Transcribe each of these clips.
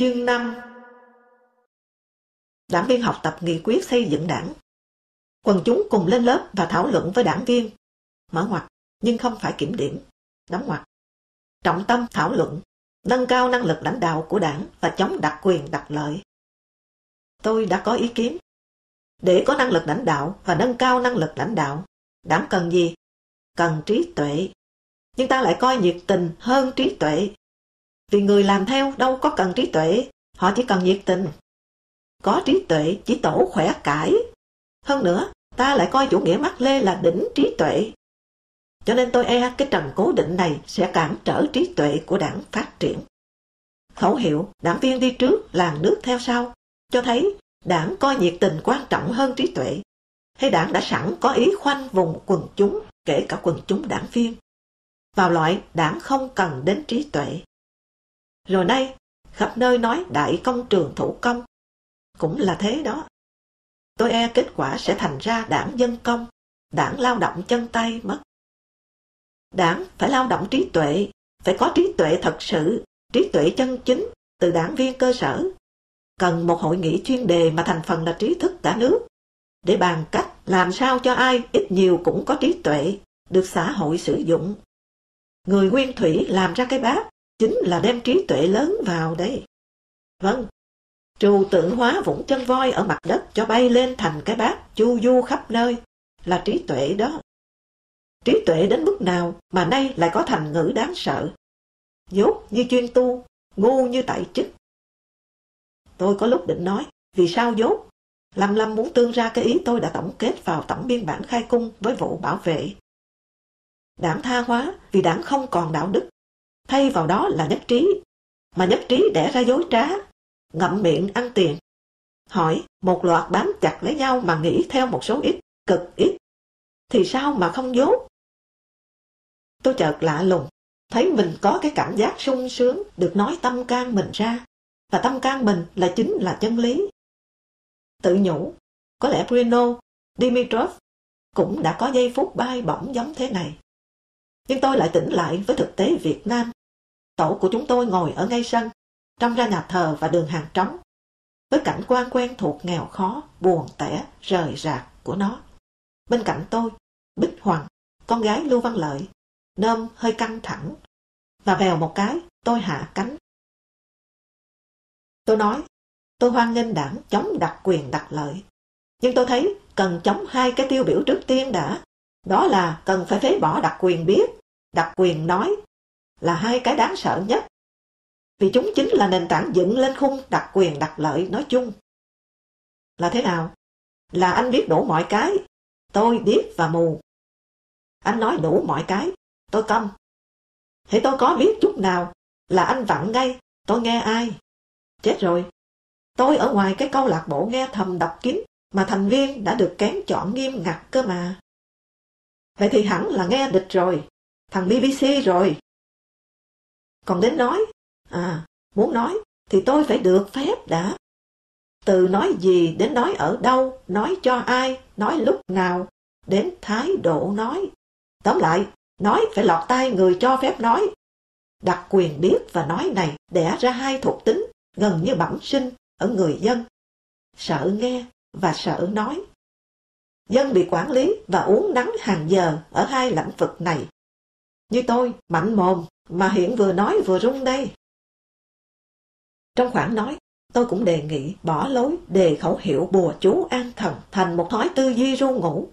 Chương 5 Đảng viên học tập nghị quyết xây dựng đảng. Quần chúng cùng lên lớp và thảo luận với đảng viên. Mở ngoặt, nhưng không phải kiểm điểm. Đóng ngoặt. Trọng tâm thảo luận, nâng cao năng lực lãnh đạo của đảng và chống đặc quyền đặc lợi. Tôi đã có ý kiến. Để có năng lực lãnh đạo và nâng cao năng lực lãnh đạo, đảng cần gì? Cần trí tuệ. Nhưng ta lại coi nhiệt tình hơn trí tuệ. Vì người làm theo đâu có cần trí tuệ, họ chỉ cần nhiệt tình. Có trí tuệ chỉ tổ khỏe cải. Hơn nữa, ta lại coi chủ nghĩa Mác Lê là đỉnh trí tuệ. Cho nên tôi e cái trần cố định này sẽ cản trở trí tuệ của đảng phát triển. Khẩu hiệu đảng viên đi trước, làng nước theo sau, cho thấy đảng coi nhiệt tình quan trọng hơn trí tuệ. Hay đảng đã sẵn có ý khoanh vùng quần chúng, kể cả quần chúng đảng viên. Vào loại đảng không cần đến trí tuệ. Rồi nay, khắp nơi nói đại công trường thủ công. Cũng là thế đó. Tôi e kết quả sẽ thành ra đảng dân công, đảng lao động chân tay mất. Đảng phải lao động trí tuệ, phải có trí tuệ thật sự, trí tuệ chân chính từ đảng viên cơ sở. Cần một hội nghị chuyên đề mà thành phần là trí thức cả nước, để bàn cách làm sao cho ai ít nhiều cũng có trí tuệ, được xã hội sử dụng. Người nguyên thủy làm ra cái bát, chính là đem trí tuệ lớn vào đây. Vâng, trù tượng hóa vũng chân voi ở mặt đất cho bay lên thành cái bát chu du khắp nơi, là trí tuệ đó. Trí tuệ đến mức nào mà nay lại có thành ngữ đáng sợ. Dốt như chuyên tu, ngu như tại chức. Tôi có lúc định nói, vì sao dốt? Lâm Lâm muốn tương ra cái ý tôi đã tổng kết vào tổng biên bản khai cung với vụ bảo vệ. Đảng tha hóa vì đảng không còn đạo đức. Thay vào đó là nhất trí. Mà nhất trí đẻ ra dối trá, ngậm miệng ăn tiền. Hỏi, một loạt bám chặt lấy nhau mà nghĩ theo một số ít, cực ít. Thì sao mà không dốt? Tôi chợt lạ lùng, thấy mình có cái cảm giác sung sướng được nói tâm can mình ra, và tâm can mình là chính là chân lý. Tự nhủ, có lẽ Bruno, Dimitrov cũng đã có giây phút bay bổng giống thế này. Nhưng tôi lại tỉnh lại với thực tế Việt Nam. Tổ của chúng tôi ngồi ở ngay sân, trong ra nhà thờ và đường hàng trống, với cảnh quan quen thuộc nghèo khó, buồn tẻ, rời rạc của nó. Bên cạnh tôi, Bích Hoàng, con gái Lưu Văn Lợi, nôm hơi căng thẳng, và vèo một cái, tôi hạ cánh. Tôi nói, tôi hoan nghênh đảng chống đặc quyền đặc lợi. Nhưng tôi thấy cần chống hai cái tiêu biểu trước tiên đã. Đó là cần phải phế bỏ đặc quyền biết, đặc quyền nói, là hai cái đáng sợ nhất. Vì chúng chính là nền tảng dựng lên khung đặc quyền đặc lợi nói chung. Là thế nào? Là anh biết đủ mọi cái, tôi điếc và mù. Anh nói đủ mọi cái, tôi câm. Thế tôi có biết chút nào là anh vặn ngay, tôi nghe ai. Chết rồi. Tôi ở ngoài cái câu lạc bộ nghe thầm đọc kín mà thành viên đã được kén chọn nghiêm ngặt cơ mà. Vậy thì hẳn là nghe địch rồi, thằng BBC rồi. Còn đến nói, à, muốn nói thì tôi phải được phép đã. Từ nói gì đến nói ở đâu, nói cho ai, nói lúc nào, đến thái độ nói. Tóm lại, nói phải lọt tai người cho phép nói. Đặc quyền biết và nói này đẻ ra hai thuộc tính gần như bẩm sinh ở người dân. Sợ nghe và sợ nói. Dân bị quản lý và uống nắng hàng giờ ở hai lĩnh vực này. Như tôi, mạnh mồm, mà hiện vừa nói vừa rung đây. Trong khoảng nói, tôi cũng đề nghị bỏ lối đề khẩu hiệu bùa chú an thần thành một thói tư duy ru ngủ.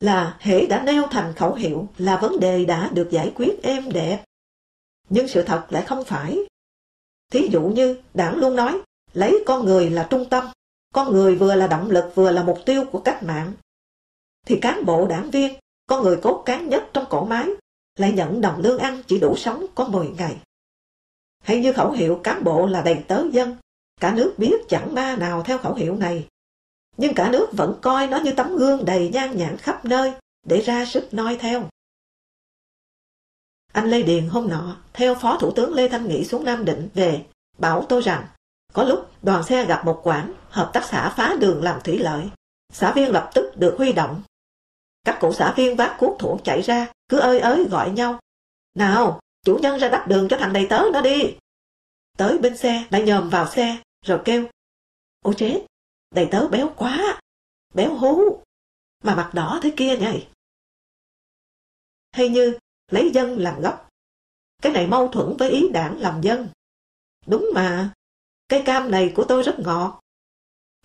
Là hệ đã nêu thành khẩu hiệu là vấn đề đã được giải quyết êm đẹp. Nhưng sự thật lại không phải. Thí dụ như đảng luôn nói lấy con người là trung tâm, con người vừa là động lực vừa là mục tiêu của cách mạng. Thì cán bộ đảng viên, con người cốt cán nhất trong cổ máy, lại nhận đồng lương ăn chỉ đủ sống có 10 ngày. Hay như khẩu hiệu cán bộ là đầy tớ dân, cả nước biết chẳng ba nào theo khẩu hiệu này. Nhưng cả nước vẫn coi nó như tấm gương đầy nhan nhản khắp nơi để ra sức noi theo. Anh Lê Điền hôm nọ, theo Phó Thủ tướng Lê Thanh Nghị xuống Nam Định về, bảo tôi rằng, có lúc đoàn xe gặp một quán, hợp tác xã phá đường làm thủy lợi. Xã viên lập tức được huy động. Các cụ xã viên vác cuốc thủ chạy ra, cứ ơi ới gọi nhau. Nào, chủ nhân ra đắp đường cho thằng đầy tớ nó đi. Tới bên xe lại nhòm vào xe rồi kêu Ôi chết, đầy tớ béo quá, béo hú, mà mặt đỏ thế kia nhỉ. Hay như lấy dân làm gốc. Cái này mâu thuẫn với ý đảng làm dân. Đúng mà, cây cam này của tôi rất ngọt.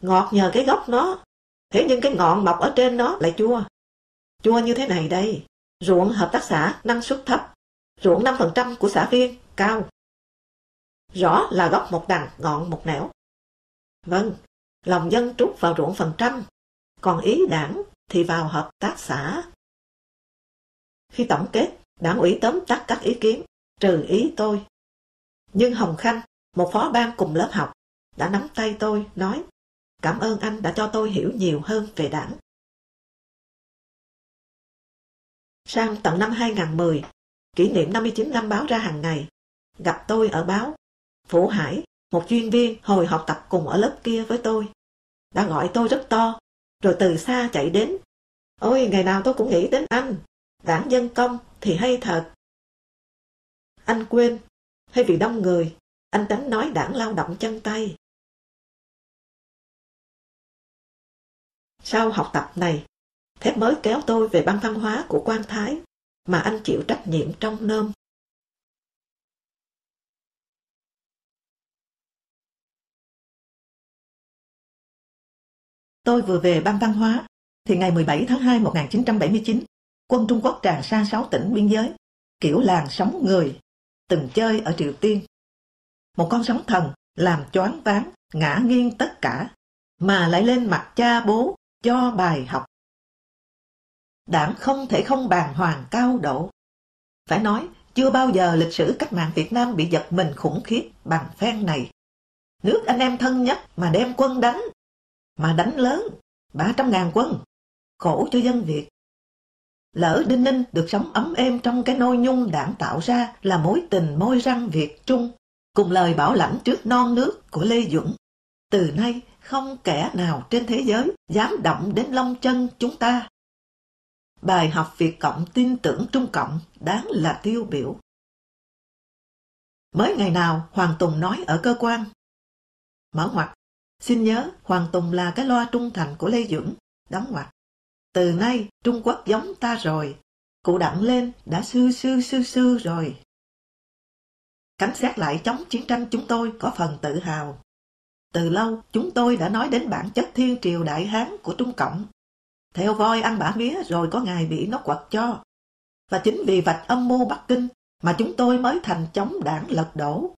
Ngọt nhờ cái gốc nó, thế nhưng cái ngọn mọc ở trên nó lại chua. Chua như thế này đây, ruộng hợp tác xã năng suất thấp, ruộng 5% của xã viên cao. Rõ là gốc một đằng, ngọn một nẻo. Vâng, lòng dân trút vào ruộng phần trăm, còn ý đảng thì vào hợp tác xã. Khi tổng kết, đảng ủy tóm tắt các ý kiến, trừ ý tôi. Nhưng Hồng Khanh, một phó ban cùng lớp học, đã nắm tay tôi, nói Cảm ơn anh đã cho tôi hiểu nhiều hơn về đảng. Sang tận năm 2010, kỷ niệm 59 năm báo ra hàng ngày, gặp tôi ở báo. Phủ Hải, một chuyên viên hồi học tập cùng ở lớp kia với tôi, đã gọi tôi rất to, rồi từ xa chạy đến. Ôi, ngày nào tôi cũng nghĩ đến anh, đảng dân công thì hay thật. Anh quên, hay vì đông người, anh tránh nói đảng lao động chân tay. Sau học tập này, Thép mới kéo tôi về ban văn hóa của quan Thái mà anh chịu trách nhiệm trong nôm. Tôi vừa về ban văn hóa, thì ngày 17 tháng 2 1979, quân Trung Quốc tràn sang 6 tỉnh biên giới, kiểu làng sống người, từng chơi ở Triều Tiên. Một con sóng thần làm choáng váng, ngã nghiêng tất cả, mà lại lên mặt cha bố cho bài học. Đảng không thể không bàn hoàng cao độ. Phải nói, chưa bao giờ lịch sử cách mạng Việt Nam bị giật mình khủng khiếp bằng phen này. Nước anh em thân nhất mà đem quân đánh, mà đánh lớn, 300 ngàn quân, khổ cho dân Việt. Lỡ Đinh Ninh được sống ấm êm trong cái nôi nhung đảng tạo ra là mối tình môi răng Việt Trung, cùng lời bảo lãnh trước non nước của Lê Duẩn. Từ nay, không kẻ nào trên thế giới dám động đến lông chân chúng ta. Bài học Việt Cộng tin tưởng Trung Cộng đáng là tiêu biểu. Mới ngày nào Hoàng Tùng nói ở cơ quan. Mở ngoặt, xin nhớ Hoàng Tùng là cái loa trung thành của Lê Duẩn, đóng ngoặt. Từ nay Trung Quốc giống ta rồi, cụ đặng lên đã sư sư sư sư rồi. cảnh sát lại chống chiến tranh chúng tôi có phần tự hào. Từ lâu chúng tôi đã nói đến bản chất thiên triều đại hán của Trung Cộng theo voi ăn bả mía rồi có ngày bị nó quật cho. Và chính vì vạch âm mưu Bắc Kinh mà chúng tôi mới thành chống đảng lật đổ.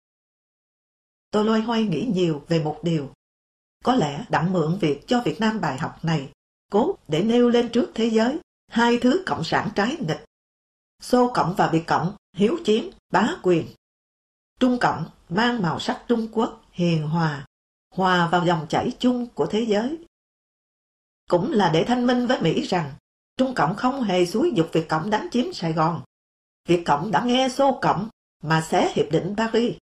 Tôi loay hoay nghĩ nhiều về một điều. Có lẽ đặng mượn việc cho Việt Nam bài học này, cố để nêu lên trước thế giới hai thứ cộng sản trái nghịch. Xô Cộng và Việt Cộng, hiếu chiến, bá quyền. Trung Cộng mang màu sắc Trung Quốc, hiền hòa, hòa vào dòng chảy chung của thế giới cũng là để thanh minh với Mỹ rằng Trung Cộng không hề xúi dục Việt Cộng đánh chiếm Sài Gòn. Việt Cộng đã nghe xô Cộng mà xé Hiệp định Paris.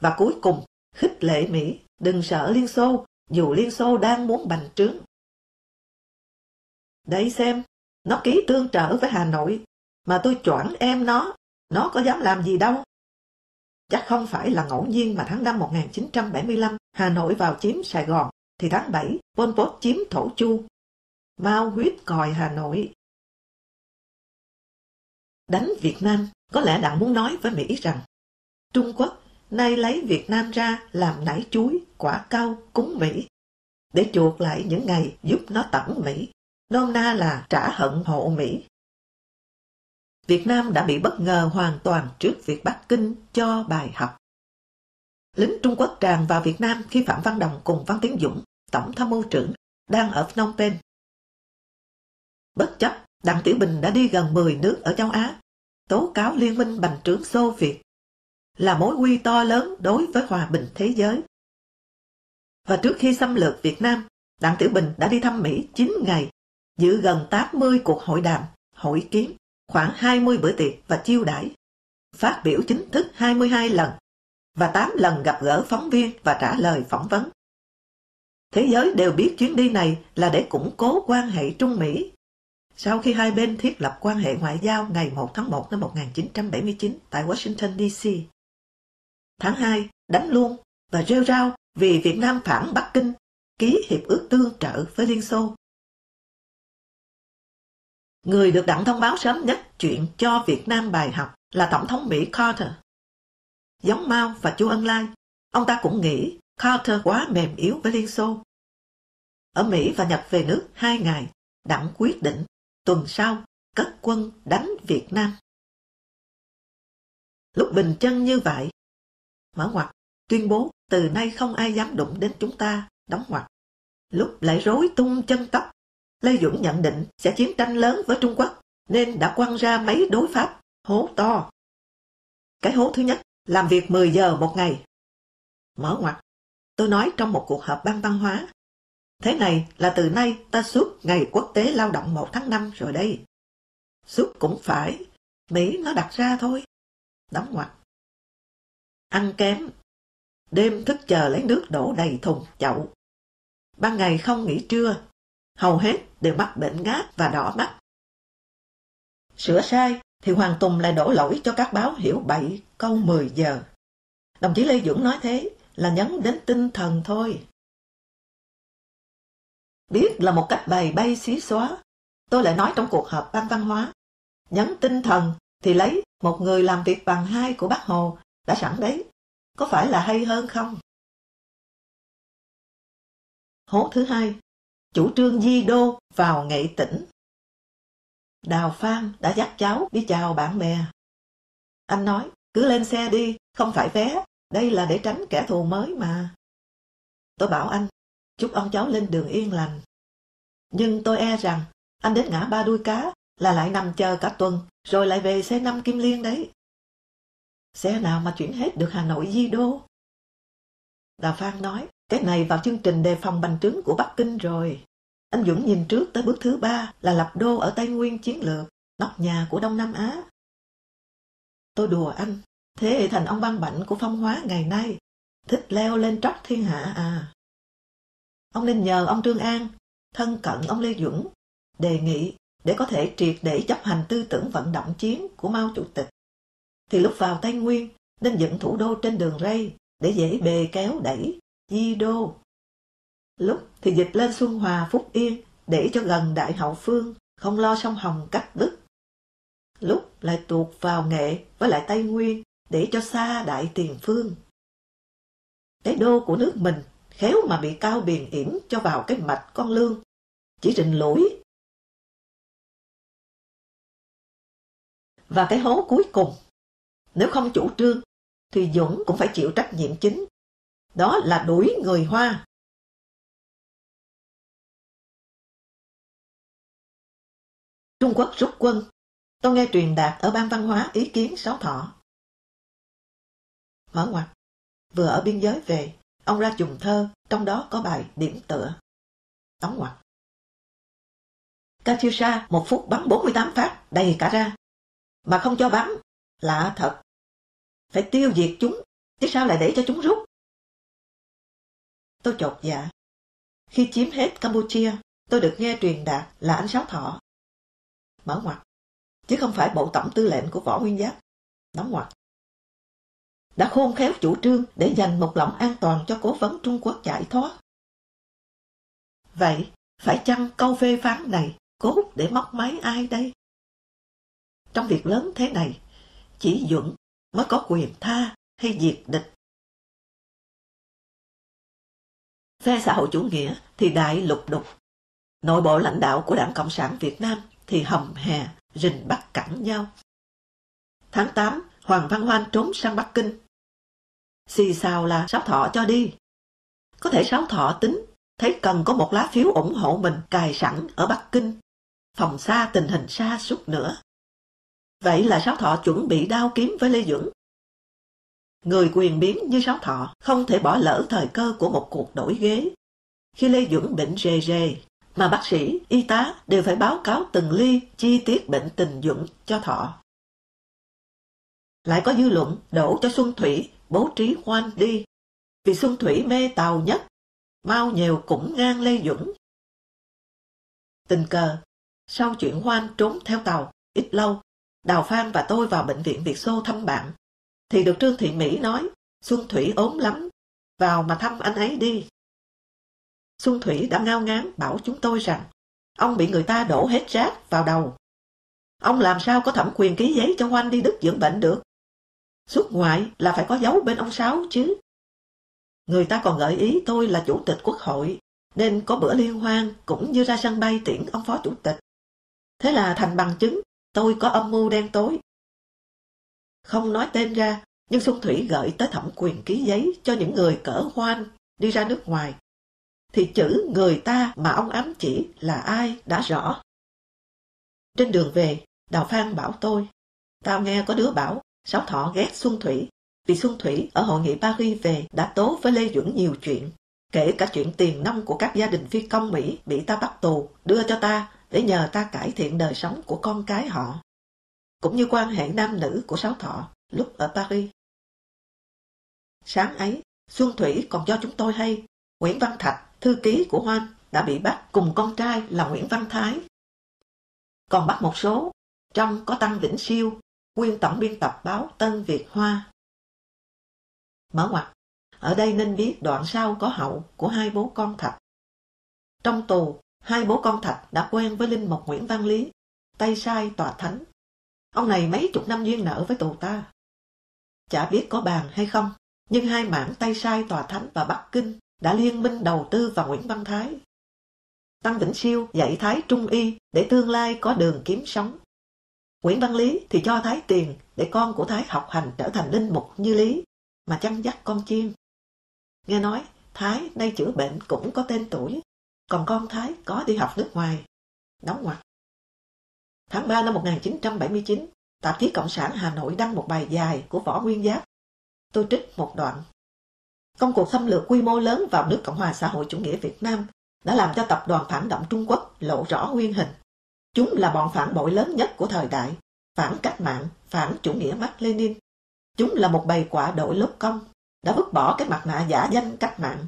Và cuối cùng, khích lệ Mỹ đừng sợ Liên Xô dù Liên Xô đang muốn bành trướng. Đấy xem, nó ký tương trợ với Hà Nội, mà tôi choảng em nó, nó có dám làm gì đâu. Chắc không phải là ngẫu nhiên mà tháng năm 1975 Hà Nội vào chiếm Sài Gòn thì tháng 7 Pol Pot chiếm Thổ Chu. Mao huyết còi Hà Nội. Đánh Việt Nam có lẽ đặng muốn nói với Mỹ rằng Trung Quốc nay lấy Việt Nam ra làm nải chuối, quả cao, cúng Mỹ để chuộc lại những ngày giúp nó tẩm Mỹ, nôm na là trả hận hộ Mỹ. Việt Nam đã bị bất ngờ hoàn toàn trước việc Bắc Kinh cho bài học. Lính Trung Quốc tràn vào Việt Nam khi Phạm Văn Đồng cùng Văn Tiến Dũng, Tổng tham mưu trưởng, đang ở Phnom Penh. Bất chấp, Đặng Tiểu Bình đã đi gần 10 nước ở châu Á, tố cáo liên minh bành trướng Xô Việt là mối nguy to lớn đối với hòa bình thế giới. Và trước khi xâm lược Việt Nam, Đặng Tiểu Bình đã đi thăm Mỹ 9 ngày, dự gần 80 cuộc hội đàm, hội kiến, khoảng 20 bữa tiệc và chiêu đãi, phát biểu chính thức 22 lần và 8 lần gặp gỡ phóng viên và trả lời phỏng vấn. Thế giới đều biết chuyến đi này là để củng cố quan hệ Trung Mỹ. Sau khi hai bên thiết lập quan hệ ngoại giao ngày 1 tháng 1 năm 1979 tại Washington DC, Tháng 2, đánh luôn và rêu rao vì Việt Nam phản Bắc Kinh, ký hiệp ước tương trợ với Liên Xô. Người được đặng thông báo sớm nhất chuyện cho Việt Nam bài học là Tổng thống Mỹ Carter. Giống Mao và Chu Ân Lai, ông ta cũng nghĩ Carter quá mềm yếu với Liên Xô. Ở Mỹ và nhập về nước hai ngày, đặng quyết định tuần sau cất quân đánh Việt Nam. Lúc bình chân như vậy, mở ngoặt, tuyên bố từ nay không ai dám đụng đến chúng ta, đóng ngoặt. Lúc lại rối tung chân tóc, Lê Dũng nhận định sẽ chiến tranh lớn với Trung Quốc, nên đã quăng ra mấy đối pháp, hố to. Cái hố thứ nhất, làm việc 10 giờ một ngày. Mở ngoặt, tôi nói trong một cuộc họp ban văn hóa. Thế này là từ nay ta suốt ngày quốc tế lao động 1 tháng 5 rồi đây. Suốt cũng phải, Mỹ nó đặt ra thôi. Đóng ngoặt. Ăn kém. Đêm thức chờ lấy nước đổ đầy thùng chậu. Ban ngày không nghỉ trưa. Hầu hết đều mắc bệnh ngáp và đỏ mắt. Sửa sai thì Hoàng Tùng lại đổ lỗi cho các báo hiểu bậy câu 10 giờ. Đồng chí Lê Dũng nói thế là nhấn đến tinh thần thôi. Biết là một cách bày bay xí xóa, tôi lại nói trong cuộc họp ban văn hóa. Nhấn tinh thần thì lấy một người làm việc bằng hai của bác Hồ đã sẵn đấy. Có phải là hay hơn không? Hố thứ hai, chủ trương di đô vào nghệ tỉnh. Đào Phan đã dắt cháu đi chào bạn bè. Anh nói, cứ lên xe đi, không phải vé, đây là để tránh kẻ thù mới mà. Tôi bảo anh, chúc ông cháu lên đường yên lành. Nhưng tôi e rằng, anh đến ngã ba đuôi cá là lại nằm chờ cả tuần, rồi lại về xe năm Kim Liên đấy. Xe nào mà chuyển hết được Hà Nội Di Đô? Đào Phan nói, cái này vào chương trình đề phòng bành trướng của Bắc Kinh rồi. Anh Dũng nhìn trước tới bước thứ ba là lập đô ở Tây Nguyên chiến lược, nóc nhà của Đông Nam Á. Tôi đùa anh, thế thành ông băng bảnh của phong hóa ngày nay, thích leo lên tróc thiên hạ à. Ông nên nhờ ông Trương An, thân cận ông Lê Dũng đề nghị để có thể triệt để chấp hành tư tưởng vận động chiến của Mao Chủ tịch. Thì lúc vào Tây Nguyên, nên dựng thủ đô trên đường ray để dễ bề kéo đẩy, di đô. Lúc thì dịch lên Xuân Hòa Phúc Yên để cho gần Đại Hậu Phương, không lo sông Hồng cắt đứt. Lúc lại tuột vào Nghệ với lại Tây Nguyên để cho xa Đại Tiền Phương. Cái đô của nước mình khéo mà bị cao biền yểm cho vào cái mạch con lương, chỉ rình lũi. Và cái hố cuối cùng, nếu không chủ trương, thì Dũng cũng phải chịu trách nhiệm chính. Đó là đuổi người Hoa. Trung Quốc rút quân. Tôi nghe truyền đạt ở ban văn hóa ý kiến sáu thọ. Mở ngoặt. Vừa ở biên giới về, ông ra trùng thơ, trong đó có bài điểm tựa. Đóng ngoặt. Katyusha một phút bắn 48 phát đầy cả ra. Mà không cho bắn. Lạ thật. Phải tiêu diệt chúng, chứ sao lại để cho chúng rút? Tôi chột dạ. Khi chiếm hết Campuchia, tôi được nghe truyền đạt là anh Sáu Thọ. Mở ngoặt. Chứ không phải bộ tổng tư lệnh của Võ Nguyên Giáp. Đóng ngoặt đã khôn khéo chủ trương để dành một lòng an toàn cho cố vấn Trung Quốc giải thoát. Vậy, phải chăng câu phê phán này cốt để móc máy ai đây? Trong việc lớn thế này, chỉ Dũng mới có quyền tha hay diệt địch. Phe xã hội chủ nghĩa thì đại lục đục. Nội bộ lãnh đạo của Đảng Cộng sản Việt Nam thì hầm hè, rình bắt cẳng nhau. Tháng 8, Hoàng Văn Hoan trốn sang Bắc Kinh Xì xào là Sáu Thọ cho đi. Có thể Sáu Thọ tính, thấy cần có một lá phiếu ủng hộ mình cài sẵn ở Bắc Kinh, phòng xa tình hình xa suốt nữa. Vậy là Sáu Thọ chuẩn bị đao kiếm với Lê Dưỡng. Người quyền biến như Sáu Thọ không thể bỏ lỡ thời cơ của một cuộc đổi ghế. Khi Lê Dưỡng bệnh rề rề, mà bác sĩ, y tá đều phải báo cáo từng ly chi tiết bệnh tình dưỡng cho Thọ. Lại có dư luận đổ cho Xuân Thủy bố trí khoan đi, vì Xuân Thủy mê tàu nhất, mau nhiều cũng ngang Lê Dũng. Tình cờ, sau chuyện hoan trốn theo tàu, ít lâu, Đào Phan và tôi vào bệnh viện Việt Xô thăm bạn, thì được Trương Thị Mỹ nói, Xuân Thủy ốm lắm, vào mà thăm anh ấy đi. Xuân Thủy đã ngao ngán bảo chúng tôi rằng ông bị người ta đổ hết rác vào đầu. Ông làm sao có thẩm quyền ký giấy cho Hoan đi Đức dưỡng bệnh được? Xuất ngoại là phải có dấu bên ông Sáu chứ. Người ta còn gợi ý tôi là chủ tịch quốc hội, nên có bữa liên hoan cũng như ra sân bay tiễn ông phó chủ tịch. Thế là thành bằng chứng, tôi có âm mưu đen tối. Không nói tên ra, nhưng Xuân Thủy gợi tới thẩm quyền ký giấy cho những người cỡ hoan đi ra nước ngoài. Thì chữ người ta mà ông ám chỉ là ai đã rõ. Trên đường về, Đào Phan bảo tôi, tao nghe có đứa bảo Sáu Thọ ghét Xuân Thủy vì Xuân Thủy ở hội nghị Paris về đã tố với Lê Duẩn nhiều chuyện, kể cả chuyện tiền nông của các gia đình phi công Mỹ bị ta bắt tù, đưa cho ta để nhờ ta cải thiện đời sống của con cái họ, cũng như quan hệ nam nữ của Sáu Thọ lúc ở Paris. Sáng ấy, Xuân Thủy còn cho chúng tôi hay Nguyễn Văn Thạch, thư ký của Hoan, đã bị bắt cùng con trai là Nguyễn Văn Thái. Còn bắt một số, trong có Tăng Vĩnh Siêu, nguyên tổng biên tập báo Tân Việt Hoa. Mở ngoặt, ở đây nên biết đoạn sau có hậu của hai bố con Thạch. Trong tù, hai bố con Thạch đã quen với Linh Mục Nguyễn Văn Lý, tay sai tòa thánh. Ông này mấy chục năm duyên nợ với tù ta. Chả biết có bàn hay không, nhưng hai mảng tay sai tòa thánh và Bắc Kinh đã liên minh đầu tư vào Nguyễn Văn Thái. Tăng Vĩnh Siêu dạy Thái Trung Y để tương lai có đường kiếm sống. Nguyễn Văn Lý thì cho Thái tiền để con của Thái học hành trở thành linh mục như Lý, mà chăn dắt con chiên. Nghe nói, Thái nay chữa bệnh cũng có tên tuổi, còn con Thái có đi học nước ngoài. Đóng ngoặc. Tháng 3 năm 1979, tạp chí Cộng sản Hà Nội đăng một bài dài của Võ Nguyên Giáp. Tôi trích một đoạn. Công cuộc xâm lược quy mô lớn vào nước Cộng hòa xã hội chủ nghĩa Việt Nam đã làm cho tập đoàn phản động Trung Quốc lộ rõ nguyên hình. Chúng là bọn phản bội lớn nhất của thời đại, phản cách mạng, phản chủ nghĩa Mark Lenin. Chúng là một bầy quả đội lốt công, đã vứt bỏ cái mặt nạ giả danh cách mạng.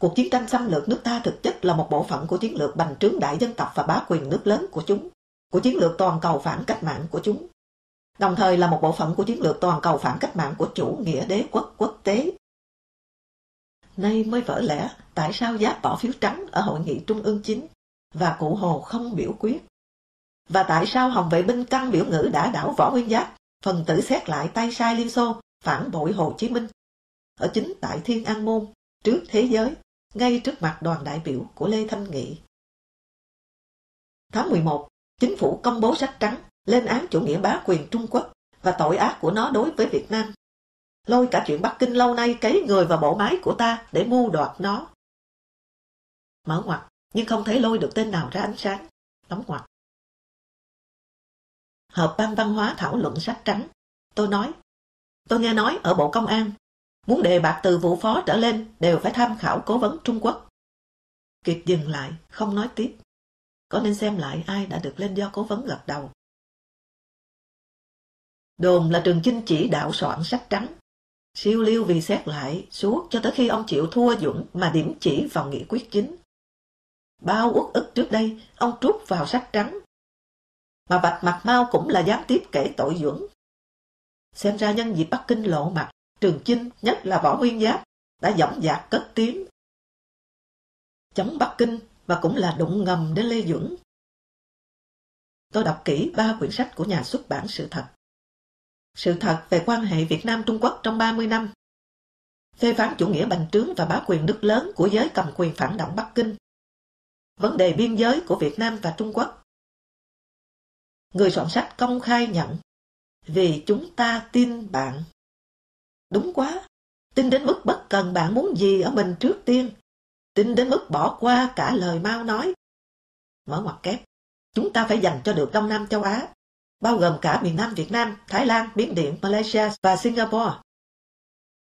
Cuộc chiến tranh xâm lược nước ta thực chất là một bộ phận của chiến lược bành trướng đại dân tộc và bá quyền nước lớn của chúng, của chiến lược toàn cầu phản cách mạng của chúng. Đồng thời là một bộ phận của chiến lược toàn cầu phản cách mạng của chủ nghĩa đế quốc quốc tế. Nay mới vỡ lẽ tại sao Giáp bỏ phiếu trắng ở hội nghị trung ương chính và cụ Hồ không biểu quyết. Và tại sao Hồng vệ binh căng biểu ngữ đã đảo Võ Nguyên Giáp, phần tử xét lại tay sai Liên Xô, phản bội Hồ Chí Minh. Ở chính tại Thiên An Môn, trước thế giới, ngay trước mặt đoàn đại biểu của Lê Thanh Nghị. Tháng 11, chính phủ công bố sách trắng lên án chủ nghĩa bá quyền Trung Quốc và tội ác của nó đối với Việt Nam. Lôi cả chuyện Bắc Kinh lâu nay cấy người vào bộ máy của ta để mưu đoạt nó. Mở ngoặt, nhưng không thể lôi được tên nào ra ánh sáng. Đóng ngoặt. Hợp ban văn hóa thảo luận sách trắng. Tôi nói, tôi nghe nói ở Bộ Công an, muốn đề bạc từ vụ phó trở lên đều phải tham khảo cố vấn Trung Quốc. kiệt dừng lại, không nói tiếp. Có nên xem lại ai đã được lên do cố vấn gật đầu. Đồn là Trường Chinh chỉ đạo soạn sách trắng. Siêu liêu vì xét lại suốt cho tới khi ông chịu thua Dũng mà điểm chỉ vào nghị quyết chính. Bao uất ức trước đây, ông trút vào sách trắng. Mà Bạch Mặt Mao cũng là gián tiếp kể tội Dũng. Xem ra nhân dịp Bắc Kinh lộ mặt, Trường Chinh, nhất là Võ Nguyên Giáp, đã dõng dạc cất tiếng. Chống Bắc Kinh và cũng là đụng ngầm đến Lê Dũng Tôi đọc kỹ ba quyển sách của nhà xuất bản Sự Thật. Sự thật về quan hệ Việt Nam-Trung Quốc trong 30 năm. Phê phán chủ nghĩa bành trướng và bá quyền nước lớn của giới cầm quyền phản động Bắc Kinh. Vấn đề biên giới của Việt Nam và Trung Quốc. Người soạn sách công khai nhận vì chúng ta tin bạn. Đúng quá, tin đến mức bất cần bạn muốn gì ở mình trước tiên, tin đến mức bỏ qua cả lời mau nói. Mở ngoặc kép, chúng ta phải dành cho được Đông Nam châu Á bao gồm cả miền Nam Việt Nam, Thái Lan, Biển Điện, Malaysia và Singapore.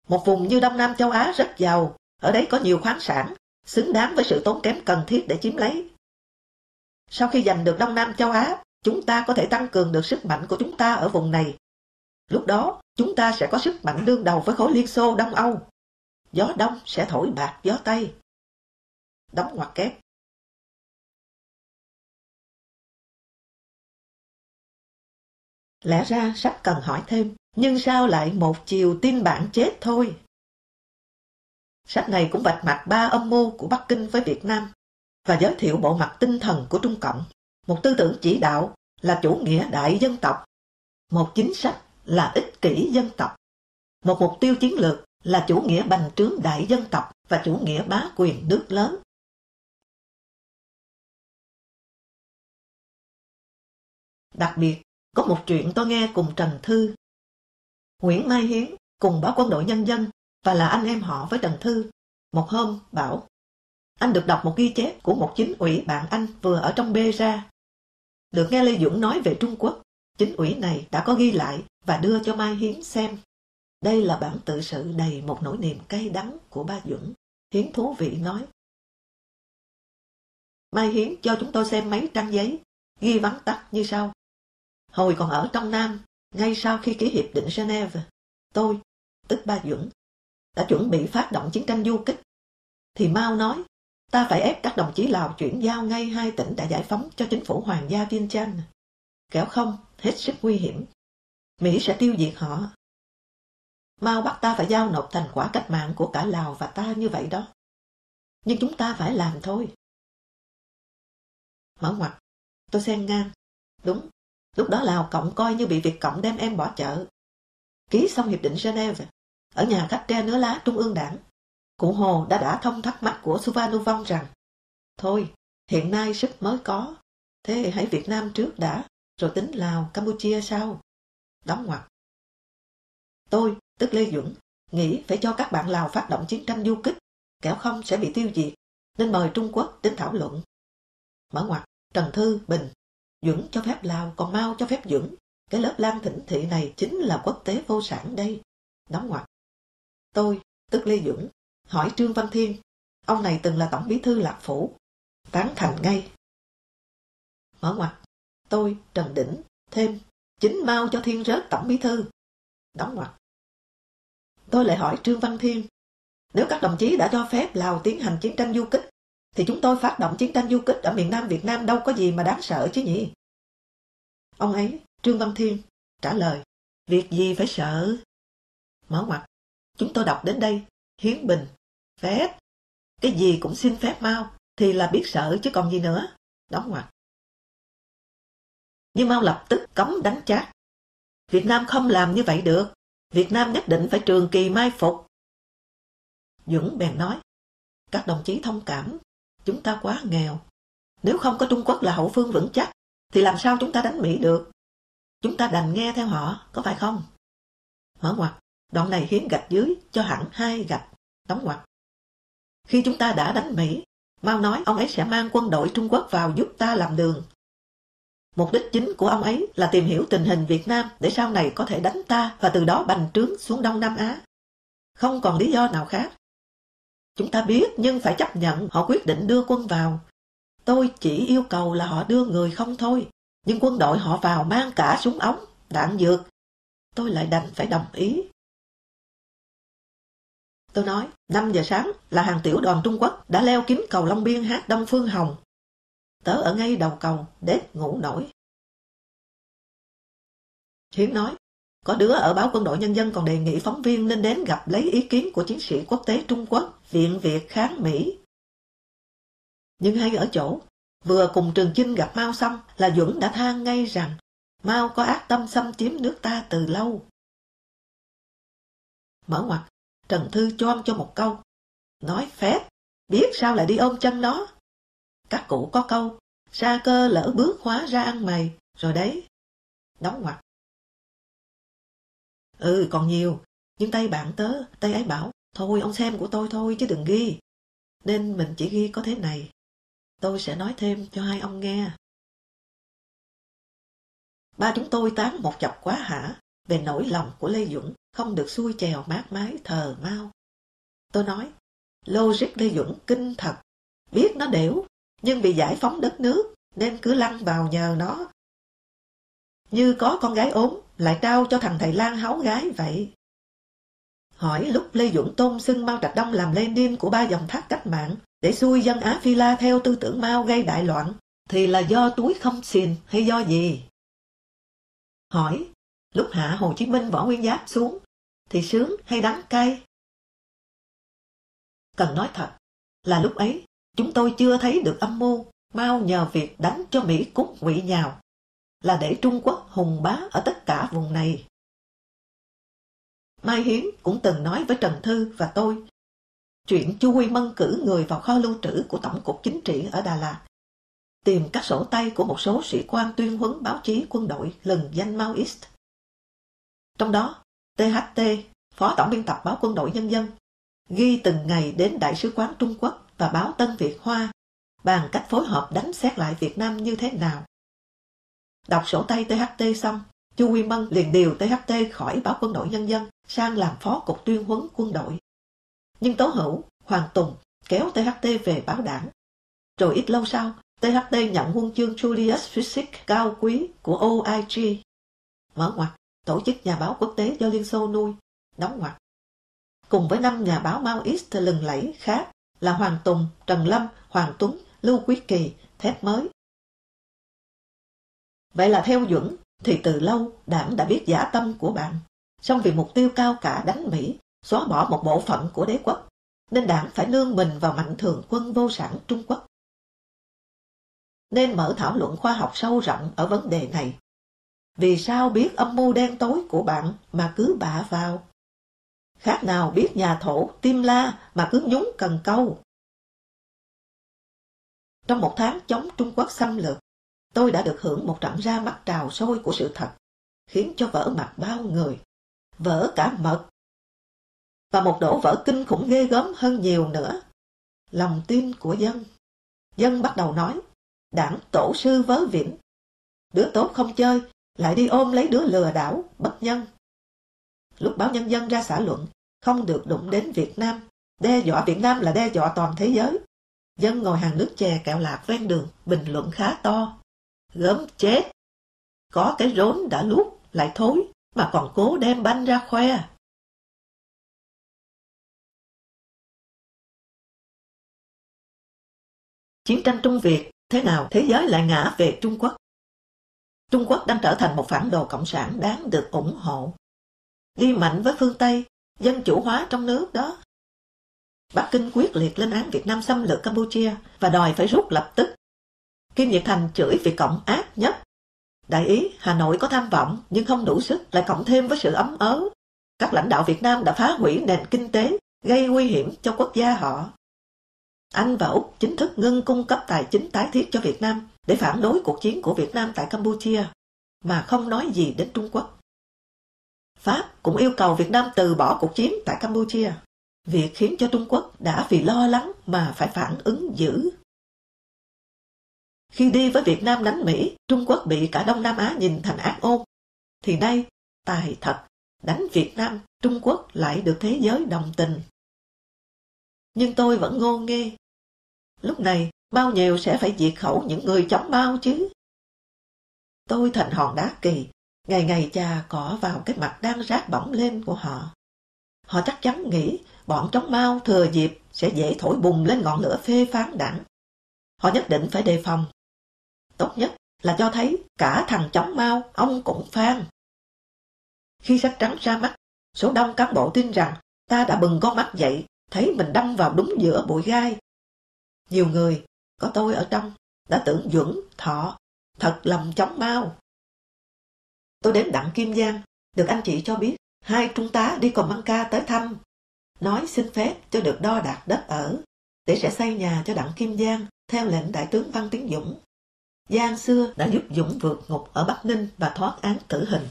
Một vùng như Đông Nam châu Á rất giàu, ở đấy có nhiều khoáng sản, xứng đáng với sự tốn kém cần thiết để chiếm lấy. Sau khi giành được Đông Nam châu Á, chúng ta có thể tăng cường được sức mạnh của chúng ta ở vùng này. Lúc đó, chúng ta sẽ có sức mạnh đương đầu với khối Liên Xô Đông Âu. Gió Đông sẽ thổi bạc gió Tây. Đóng ngoặc kép. Lẽ ra sách cần hỏi thêm, nhưng sao lại một chiều tin bạn chết thôi? Sách này cũng vạch mặt ba âm mưu của Bắc Kinh với Việt Nam và giới thiệu bộ mặt tinh thần của Trung Cộng, một tư tưởng chỉ đạo là chủ nghĩa đại dân tộc, một chính sách là ích kỷ dân tộc, một mục tiêu chiến lược là chủ nghĩa bành trướng đại dân tộc và chủ nghĩa bá quyền nước lớn. Đặc biệt, có một chuyện tôi nghe cùng Trần Thư. Nguyễn Mai Hiến cùng báo quân đội nhân dân và là anh em họ với Trần Thư. Một hôm bảo, anh được đọc một ghi chép của một chính ủy bạn anh vừa ở trong bê ra. Được nghe Lê Dũng nói về Trung Quốc, chính ủy này đã có ghi lại và đưa cho Mai Hiến xem. Đây là bản tự sự đầy một nỗi niềm cay đắng của ba Dũng. Hiến thú vị nói. Mai Hiến cho chúng tôi xem mấy trang giấy, ghi vắn tắt như sau. Hồi còn ở trong Nam, ngay sau khi ký hiệp định Geneva, tôi, tức ba Dũng, đã chuẩn bị phát động chiến tranh du kích. Thì Mao nói, ta phải ép các đồng chí Lào chuyển giao ngay hai tỉnh đã giải phóng cho chính phủ Hoàng gia Viên Chanh. Kéo không, hết sức nguy hiểm. Mỹ sẽ tiêu diệt họ. Mao bắt ta phải giao nộp thành quả cách mạng của cả Lào và ta như vậy đó. Nhưng chúng ta phải làm thôi. Mở ngoặt, tôi xen ngang. Đúng, lúc đó Lào Cộng coi như bị Việt Cộng đem em bỏ chợ. Ký xong hiệp định Geneva, ở nhà khách tre nứa lá Trung ương Đảng, cụ Hồ đã đã thông thắc mắc của Suvanu Vong rằng Thôi, hiện nay sức mới có, thế hãy Việt Nam trước đã, rồi tính Lào, Campuchia sau. Đóng ngoặc. Tôi, tức Lê Duẩn, nghĩ phải cho các bạn Lào phát động chiến tranh du kích, kẻo không sẽ bị tiêu diệt, nên mời Trung Quốc đến thảo luận. Mở ngoặc, Trần Thư, Bình, Dưỡng cho phép Lào, còn Mao cho phép Dưỡng. Cái lớp lan thỉnh thị này chính là quốc tế vô sản đây. Đóng ngoặc. Tôi, tức Lê Dưỡng, hỏi Trương Văn Thiên, ông này từng là tổng bí thư lạc phủ, tán thành ngay. Mở ngoặc tôi, Trần Đỉnh, thêm, chính mau cho Thiên rớt tổng bí thư. Đóng ngoặc Tôi lại hỏi Trương Văn Thiên, nếu các đồng chí đã cho phép Lào tiến hành chiến tranh du kích, thì chúng tôi phát động chiến tranh du kích ở miền Nam Việt Nam đâu có gì mà đáng sợ chứ nhỉ? Ông ấy, Trương Văn Thiên, trả lời, việc gì phải sợ? Mở ngoặt, chúng tôi đọc đến đây, Hiến Bình, phép, cái gì cũng xin phép mau, thì là biết sợ chứ còn gì nữa. Đóng ngoặt. Nhưng Mao lập tức cấm đánh chát. Việt Nam không làm như vậy được. Việt Nam nhất định phải trường kỳ mai phục. Dũng bèn nói, các đồng chí thông cảm, chúng ta quá nghèo. Nếu không có Trung Quốc là hậu phương vững chắc, thì làm sao chúng ta đánh Mỹ được? Chúng ta đành nghe theo họ, có phải không? Mở ngoặt, đoạn này hiến gạch dưới cho hẳn hai gạch, đóng ngoặt. Khi chúng ta đã đánh Mỹ, Mao nói ông ấy sẽ mang quân đội Trung Quốc vào giúp ta làm đường. Mục đích chính của ông ấy là tìm hiểu tình hình Việt Nam để sau này có thể đánh ta và từ đó bành trướng xuống Đông Nam Á. Không còn lý do nào khác. Chúng ta biết nhưng phải chấp nhận họ quyết định đưa quân vào. Tôi chỉ yêu cầu là họ đưa người không thôi. Nhưng quân đội họ vào mang cả súng ống, đạn dược. Tôi lại đành phải đồng ý. Tôi nói, 5 giờ sáng là hàng tiểu đoàn Trung Quốc đã leo kiếm cầu Long Biên hát Đông Phương Hồng. Tớ ở ngay đầu cầu, đếp ngủ nổi. Hiến nói, có đứa ở báo quân đội nhân dân còn đề nghị phóng viên nên đến gặp lấy ý kiến của chiến sĩ quốc tế Trung Quốc, Viện Việt kháng Mỹ. Nhưng hay ở chỗ, vừa cùng Trường Chinh gặp Mao xong là Duẩn đã than ngay rằng Mao có ác tâm xâm chiếm nước ta từ lâu. Mở ngoặt, Trần Thư choan cho một câu. Nói phép, biết sao lại đi ôm chân nó. Các cụ có câu, xa cơ lỡ bước hóa ra ăn mày, rồi đấy. Đóng ngoặt. Ừ, còn nhiều, nhưng tay bạn tớ, tay ấy bảo, thôi ông xem của tôi thôi chứ đừng ghi. Nên mình chỉ ghi có thế này. Tôi sẽ nói thêm cho hai ông nghe. Ba chúng tôi tán một chọc quá hả về nỗi lòng của Lê Duẩn không được xuôi chèo mát mái thờ mau. Tôi nói, logic Lê Duẩn kinh thật, biết nó đểu, nhưng bị giải phóng đất nước nên cứ lăn vào nhờ nó. Như có con gái ốm, lại trao cho thằng thầy lang háu gái vậy. Hỏi lúc Lê dũng tôn xưng Mao Trạch Đông làm Lenin của ba dòng thác cách mạng để xuôi dân Á Phi La theo tư tưởng Mao gây đại loạn, thì là do túi không xìn hay do gì? Hỏi, Lúc hạ Hồ Chí Minh võ nguyên giáp xuống, thì sướng hay đắng cay? Cần nói thật, là lúc ấy, chúng tôi chưa thấy được âm mưu Mao nhờ việc đánh cho Mỹ cút ngụy nhào, là để Trung Quốc hùng bá ở tất cả vùng này. Mai Hiến cũng từng nói với Trần Thư và tôi chuyện Chu Quy Mân cử người vào kho lưu trữ của Tổng cục Chính trị ở Đà Lạt tìm các sổ tay của một số sĩ quan tuyên huấn báo chí quân đội lừng danh Maoist. Trong đó, THT, Phó Tổng biên tập báo quân đội nhân dân, ghi từng ngày đến Đại sứ quán Trung Quốc và báo Tân Việt Hoa bàn cách phối hợp đánh xét lại Việt Nam như thế nào. Đọc sổ tay THT xong, Chu Quy Mân liền điều THT khỏi báo quân đội nhân dân sang làm phó cục tuyên huấn quân đội. Nhưng Tố Hữu, Hoàng Tùng kéo THT về báo đảng. Rồi ít lâu sau, THT nhận huân chương Julius Physics cao quý của OIG. Mở ngoặt, tổ chức nhà báo quốc tế do Liên Xô nuôi, đóng ngoặt. Cùng với năm nhà báo Maoist lừng lẫy khác là Hoàng Tùng, Trần Lâm, Hoàng Tuấn, Lưu Quý Kỳ, Thép Mới. Vậy là theo Duẩn, thì từ lâu đảng đã biết giả tâm của bạn. Song vì mục tiêu cao cả đánh Mỹ, xóa bỏ một bộ phận của đế quốc, nên đảng phải nương mình vào mạnh thường quân vô sản Trung Quốc. Nên mở thảo luận khoa học sâu rộng ở vấn đề này. Vì sao biết âm mưu đen tối của bạn mà cứ bạ vào? Khác nào biết nhà thổ tim la mà cứ nhúng cần câu. Trong một tháng chống Trung Quốc xâm lược, tôi đã được hưởng một trận ra mắt trào sôi của sự thật, khiến cho vỡ mặt bao người, vỡ cả mật. Và một đổ vỡ kinh khủng ghê gớm hơn nhiều nữa, lòng tin của dân. Dân bắt đầu nói, đảng tổ sư vớ vĩnh. Đứa tốt không chơi, lại đi ôm lấy đứa lừa đảo, bất nhân. Lúc báo nhân dân ra xã luận, không được đụng đến Việt Nam, đe dọa Việt Nam là đe dọa toàn thế giới. Dân ngồi hàng nước chè kẹo lạc ven đường, bình luận khá to. Gớm chết! Có cái rốn đã lút lại thối, mà còn cố đem banh ra khoe. Chiến tranh Trung Việt, thế nào thế giới lại ngã về Trung Quốc? Trung Quốc đang trở thành một phản đồ cộng sản đáng được ủng hộ. Đi mạnh với phương Tây, dân chủ hóa trong nước đó. Bắc Kinh quyết liệt lên án Việt Nam xâm lược Campuchia và đòi phải rút lập tức. Kim Nhật Thành chửi Việt Cộng ác nhất. Đại ý, Hà Nội có tham vọng nhưng không đủ sức, lại cộng thêm với sự ấm ớ. Các lãnh đạo Việt Nam đã phá hủy nền kinh tế, gây nguy hiểm cho quốc gia họ. Anh và Úc chính thức ngưng cung cấp tài chính tái thiết cho Việt Nam để phản đối cuộc chiến của Việt Nam tại Campuchia, mà không nói gì đến Trung Quốc. Pháp cũng yêu cầu Việt Nam từ bỏ cuộc chiến tại Campuchia. Việc khiến cho Trung Quốc đã vì lo lắng mà phải phản ứng dữ. Khi đi với Việt Nam đánh Mỹ, Trung Quốc bị cả Đông Nam Á nhìn thành ác ôn. Thì nay, tài thật, đánh Việt Nam, Trung Quốc lại được thế giới đồng tình. Nhưng tôi vẫn ngô nghê. Lúc này, bao nhiêu sẽ phải diệt khẩu những người chống bao chứ? Tôi thành hòn đá kỳ, ngày ngày chà cỏ vào cái mặt đang rát bỏng lên của họ. Họ chắc chắn nghĩ bọn chống mau thừa dịp sẽ dễ thổi bùng lên ngọn lửa phê phán đảng. Họ nhất định phải đề phòng. Tốt nhất là cho thấy cả thằng chống mau ông cũng phan. Khi sách trắng ra mắt, số đông cán bộ tin rằng ta đã bừng con mắt dậy, thấy mình đâm vào đúng giữa bụi gai. Nhiều người, có tôi ở trong, đã tưởng Duẩn, Thọ, thật lòng chống mau. Tôi đến Đặng Kim Giang, được anh chị cho biết hai trung tá đi còn băng ca tới thăm. Nói xin phép cho được đo đạc đất ở, để sẽ xây nhà cho Đặng Kim Giang theo lệnh Đại tướng Văn Tiến Dũng. Giang xưa đã giúp Dũng vượt ngục ở Bắc Ninh và thoát án tử hình.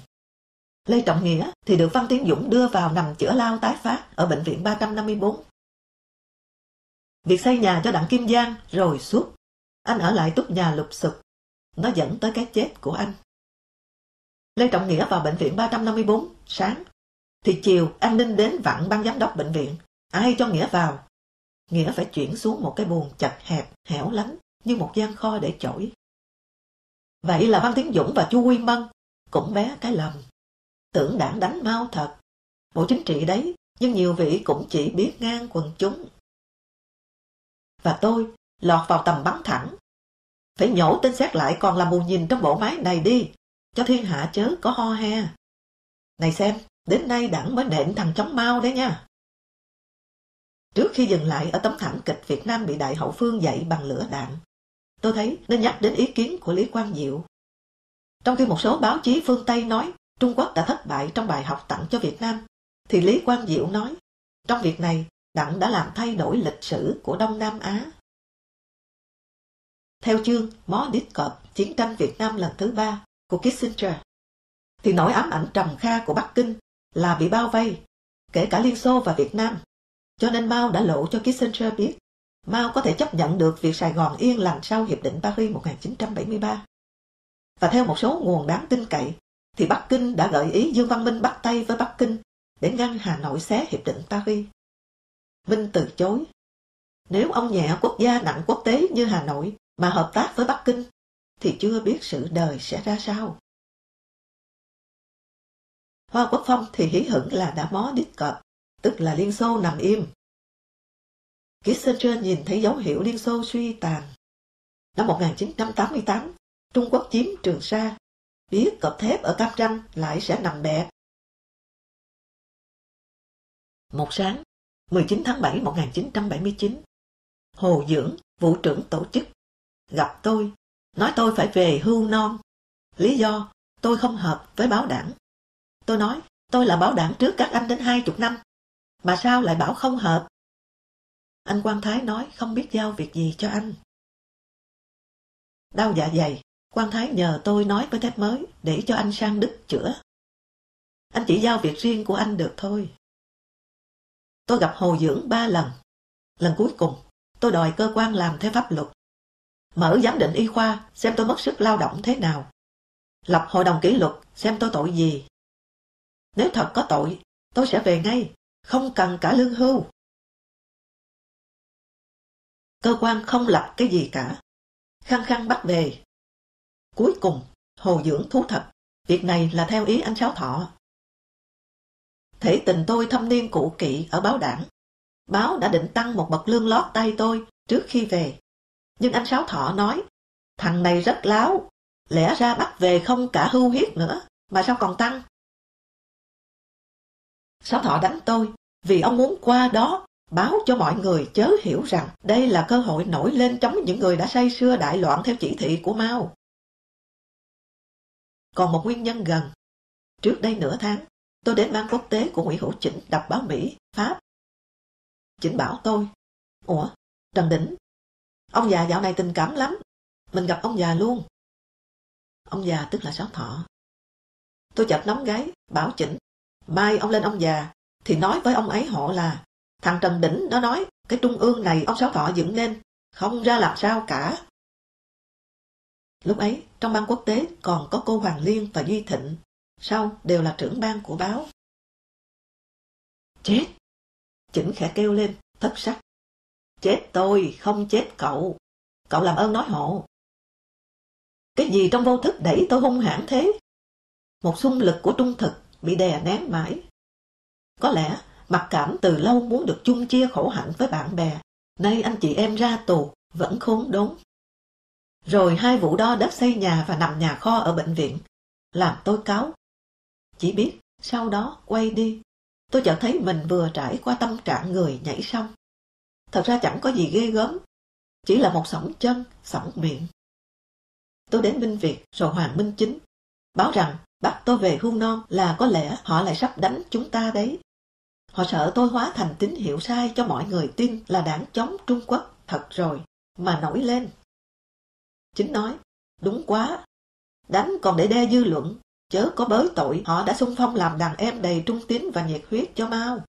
Lê Trọng Nghĩa thì được Văn Tiến Dũng đưa vào nằm chữa lao tái phát ở Bệnh viện 354. Việc xây nhà cho Đặng Kim Giang rồi suốt, anh ở lại túc nhà lục sụp. Nó dẫn tới cái chết của anh. Lê Trọng Nghĩa vào bệnh viện 354 sáng. Thì chiều an ninh đến vặn ban giám đốc bệnh viện. Ai cho Nghĩa vào? Nghĩa phải chuyển xuống một cái buồng chật hẹp, hẻo lánh như một gian kho để chổi. Vậy là Văn Tiến Dũng và Chu Quy Mân cũng bé cái lầm. Tưởng đảng đánh mau thật. Bộ chính trị đấy, nhưng nhiều vị cũng chỉ biết ngang quần chúng. Và tôi lọt vào tầm bắn thẳng. Phải nhổ tên xét lại còn là mù nhìn trong bộ máy này đi cho thiên hạ chớ có ho he. Này xem, đến nay đảng mới nện thằng chóng mau đấy nha. Trước khi dừng lại ở tấm thảm kịch Việt Nam bị Đại Hậu Phương dậy bằng lửa đạn, tôi thấy nên nhắc đến ý kiến của Lý Quang Diệu. Trong khi một số báo chí phương Tây nói Trung Quốc đã thất bại trong bài học tặng cho Việt Nam, thì Lý Quang Diệu nói, trong việc này, Đặng đã làm thay đổi lịch sử của Đông Nam Á. Theo chương Mó Đít Cọp, Chiến tranh Việt Nam lần thứ ba của Kissinger, thì nỗi ám ảnh trầm kha của Bắc Kinh là bị bao vây, kể cả Liên Xô và Việt Nam. Cho nên Mao đã lộ cho Kissinger biết Mao có thể chấp nhận được việc Sài Gòn yên lành sau Hiệp định Paris 1973. Và theo một số nguồn đáng tin cậy, thì Bắc Kinh đã gợi ý Dương Văn Minh bắt tay với Bắc Kinh để ngăn Hà Nội xé Hiệp định Paris. Minh từ chối. Nếu ông nhẹ quốc gia nặng quốc tế như Hà Nội mà hợp tác với Bắc Kinh, thì chưa biết sự đời sẽ ra sao. Hoa Quốc Phong thì hí hửng là đã mó đít cọp, tức là Liên Xô nằm im. Kissinger nhìn thấy dấu hiệu Liên Xô suy tàn. Năm 1988, Trung Quốc chiếm Trường Sa, biết cọp thép ở Cam Ranh lại sẽ nằm bẹp. Một sáng, 19 tháng 7 1979, Hồ Dưỡng, vụ trưởng tổ chức, gặp tôi, nói tôi phải về hưu non. Lý do, tôi không hợp với báo đảng. Tôi nói, tôi là báo đảng trước các anh đến hai chục năm, mà sao lại bảo không hợp? Anh Quang Thái nói không biết giao việc gì cho anh. Đau dạ dày, Quang Thái nhờ tôi nói với thép mới để cho anh sang Đức chữa. Anh chỉ giao việc riêng của anh được thôi. Tôi gặp Hồ Dưỡng ba lần. Lần cuối cùng, tôi đòi cơ quan làm theo pháp luật. Mở giám định y khoa xem tôi mất sức lao động thế nào. Lập hội đồng kỷ luật xem tôi tội gì. Nếu thật có tội, tôi sẽ về ngay, không cần cả lương hưu. Cơ quan không lập cái gì cả. Khăng khăng bắt về. Cuối cùng, Hồ Dưỡng thú thật, việc này là theo ý anh Sáu Thọ. Thể tình tôi thâm niên cụ kỵ ở báo đảng. Báo đã định tăng một bậc lương lót tay tôi trước khi về. Nhưng anh Sáu Thọ nói, thằng này rất láo, lẽ ra bắt về không cả hưu hiếp nữa, mà sao còn tăng? Sáu Thọ đánh tôi, vì ông muốn qua đó báo cho mọi người chớ hiểu rằng đây là cơ hội nổi lên chống những người đã say xưa đại loạn theo chỉ thị của Mao. Còn một nguyên nhân gần, trước đây nửa tháng, tôi đến ban quốc tế của Nguyễn Hữu Chỉnh đọc báo Mỹ, Pháp. Chỉnh bảo tôi, Ủa, Trần Đỉnh, ông già dạo này tình cảm lắm, mình gặp ông già luôn. Ông già tức là Sáu Thọ. Tôi chập nóng gáy, bảo Chỉnh, mai ông lên ông già, thì nói với ông ấy họ là thằng Trần Đỉnh nó nói cái trung ương này ông Sáu Thọ dựng nên, không ra làm sao cả. Lúc ấy, trong ban quốc tế còn có cô Hoàng Liên và Duy Thịnh, sau đều là trưởng ban của báo. Chết! Chỉnh khẽ kêu lên, thất sắc. Chết tôi, không chết cậu. Cậu làm ơn nói hộ. Cái gì trong vô thức đẩy tôi hung hãn thế? Một xung lực của trung thực bị đè nén mãi. Có lẽ mặc cảm từ lâu muốn được chung chia khổ hạnh với bạn bè. Nay anh chị em ra tù, vẫn khốn đốn. Rồi hai vụ đo đất xây nhà và nằm nhà kho ở bệnh viện, làm tôi cáo. Chỉ biết, sau đó quay đi, tôi chợt thấy mình vừa trải qua tâm trạng người nhảy xong. Thật ra chẳng có gì ghê gớm, chỉ là một sỏng chân, sỏng miệng. Tôi đến Minh Việt rồi Hoàng Minh Chính, báo rằng bắt tôi về hưu non là có lẽ họ lại sắp đánh chúng ta đấy. Họ sợ tôi hóa thành tín hiệu sai cho mọi người tin là đảng chống Trung Quốc thật rồi, mà nổi lên. Chính nói, đúng quá, đánh còn để đe dư luận, chớ có bới tội họ đã xung phong làm đàn em đầy trung tín và nhiệt huyết cho Mao.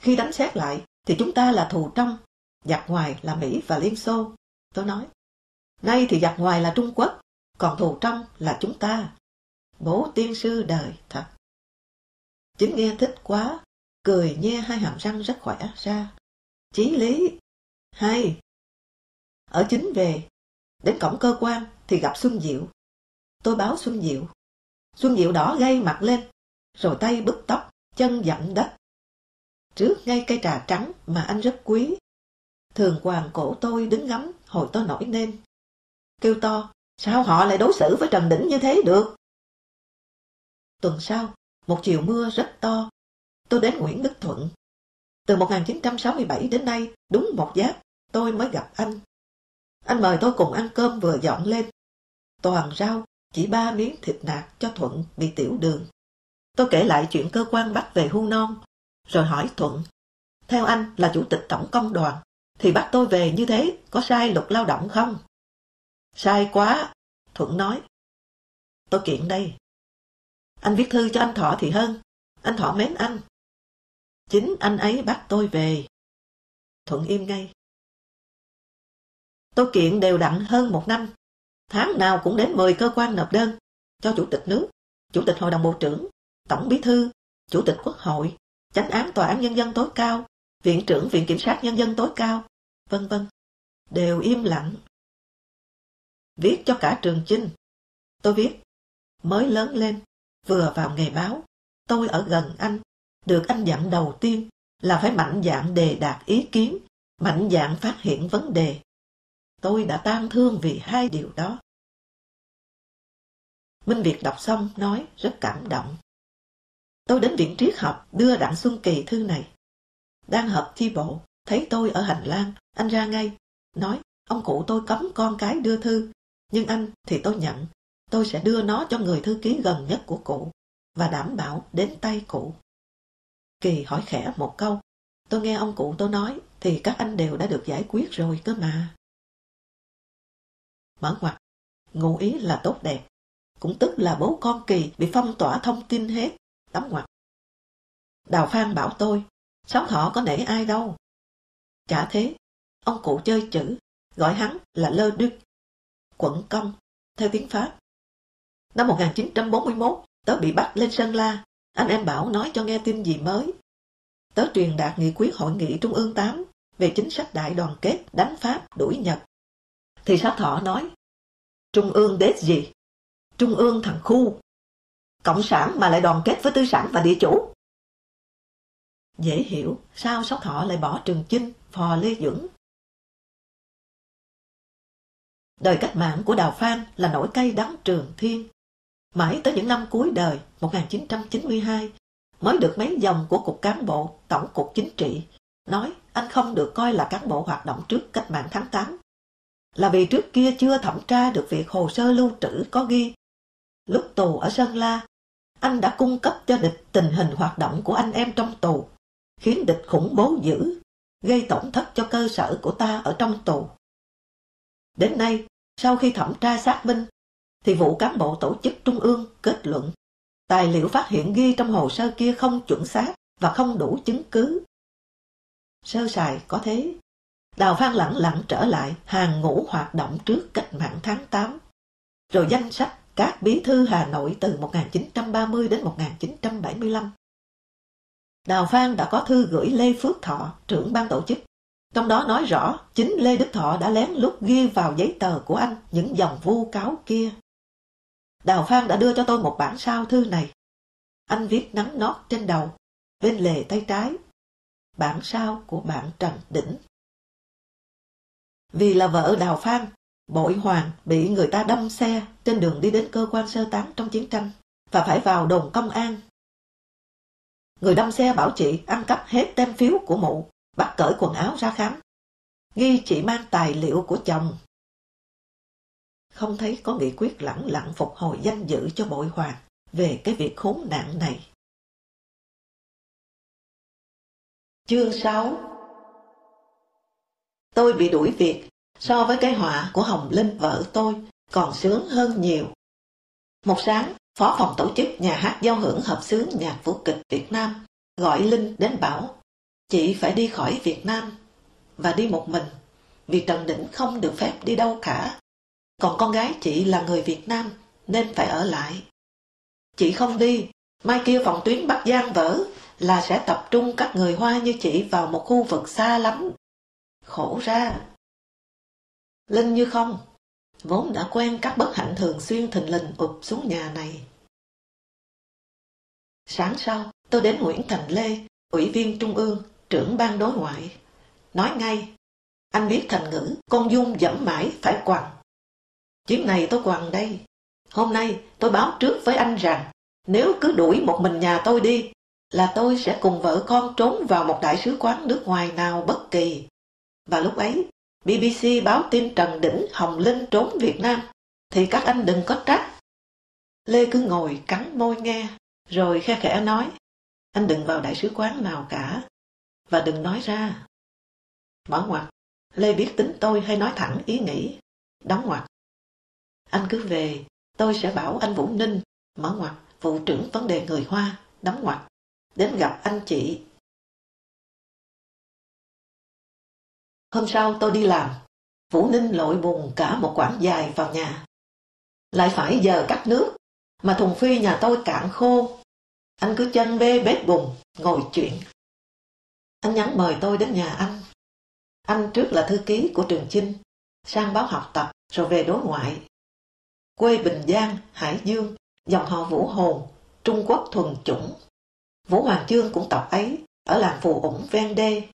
Khi đánh xét lại, thì chúng ta là thù trong, giặc ngoài là Mỹ và Liên Xô. Tôi nói, nay thì giặc ngoài là Trung Quốc, còn thù trong là chúng ta. Bố tiên sư đời thật. Chính nghe thích quá, cười nhe hai hàm răng rất khỏe ra. Chí lý, hay, ở chính về, đến cổng cơ quan thì gặp Xuân Diệu. Tôi báo Xuân Diệu. Xuân Diệu đỏ gay mặt lên, rồi tay bứt tóc, chân dặm đất. Trước ngay cây trà trắng mà anh rất quý. Thường hoàng cổ tôi đứng ngắm, hồi tôi nổi lên. Kêu to, sao họ lại đối xử với Trần Đỉnh như thế được? Tuần sau, một chiều mưa rất to, tôi đến Nguyễn Đức Thuận. Từ 1967 đến nay, đúng một giáp, tôi mới gặp anh. Anh mời tôi cùng ăn cơm vừa dọn lên. Toàn rau, chỉ ba miếng thịt nạc cho Thuận bị tiểu đường. Tôi kể lại chuyện cơ quan bắt về hưu non, rồi hỏi Thuận. Theo anh là chủ tịch tổng công đoàn, thì bắt tôi về như thế có sai luật lao động không? Sai quá, Thuận nói. Tôi kiện đây. Anh viết thư cho anh Thọ thì hơn, anh Thọ mến anh. Chính anh ấy bắt tôi về. Thuận im ngay. Tôi kiện đều đặn hơn một năm. Tháng nào cũng đến 10 cơ quan nộp đơn cho Chủ tịch nước, Chủ tịch Hội đồng Bộ trưởng, Tổng Bí Thư, Chủ tịch Quốc hội, Chánh án Tòa án Nhân dân tối cao, Viện trưởng Viện Kiểm sát Nhân dân tối cao, vân vân đều im lặng. Viết cho cả trường chinh. Tôi viết, mới lớn lên, vừa vào nghề báo, tôi ở gần anh, được anh dặn đầu tiên là phải mạnh dạn đề đạt ý kiến, mạnh dạn phát hiện vấn đề. Tôi đã tan thương vì hai điều đó. Minh Việt đọc xong nói rất cảm động. Tôi đến Viện Triết học đưa Đặng Xuân Kỳ thư này. Đang họp chi bộ, thấy tôi ở hành lang, anh ra ngay, nói ông cụ tôi cấm con cái đưa thư, nhưng anh thì tôi nhận, tôi sẽ đưa nó cho người thư ký gần nhất của cụ và đảm bảo đến tay cụ. Kỳ hỏi khẽ một câu, tôi nghe ông cụ tôi nói thì các anh đều đã được giải quyết rồi cơ mà. Mở ngoặt, ngụ ý là tốt đẹp, cũng tức là bố con Kỳ bị phong tỏa thông tin hết, đóng ngoặt. Đào Phan bảo tôi, sống họ có nể ai đâu. Chả thế, ông cụ chơi chữ, gọi hắn là Lơ Đức, quận công, theo tiếng Pháp. Năm 1941, tớ bị bắt lên Sơn La, anh em bảo nói cho nghe tin gì mới. Tớ truyền đạt nghị quyết hội nghị Trung ương 8 về chính sách đại đoàn kết đánh Pháp đuổi Nhật. Thì sát thọ nói, Trung ương đế gì? Trung ương thằng khu. Cộng sản mà lại đoàn kết với tư sản và địa chủ. Dễ hiểu sao Sóc thọ lại bỏ trường chinh, phò lê dưỡng. Đời cách mạng của Đào Phan là nỗi cay đắng trường thiên. Mãi tới những năm cuối đời 1992 mới được mấy dòng của Cục Cán bộ Tổng cục Chính trị nói anh không được coi là cán bộ hoạt động trước cách mạng tháng 8. Là vì trước kia chưa thẩm tra được việc hồ sơ lưu trữ có ghi. Lúc tù ở Sơn La, anh đã cung cấp cho địch tình hình hoạt động của anh em trong tù, khiến địch khủng bố dữ, gây tổn thất cho cơ sở của ta ở trong tù. Đến nay, sau khi thẩm tra xác minh, thì vụ cán bộ tổ chức trung ương kết luận tài liệu phát hiện ghi trong hồ sơ kia không chuẩn xác và không đủ chứng cứ. Sơ sài có thế, Đào Phan lặng lặng trở lại hàng ngũ hoạt động trước cách mạng tháng 8, rồi danh sách các bí thư Hà Nội từ 1930 đến 1975. Đào Phan đã có thư gửi Lê Phước Thọ, trưởng ban tổ chức. Trong đó nói rõ chính Lê Đức Thọ đã lén lút ghi vào giấy tờ của anh những dòng vu cáo kia. Đào Phan đã đưa cho tôi một bản sao thư này. Anh viết nắng nót trên đầu, bên lề tay trái. Bản sao của bạn Trần Đỉnh. Vì là vợ Đào Phan, Bội Hoàng bị người ta đâm xe trên đường đi đến cơ quan sơ tán trong chiến tranh và phải vào đồn công an. Người đâm xe bảo chị ăn cắp hết tem phiếu của mụ, bắt cởi quần áo ra khám. Nghi chị mang tài liệu của chồng không thấy có nghị quyết lẳng lặng phục hồi danh dự cho bội hoàng về cái việc khốn nạn này. Chương 6 Tôi bị đuổi việc so với cái họa của Hồng Linh vợ tôi còn sướng hơn nhiều. Một sáng, phó phòng tổ chức nhà hát giao hưởng hợp xướng nhạc vũ kịch Việt Nam gọi Linh đến bảo chị phải đi khỏi Việt Nam và đi một mình vì Trần Đỉnh không được phép đi đâu cả còn con gái chị là người Việt Nam nên phải ở lại. Chị không đi, mai kia phòng tuyến Bắc Giang vỡ là sẽ tập trung các người Hoa như chị vào một khu vực xa lắm. Khổ ra. Linh như không, vốn đã quen các bất hạnh thường xuyên thình lình ụp xuống nhà này. Sáng sau, tôi đến Nguyễn Thành Lê, Ủy viên Trung ương, trưởng ban đối ngoại. Nói ngay, anh biết thành ngữ, con dung dẫm mãi phải quằn. Chuyến này tôi quằn đây. Hôm nay tôi báo trước với anh rằng nếu cứ đuổi một mình nhà tôi đi, là tôi sẽ cùng vợ con trốn vào một đại sứ quán nước ngoài nào bất kỳ. Và lúc ấy, BBC báo tin Trần Đỉnh Hồng Linh trốn Việt Nam, thì các anh đừng có trách. Lê cứ ngồi cắn môi nghe, rồi khe khẽ nói, anh đừng vào đại sứ quán nào cả, và đừng nói ra. Mở ngoặt, Lê biết tính tôi hay nói thẳng ý nghĩ, đóng ngoặt. Anh cứ về, tôi sẽ bảo anh Vũ Ninh, mở ngoặt, vụ trưởng vấn đề người Hoa, đóng ngoặt, đến gặp anh chị. Hôm sau tôi đi làm, Vũ Ninh lội bùn cả một quãng dài vào nhà. Lại phải giờ cắt nước, mà thùng phi nhà tôi cạn khô. Anh cứ chân bê bếp bùn ngồi chuyện. Anh nhắn mời tôi đến nhà anh. Anh trước là thư ký của Trường Chinh, sang báo học tập rồi về đối ngoại. Quê Bình Giang, Hải Dương, dòng họ Vũ Hồn, Trung Quốc thuần chủng. Vũ Hoàng Chương cũng tộc ấy, ở làng Phù Ủng ven đê.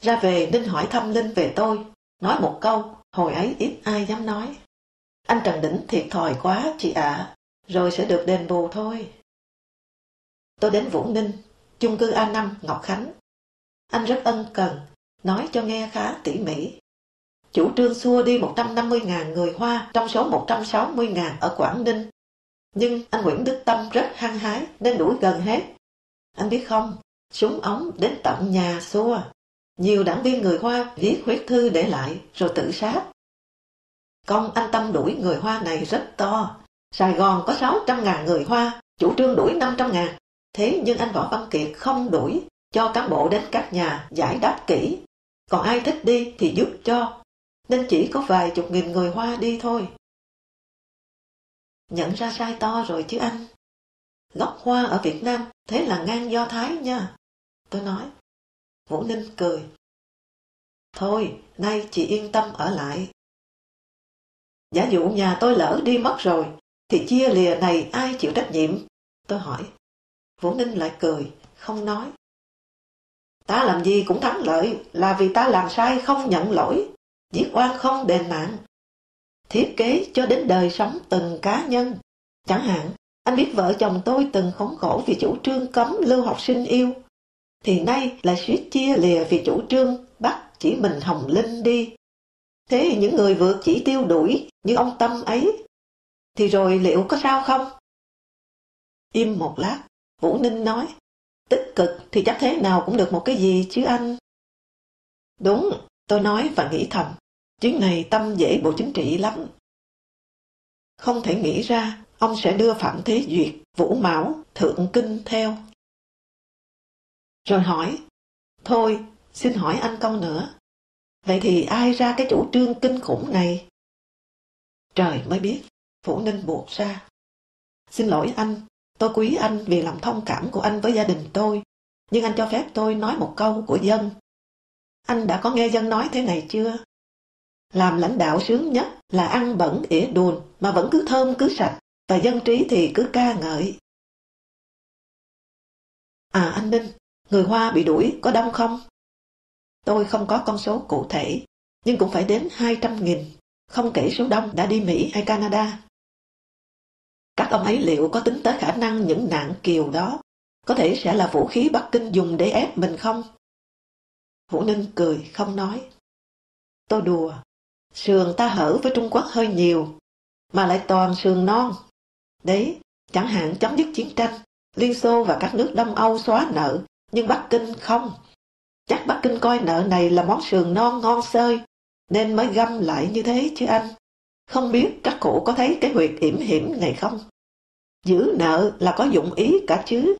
Ra về Ninh hỏi thăm Linh về tôi, nói một câu, hồi ấy ít ai dám nói. Anh Trần Đỉnh thiệt thòi quá chị ạ, rồi sẽ được đền bù thôi. Tôi đến Vũ Ninh, chung cư A5 Ngọc Khánh. Anh rất ân cần, nói cho nghe khá tỉ mỉ. Chủ trương xua đi 150.000 người Hoa trong số 160.000 ở Quảng Ninh. Nhưng anh Nguyễn Đức Tâm rất hăng hái nên đuổi gần hết. Anh biết không, súng ống đến tận nhà xua. Nhiều đảng viên người Hoa viết huyết thư để lại rồi tự sát. Công anh Tâm đuổi người Hoa này rất to. Sài Gòn có 600.000 người Hoa, chủ trương đuổi 500.000. Thế nhưng anh Võ Văn Kiệt không đuổi, cho cán bộ đến các nhà giải đáp kỹ. Còn ai thích đi thì giúp cho, nên chỉ có vài chục nghìn người Hoa đi thôi. Nhận ra sai to rồi chứ anh. Gốc Hoa ở Việt Nam thế là ngang do Thái nha. Tôi nói. Vũ Ninh cười. Thôi, nay chị yên tâm ở lại. Giả dụ nhà tôi lỡ đi mất rồi, thì chia lìa này ai chịu trách nhiệm? Tôi hỏi. Vũ Ninh lại cười, không nói. Ta làm gì cũng thắng lợi là vì ta làm sai không nhận lỗi, giết oan không đền mạng. Thiết kế cho đến đời sống từng cá nhân. Chẳng hạn, anh biết vợ chồng tôi từng khốn khổ vì chủ trương cấm lưu học sinh yêu. Thì nay lại suýt chia lìa vì chủ trương bắt chỉ mình Hồng Linh đi. Thế những người vượt chỉ tiêu đuổi như ông Tâm ấy, thì rồi liệu có sao không? Im một lát, Vũ Ninh nói, tích cực thì chắc thế nào cũng được một cái gì chứ anh. Đúng, tôi nói và nghĩ thầm, chuyến này Tâm dễ bộ chính trị lắm. Không thể nghĩ ra ông sẽ đưa Phạm Thế Duyệt, Vũ Mão, Thượng Kinh theo. Rồi hỏi, thôi, xin hỏi anh câu nữa. Vậy thì ai ra cái chủ trương kinh khủng này? Trời mới biết, Phủ Ninh buộc ra. Xin lỗi anh, tôi quý anh vì lòng thông cảm của anh với gia đình tôi, nhưng anh cho phép tôi nói một câu của dân. Anh đã có nghe dân nói thế này chưa? Làm lãnh đạo sướng nhất là ăn bẩn ỉa đùn mà vẫn cứ thơm cứ sạch, và dân trí thì cứ ca ngợi. À anh Ninh, người Hoa bị đuổi có đông không? Tôi không có con số cụ thể, nhưng cũng phải đến 200.000, không kể số đông đã đi Mỹ hay Canada. Các ông ấy liệu có tính tới khả năng những nạn kiều đó có thể sẽ là vũ khí Bắc Kinh dùng để ép mình không? Vũ Ninh cười, không nói. Tôi đùa, sườn ta hở với Trung Quốc hơi nhiều, mà lại toàn sườn non. Đấy, chẳng hạn chấm dứt chiến tranh, Liên Xô và các nước Đông Âu xóa nợ, nhưng Bắc Kinh không. Chắc Bắc Kinh coi nợ này là món sườn non ngon sơi, nên mới găm lại như thế chứ anh. Không biết các cụ có thấy cái huyệt yểm hiểm này không? Giữ nợ là có dụng ý cả chứ.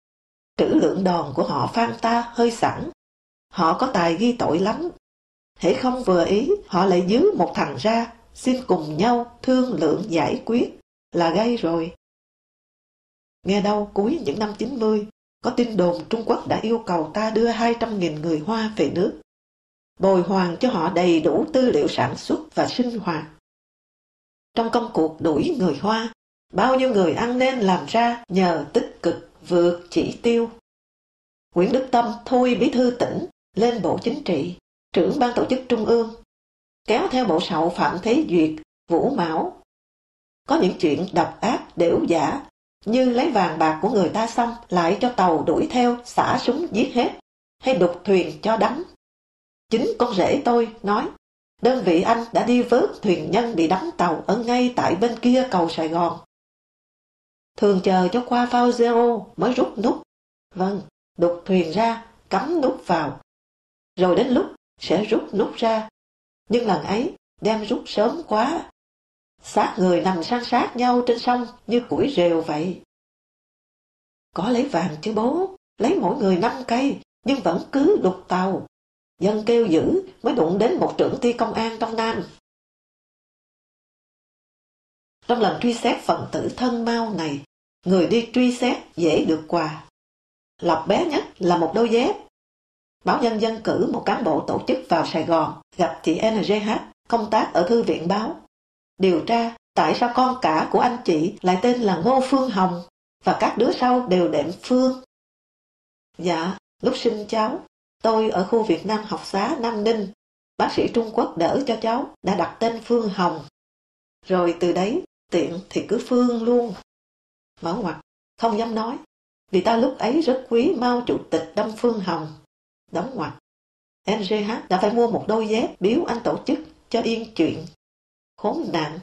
Trữ lượng đòn của họ phan ta hơi sẵn. Họ có tài ghi tội lắm. Hễ không vừa ý, họ lại dứ một thằng ra, xin cùng nhau thương lượng giải quyết, là gây rồi. Nghe đâu cuối những năm 90, có tin đồn Trung Quốc đã yêu cầu ta đưa 200.000 người Hoa về nước, bồi hoàn cho họ đầy đủ tư liệu sản xuất và sinh hoạt. Trong công cuộc đuổi người Hoa, bao nhiêu người ăn nên làm ra nhờ tích cực vượt chỉ tiêu. Nguyễn Đức Tâm thôi bí thư tỉnh lên Bộ Chính trị, trưởng ban tổ chức Trung ương, kéo theo bộ sậu Phạm Thế Duyệt, Vũ Mão. Có những chuyện độc ác, đểu giả, như lấy vàng bạc của người ta xong lại cho tàu đuổi theo, xả súng giết hết, hay đục thuyền cho đắm. Chính con rể tôi nói, đơn vị anh đã đi vớt thuyền nhân bị đắm tàu ở ngay tại bên kia cầu Sài Gòn. Thường chờ cho qua phao zero mới rút nút. Vâng, đục thuyền ra, cắm nút vào. Rồi đến lúc sẽ rút nút ra. Nhưng lần ấy đem rút sớm quá. Xác người nằm san sát nhau trên sông như củi rều vậy. Có lấy vàng chứ bố, lấy mỗi người năm cây, nhưng vẫn cứ đục tàu. Dân kêu dữ mới đụng đến một trưởng ty công an trong Nam. Trong lần truy xét phần tử thân mau này, người đi truy xét dễ được quà. Lọc bé nhất là một đôi dép. Báo Nhân dân cử một cán bộ tổ chức vào Sài Gòn gặp chị NGH công tác ở Thư viện Báo. Điều tra tại sao con cả của anh chị lại tên là Ngô Phương Hồng và các đứa sau đều đệm Phương. Dạ, lúc sinh cháu, tôi ở khu Việt Nam học xá Nam Ninh, bác sĩ Trung Quốc đỡ cho cháu đã đặt tên Phương Hồng. Rồi từ đấy, tiện thì cứ Phương luôn. Mở ngoặt, không dám nói, vì ta lúc ấy rất quý Mao Chủ tịch Đông Phương Hồng. Đóng ngoặc. NGH đã phải mua một đôi dép biếu anh tổ chức cho yên chuyện. Khốn nạn,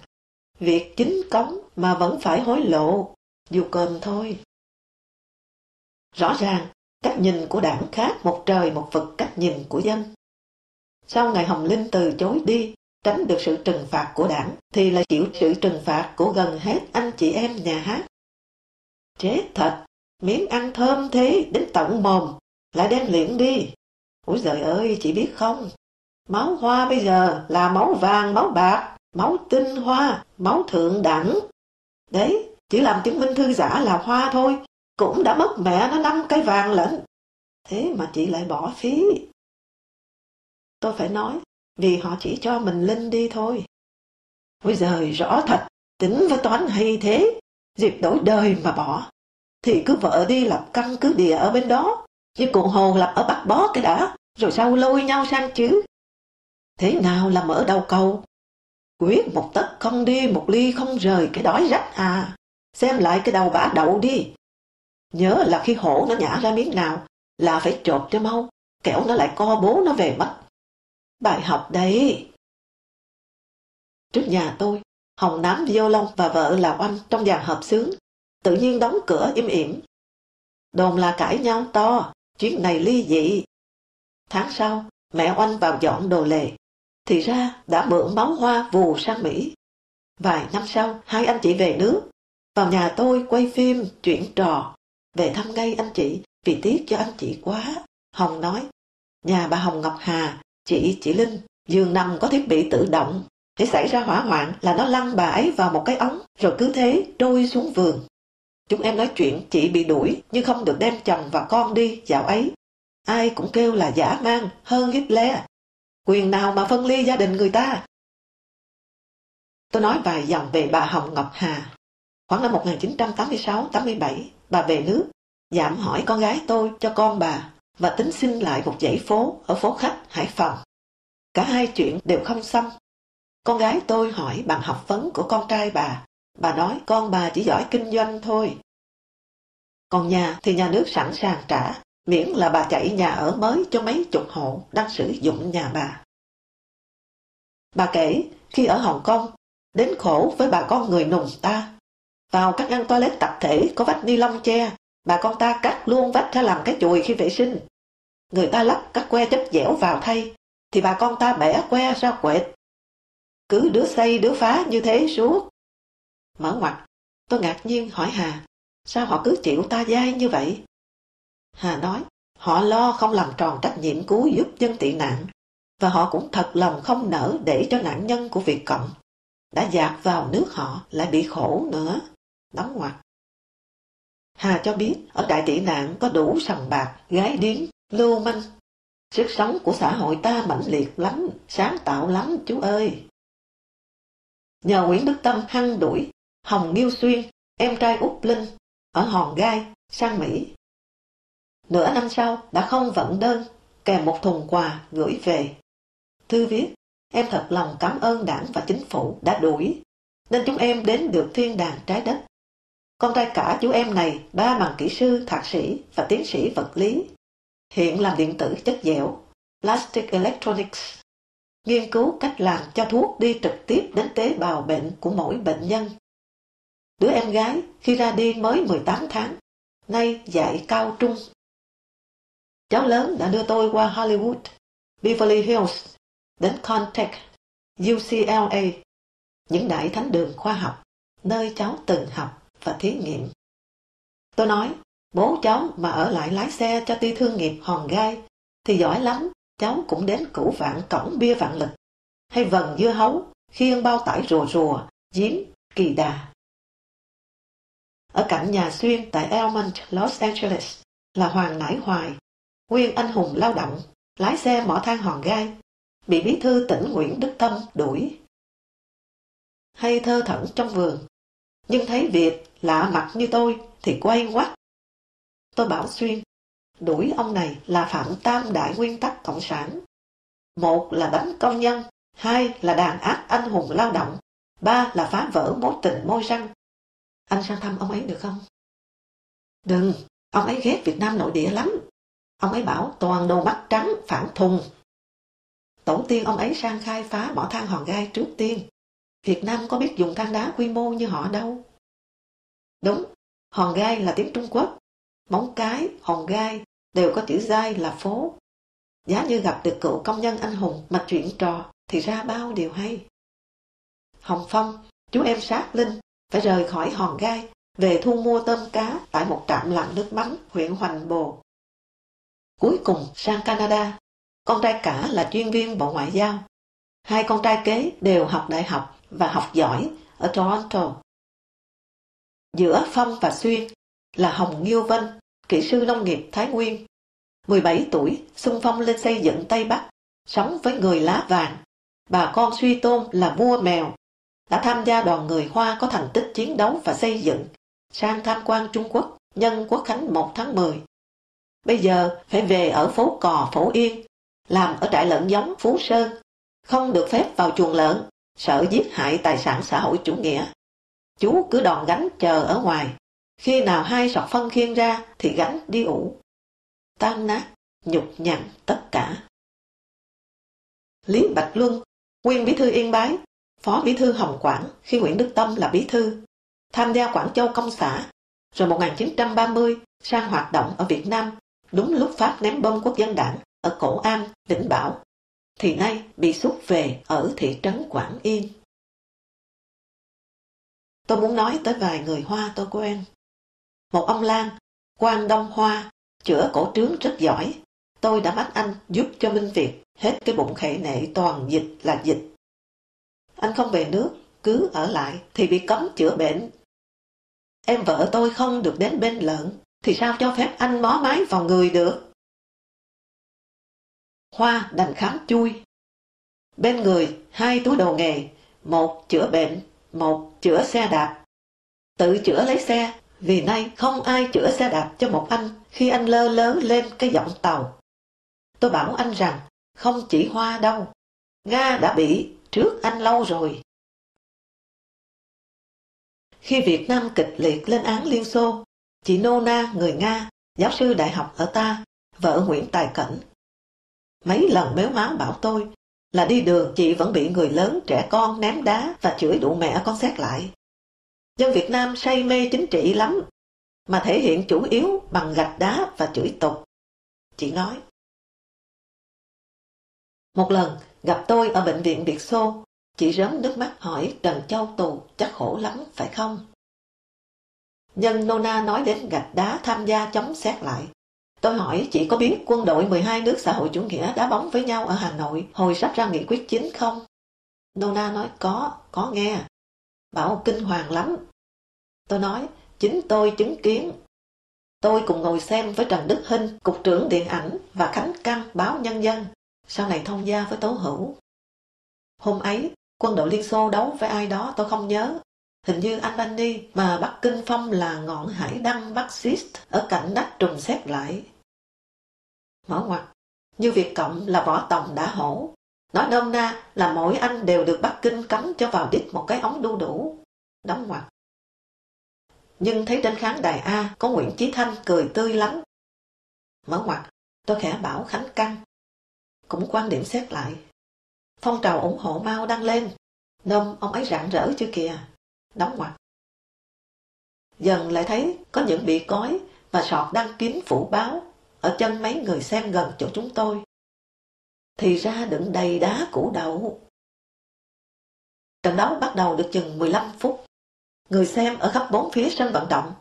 việc chính cống mà vẫn phải hối lộ, dù cơm thôi. Rõ ràng, cách nhìn của đảng khác một trời một vực cách nhìn của dân. Sau ngày Hồng Linh từ chối đi, tránh được sự trừng phạt của đảng, thì là chịu sự trừng phạt của gần hết anh chị em nhà hát. Chết thật, miếng ăn thơm thế đến tận mồm, lại đem liễn đi. Ôi giời ơi, chị biết không, máu hoa bây giờ là máu vàng, máu bạc, máu tinh hoa, máu thượng đẳng. Đấy, chỉ làm chứng minh thư giả là hoa thôi, cũng đã mất mẹ nó năm cái vàng lận. Thế mà chị lại bỏ phí. Tôi phải nói, vì họ chỉ cho mình linh đi thôi. Ôi giời, rõ thật, tính với toán hay thế, dịp đổi đời mà bỏ. Thì cứ vợ đi lập căn cứ địa ở bên đó, chứ cụ hồ lập ở Bắc Bó cái đã, rồi sau lôi nhau sang chứ. Thế nào là mở đầu cầu? Quyết một tấc không đi, một ly không rời cái đói rách à. Xem lại cái đầu bả đậu đi. Nhớ là khi hổ nó nhả ra miếng nào là phải chộp cho mau, kẻo nó lại co bố nó về mất. Bài học đấy. Trước nhà tôi, Hồng Nám lông và vợ là Oanh trong dàn hợp sướng, tự nhiên đóng cửa im ỉm. Đồn là cãi nhau to, chuyện này ly dị. Tháng sau, mẹ Oanh vào dọn đồ lề, thì ra đã mượn máu hoa vù sang Mỹ. Vài năm sau, hai anh chị về nước, vào nhà tôi quay phim, chuyện trò, về thăm ngay anh chị vì tiếc cho anh chị quá. Hồng nói, nhà bà Hồng Ngọc Hà, chị, chị Linh, giường nằm có thiết bị tự động. Để xảy ra hỏa hoạn là nó lăn bà ấy vào một cái ống, rồi cứ thế trôi xuống vườn. Chúng em nói chuyện chị bị đuổi nhưng không được đem chồng và con đi dạo ấy. Ai cũng kêu là giả mang hơn Hitler. Quyền nào mà phân ly gia đình người ta? Tôi nói vài dòng về bà Hồng Ngọc Hà. Khoảng năm 1986-87, bà về nước, giảm hỏi con gái tôi cho con bà và tính xin lại một dãy phố ở phố khách Hải Phòng. Cả hai chuyện đều không xong. Con gái tôi hỏi bằng học vấn của con trai bà. Bà nói con bà chỉ giỏi kinh doanh thôi. Còn nhà thì nhà nước sẵn sàng trả, miễn là bà chạy nhà ở mới cho mấy chục hộ đang sử dụng nhà bà. Bà kể, khi ở Hồng Kông, đến khổ với bà con người nùng ta. Vào các ngăn toilet tập thể có vách ni lông che, bà con ta cắt luôn vách ra làm cái chùi khi vệ sinh. Người ta lắp các que chất dẻo vào thay, thì bà con ta bẻ que ra quẹt. Cứ đứa xây đứa phá như thế suốt. Mở ngoặt, tôi ngạc nhiên hỏi Hà, sao họ cứ chịu ta dai như vậy? Hà nói, họ lo không làm tròn trách nhiệm cứu giúp dân tị nạn, và họ cũng thật lòng không nỡ để cho nạn nhân của Việt Cộng đã dạt vào nước họ lại bị khổ nữa. Đóng ngoặt. Hà cho biết ở đại tị nạn có đủ sòng bạc, gái điếm, lưu manh. Sức sống của xã hội ta mạnh liệt lắm, sáng tạo lắm chú ơi. Nhờ Nguyễn Đức Tâm hăng đuổi, Hồng Nghiêu Xuyên, em trai Úc Linh, ở Hòn Gai, sang Mỹ. Nửa năm sau đã không vận đơn, kèm một thùng quà gửi về. Thư viết, em thật lòng cảm ơn đảng và chính phủ đã đuổi, nên chúng em đến được thiên đàng trái đất. Con trai cả chú em này ba bằng kỹ sư, thạc sĩ và tiến sĩ vật lý. Hiện làm điện tử chất dẻo, Plastic Electronics. Nghiên cứu cách làm cho thuốc đi trực tiếp đến tế bào bệnh của mỗi bệnh nhân. Đứa em gái khi ra đi mới 18 tháng, nay dạy cao trung. Cháu lớn đã đưa tôi qua Hollywood, Beverly Hills, đến Caltech, UCLA, những đại thánh đường khoa học, nơi cháu từng học và thí nghiệm. Tôi nói, bố cháu mà ở lại lái xe cho ti thương nghiệp hòn gai thì giỏi lắm, cháu cũng đến củ vạn cổng bia vạn lực, hay vần dưa hấu, khiêng bao tải rùa rùa, giếm, kỳ đà. Ở cạnh nhà xuyên tại Elmont, Los Angeles là Hoàng Nải Hoài, nguyên anh hùng lao động, lái xe mỏ than hòn gai, bị bí thư tỉnh Nguyễn Đức Tâm đuổi. Hay thơ thẩn trong vườn, nhưng thấy Việt lạ mặt như tôi thì quay quắt. Tôi bảo Xuyên, đuổi ông này là phạm tam đại nguyên tắc cộng sản. Một là đánh công nhân, hai là đàn áp anh hùng lao động, ba là phá vỡ mối tình môi răng. Anh sang thăm ông ấy được không? Đừng, ông ấy ghét Việt Nam nội địa lắm. Ông ấy bảo toàn đồ mắt trắng, phản thùng. Tổ tiên ông ấy sang khai phá mỏ than hòn gai trước tiên. Việt Nam có biết dùng than đá quy mô như họ đâu. Đúng, hòn gai là tiếng Trung Quốc. Móng cái, hòn gai đều có chữ dai là phố. Giá như gặp được cựu công nhân anh hùng mà chuyện trò thì ra bao điều hay. Hồng Phong, chú em sát Linh, phải rời khỏi hòn gai, về thu mua tôm cá tại một trạm làm nước mắm huyện Hoành Bồ. Cuối cùng sang Canada, con trai cả là chuyên viên Bộ Ngoại giao. Hai con trai kế đều học đại học và học giỏi ở Toronto. Giữa Phong và Xuyên là Hồng Nghiêu Vân, kỹ sư nông nghiệp Thái Nguyên. 17 tuổi, xung phong lên xây dựng Tây Bắc, sống với người lá vàng. Bà con suy tôn là vua mèo, đã tham gia đoàn người Hoa có thành tích chiến đấu và xây dựng, sang tham quan Trung Quốc nhân Quốc Khánh 1 tháng 10. Bây giờ phải về ở phố Cò, Phổ Yên, làm ở trại lợn giống Phú Sơn, không được phép vào chuồng lợn, sợ giết hại tài sản xã hội chủ nghĩa. Chú cứ đòn gánh chờ ở ngoài, khi nào hai sọt phân khiên ra thì gánh đi ủ. Tan nát, nhục nhằn tất cả. Lý Bạch Luân, nguyên bí thư Yên Bái, phó bí thư Hồng Quảng khi Nguyễn Đức Tâm là bí thư, tham gia Quảng Châu Công xã, rồi 1930 sang hoạt động ở Việt Nam đúng lúc Pháp ném bom quốc dân đảng ở Cổ Am, Vĩnh Bảo, thì nay bị xúc về ở thị trấn Quảng Yên. Tôi muốn nói tới vài người Hoa tôi quen. Một ông Lan, quan Đông Hoa, chữa cổ trướng rất giỏi. Tôi đã bắt anh giúp cho Minh Việt hết cái bụng khệ nệ toàn dịch là dịch. Anh không về nước, cứ ở lại thì bị cấm chữa bệnh. Em vợ tôi không được đến bên lợn, thì sao cho phép anh mó mái vào người được? Hoa đành khám chui. Bên người, hai túi đồ nghề, một chữa bệnh, một chữa xe đạp. Tự chữa lấy xe, vì nay không ai chữa xe đạp cho một anh khi anh lơ lớ lên cái giọng tàu. Tôi bảo anh rằng, không chỉ Hoa đâu, Nga đã bị trước anh lâu rồi. Khi Việt Nam kịch liệt lên án Liên Xô, chị Nona, người Nga, giáo sư đại học ở ta, vợ Nguyễn Tài Cảnh mấy lần méo máu bảo tôi là đi đường chị vẫn bị người lớn trẻ con ném đá và chửi đủ mẹ con xét lại. Dân Việt Nam say mê chính trị lắm, mà thể hiện chủ yếu bằng gạch đá và chửi tục. Chị nói. Một lần, gặp tôi ở bệnh viện Việt Xô, chị rớm nước mắt hỏi Trần Châu Tù chắc khổ lắm, phải không? Nhân Nona nói đến gạch đá tham gia chống xét lại. Tôi hỏi chị có biết quân đội 12 nước xã hội chủ nghĩa đá bóng với nhau ở Hà Nội hồi sắp ra nghị quyết chính không? Nona nói có, có nghe. Bảo kinh hoàng lắm. Tôi nói, chính tôi chứng kiến. Tôi cùng ngồi xem với Trần Đức Hinh, Cục trưởng Điện ảnh và Khánh Căn báo Nhân dân, sau này thông gia với Tố Hữu. Hôm ấy, quân đội Liên Xô đấu với ai đó tôi không nhớ. Hình như Albany mà Bắc Kinh Phong là ngọn hải đăng Bắc Xít ở cạnh đất trùng xét lại. Mở ngoặt, như Việt Cộng là võ tòng đã hổ. Nói nôm na là mỗi anh đều được Bắc Kinh cấm cho vào đít một cái ống đu đủ. Đóng ngoặt. nhưng thấy trên khán đài A có Nguyễn Chí Thanh cười tươi lắm. Mở ngoặt, tôi khẽ bảo Khánh Căng. Cũng quan điểm xét lại. Phong trào ủng hộ Mao đăng lên. Nôm ông ấy rạng rỡ chưa kìa. Đóng ngoặt. Dần lại thấy có những bị cói và sọt đăng kín phủ báo ở chân mấy người xem gần chỗ chúng tôi. Thì ra đựng đầy đá củ đậu. Trận đấu bắt đầu được chừng 15 phút. Người xem ở khắp bốn phía sân vận động.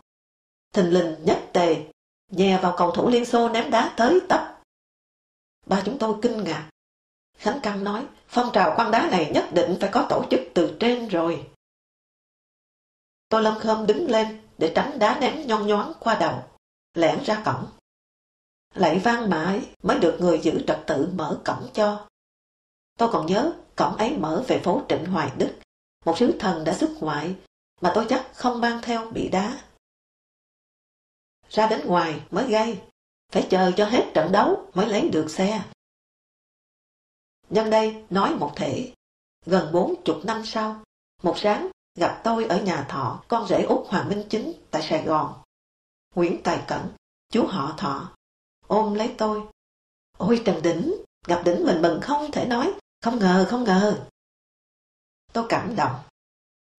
Thình lình nhất tề, nhè vào cầu thủ Liên Xô ném đá tới tấp. Ba chúng tôi kinh ngạc. Khánh Căn nói, phong trào quăng đá này nhất định phải có tổ chức từ trên rồi. Tôi lâm khâm đứng lên để tránh đá ném nhon nhoáng qua đầu, lẻn ra cổng. Lại vang mãi mới được người giữ trật tự mở cổng cho. Tôi còn nhớ cổng ấy mở về phố Trịnh Hoài Đức, một sứ thần đã xuất ngoại mà tôi chắc không mang theo bị đá. Ra đến ngoài mới gây, phải chờ cho hết trận đấu mới lấy được xe. Nhân đây nói một thể, gần bốn chục năm sau, một sáng gặp tôi ở nhà thọ con rể út Hoàng Minh Chính tại Sài Gòn. Nguyễn Tài Cẩn, chú họ thọ, ôm lấy tôi. Ôi Trần Đỉnh, gặp Đỉnh mình mừng không thể nói, không ngờ, không ngờ. Tôi cảm động.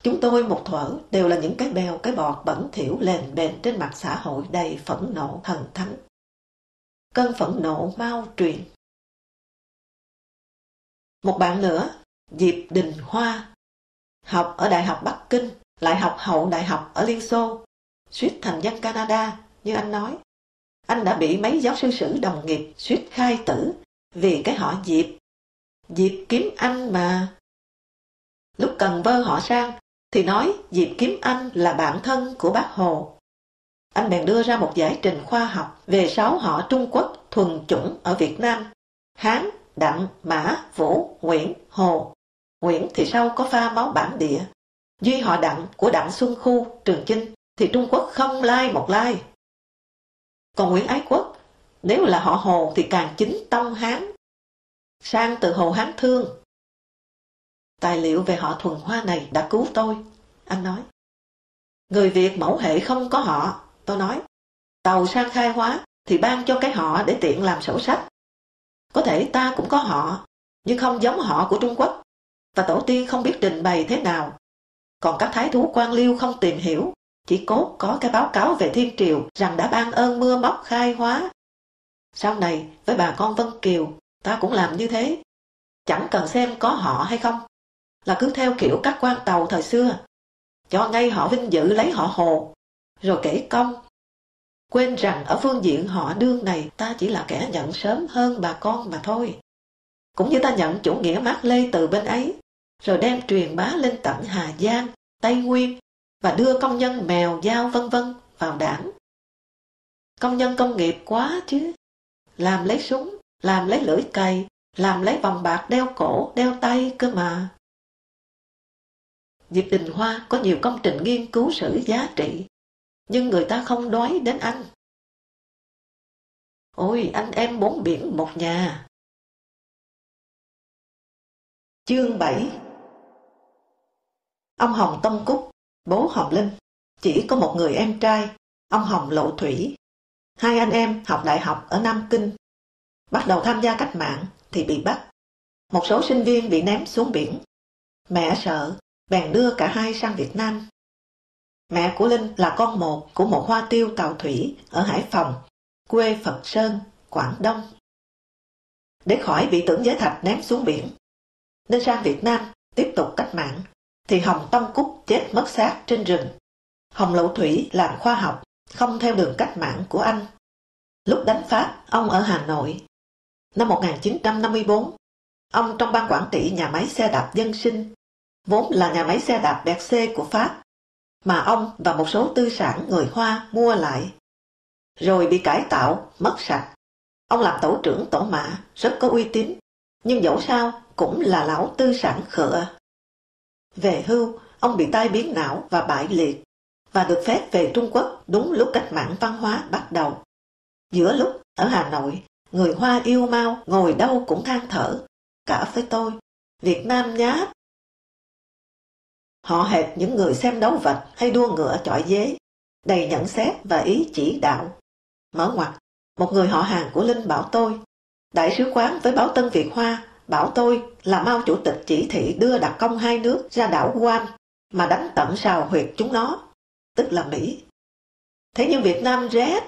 Chúng tôi một thuở đều là những cái bèo, cái bọt bẩn thỉu lền bền trên mặt xã hội đầy phẫn nộ thần thánh. Cơn phẫn nộ mau truyền. Một bạn nữa, Diệp Đình Hoa, học ở Đại học Bắc Kinh, lại học hậu đại học ở Liên Xô, suýt thành dân Canada, như anh nói. Anh đã bị mấy giáo sư sử đồng nghiệp suýt khai tử vì cái họ Diệp. Diệp kiếm anh mà. Lúc cần vơ họ sang thì nói Diệp kiếm anh là bạn thân của bác Hồ. Anh bèn đưa ra một giải trình khoa học về sáu họ Trung Quốc thuần chủng ở Việt Nam. Hán, Đặng, Mã, Vũ, Nguyễn, Hồ. Nguyễn thì sau có pha máu bản địa. Duy họ Đặng của Đặng Xuân Khu, Trường Chinh thì Trung Quốc không lai một lai. Còn Nguyễn Ái Quốc, nếu là họ Hồ thì càng chính tông Hán. Sang từ Hồ Hán Thương. Tài liệu về họ thuần hoa này đã cứu tôi, anh nói. Người Việt mẫu hệ không có họ, tôi nói. Tàu sang khai hóa thì ban cho cái họ để tiện làm sổ sách. Có thể ta cũng có họ, nhưng không giống họ của Trung Quốc, và tổ tiên không biết trình bày thế nào. Còn các thái thú quan liêu không tìm hiểu, chỉ cốt có cái báo cáo về thiên triều rằng đã ban ơn mưa móc khai hóa. Sau này, với bà con Vân Kiều, ta cũng làm như thế. Chẳng cần xem có họ hay không, là cứ theo kiểu các quan tàu thời xưa. Cho ngay họ vinh dự lấy họ hồ, rồi kể công. Quên rằng ở phương diện họ đương này ta chỉ là kẻ nhận sớm hơn bà con mà thôi. Cũng như ta nhận chủ nghĩa mát lê từ bên ấy, rồi đem truyền bá lên tận Hà Giang, Tây Nguyên và đưa công nhân mèo, dao vân vân vào đảng. Công nhân công nghiệp quá chứ. Làm lấy súng, làm lấy lưỡi cày, làm lấy vòng bạc đeo cổ, đeo tay cơ mà. Diệp Đình Hoa có nhiều công trình nghiên cứu sử giá trị, nhưng người ta không đói đến anh. Ôi, anh em bốn biển một nhà. Chương 7 Ông Hồng Tông Cúc bố Hồng Linh, chỉ có một người em trai, ông Hồng Lộ Thủy. Hai anh em học đại học ở Nam Kinh. Bắt đầu tham gia cách mạng thì bị bắt. Một số sinh viên bị ném xuống biển. Mẹ sợ, bèn đưa cả hai sang Việt Nam. Mẹ của Linh là con một của một hoa tiêu tàu thủy ở Hải Phòng, quê Phật Sơn, Quảng Đông. Để khỏi bị tưởng giới thạch ném xuống biển, nên sang Việt Nam tiếp tục cách mạng thì Hồng Tông Cúc chết mất xác trên rừng. Hồng Lậu Thủy làm khoa học, không theo đường cách mạng của anh. Lúc đánh Pháp, ông ở Hà Nội. Năm 1954, ông trong ban quản trị nhà máy xe đạp dân sinh, vốn là nhà máy xe đạp đẹp xe của Pháp, mà ông và một số tư sản người Hoa mua lại. Rồi bị cải tạo, mất sạch. Ông làm tổ trưởng tổ mã, rất có uy tín, nhưng dẫu sao cũng là lão tư sản khựa. Về hưu, ông bị tai biến não và bại liệt, và được phép về Trung Quốc đúng lúc cách mạng văn hóa bắt đầu. Giữa lúc ở Hà Nội, người Hoa yêu mau ngồi đâu cũng than thở, cả với tôi, Việt Nam nhá Họ hệt những người xem đấu vật hay đua ngựa chọi dế, đầy nhận xét và ý chỉ đạo. Mở ngoặt, một người họ hàng của Linh bảo tôi, đại sứ quán với báo Tân Việt Hoa bảo tôi là Mao Chủ tịch chỉ thị đưa đặc công hai nước ra đảo Guam mà đánh tận sào huyệt chúng nó, tức là Mỹ. Thế nhưng Việt Nam rét,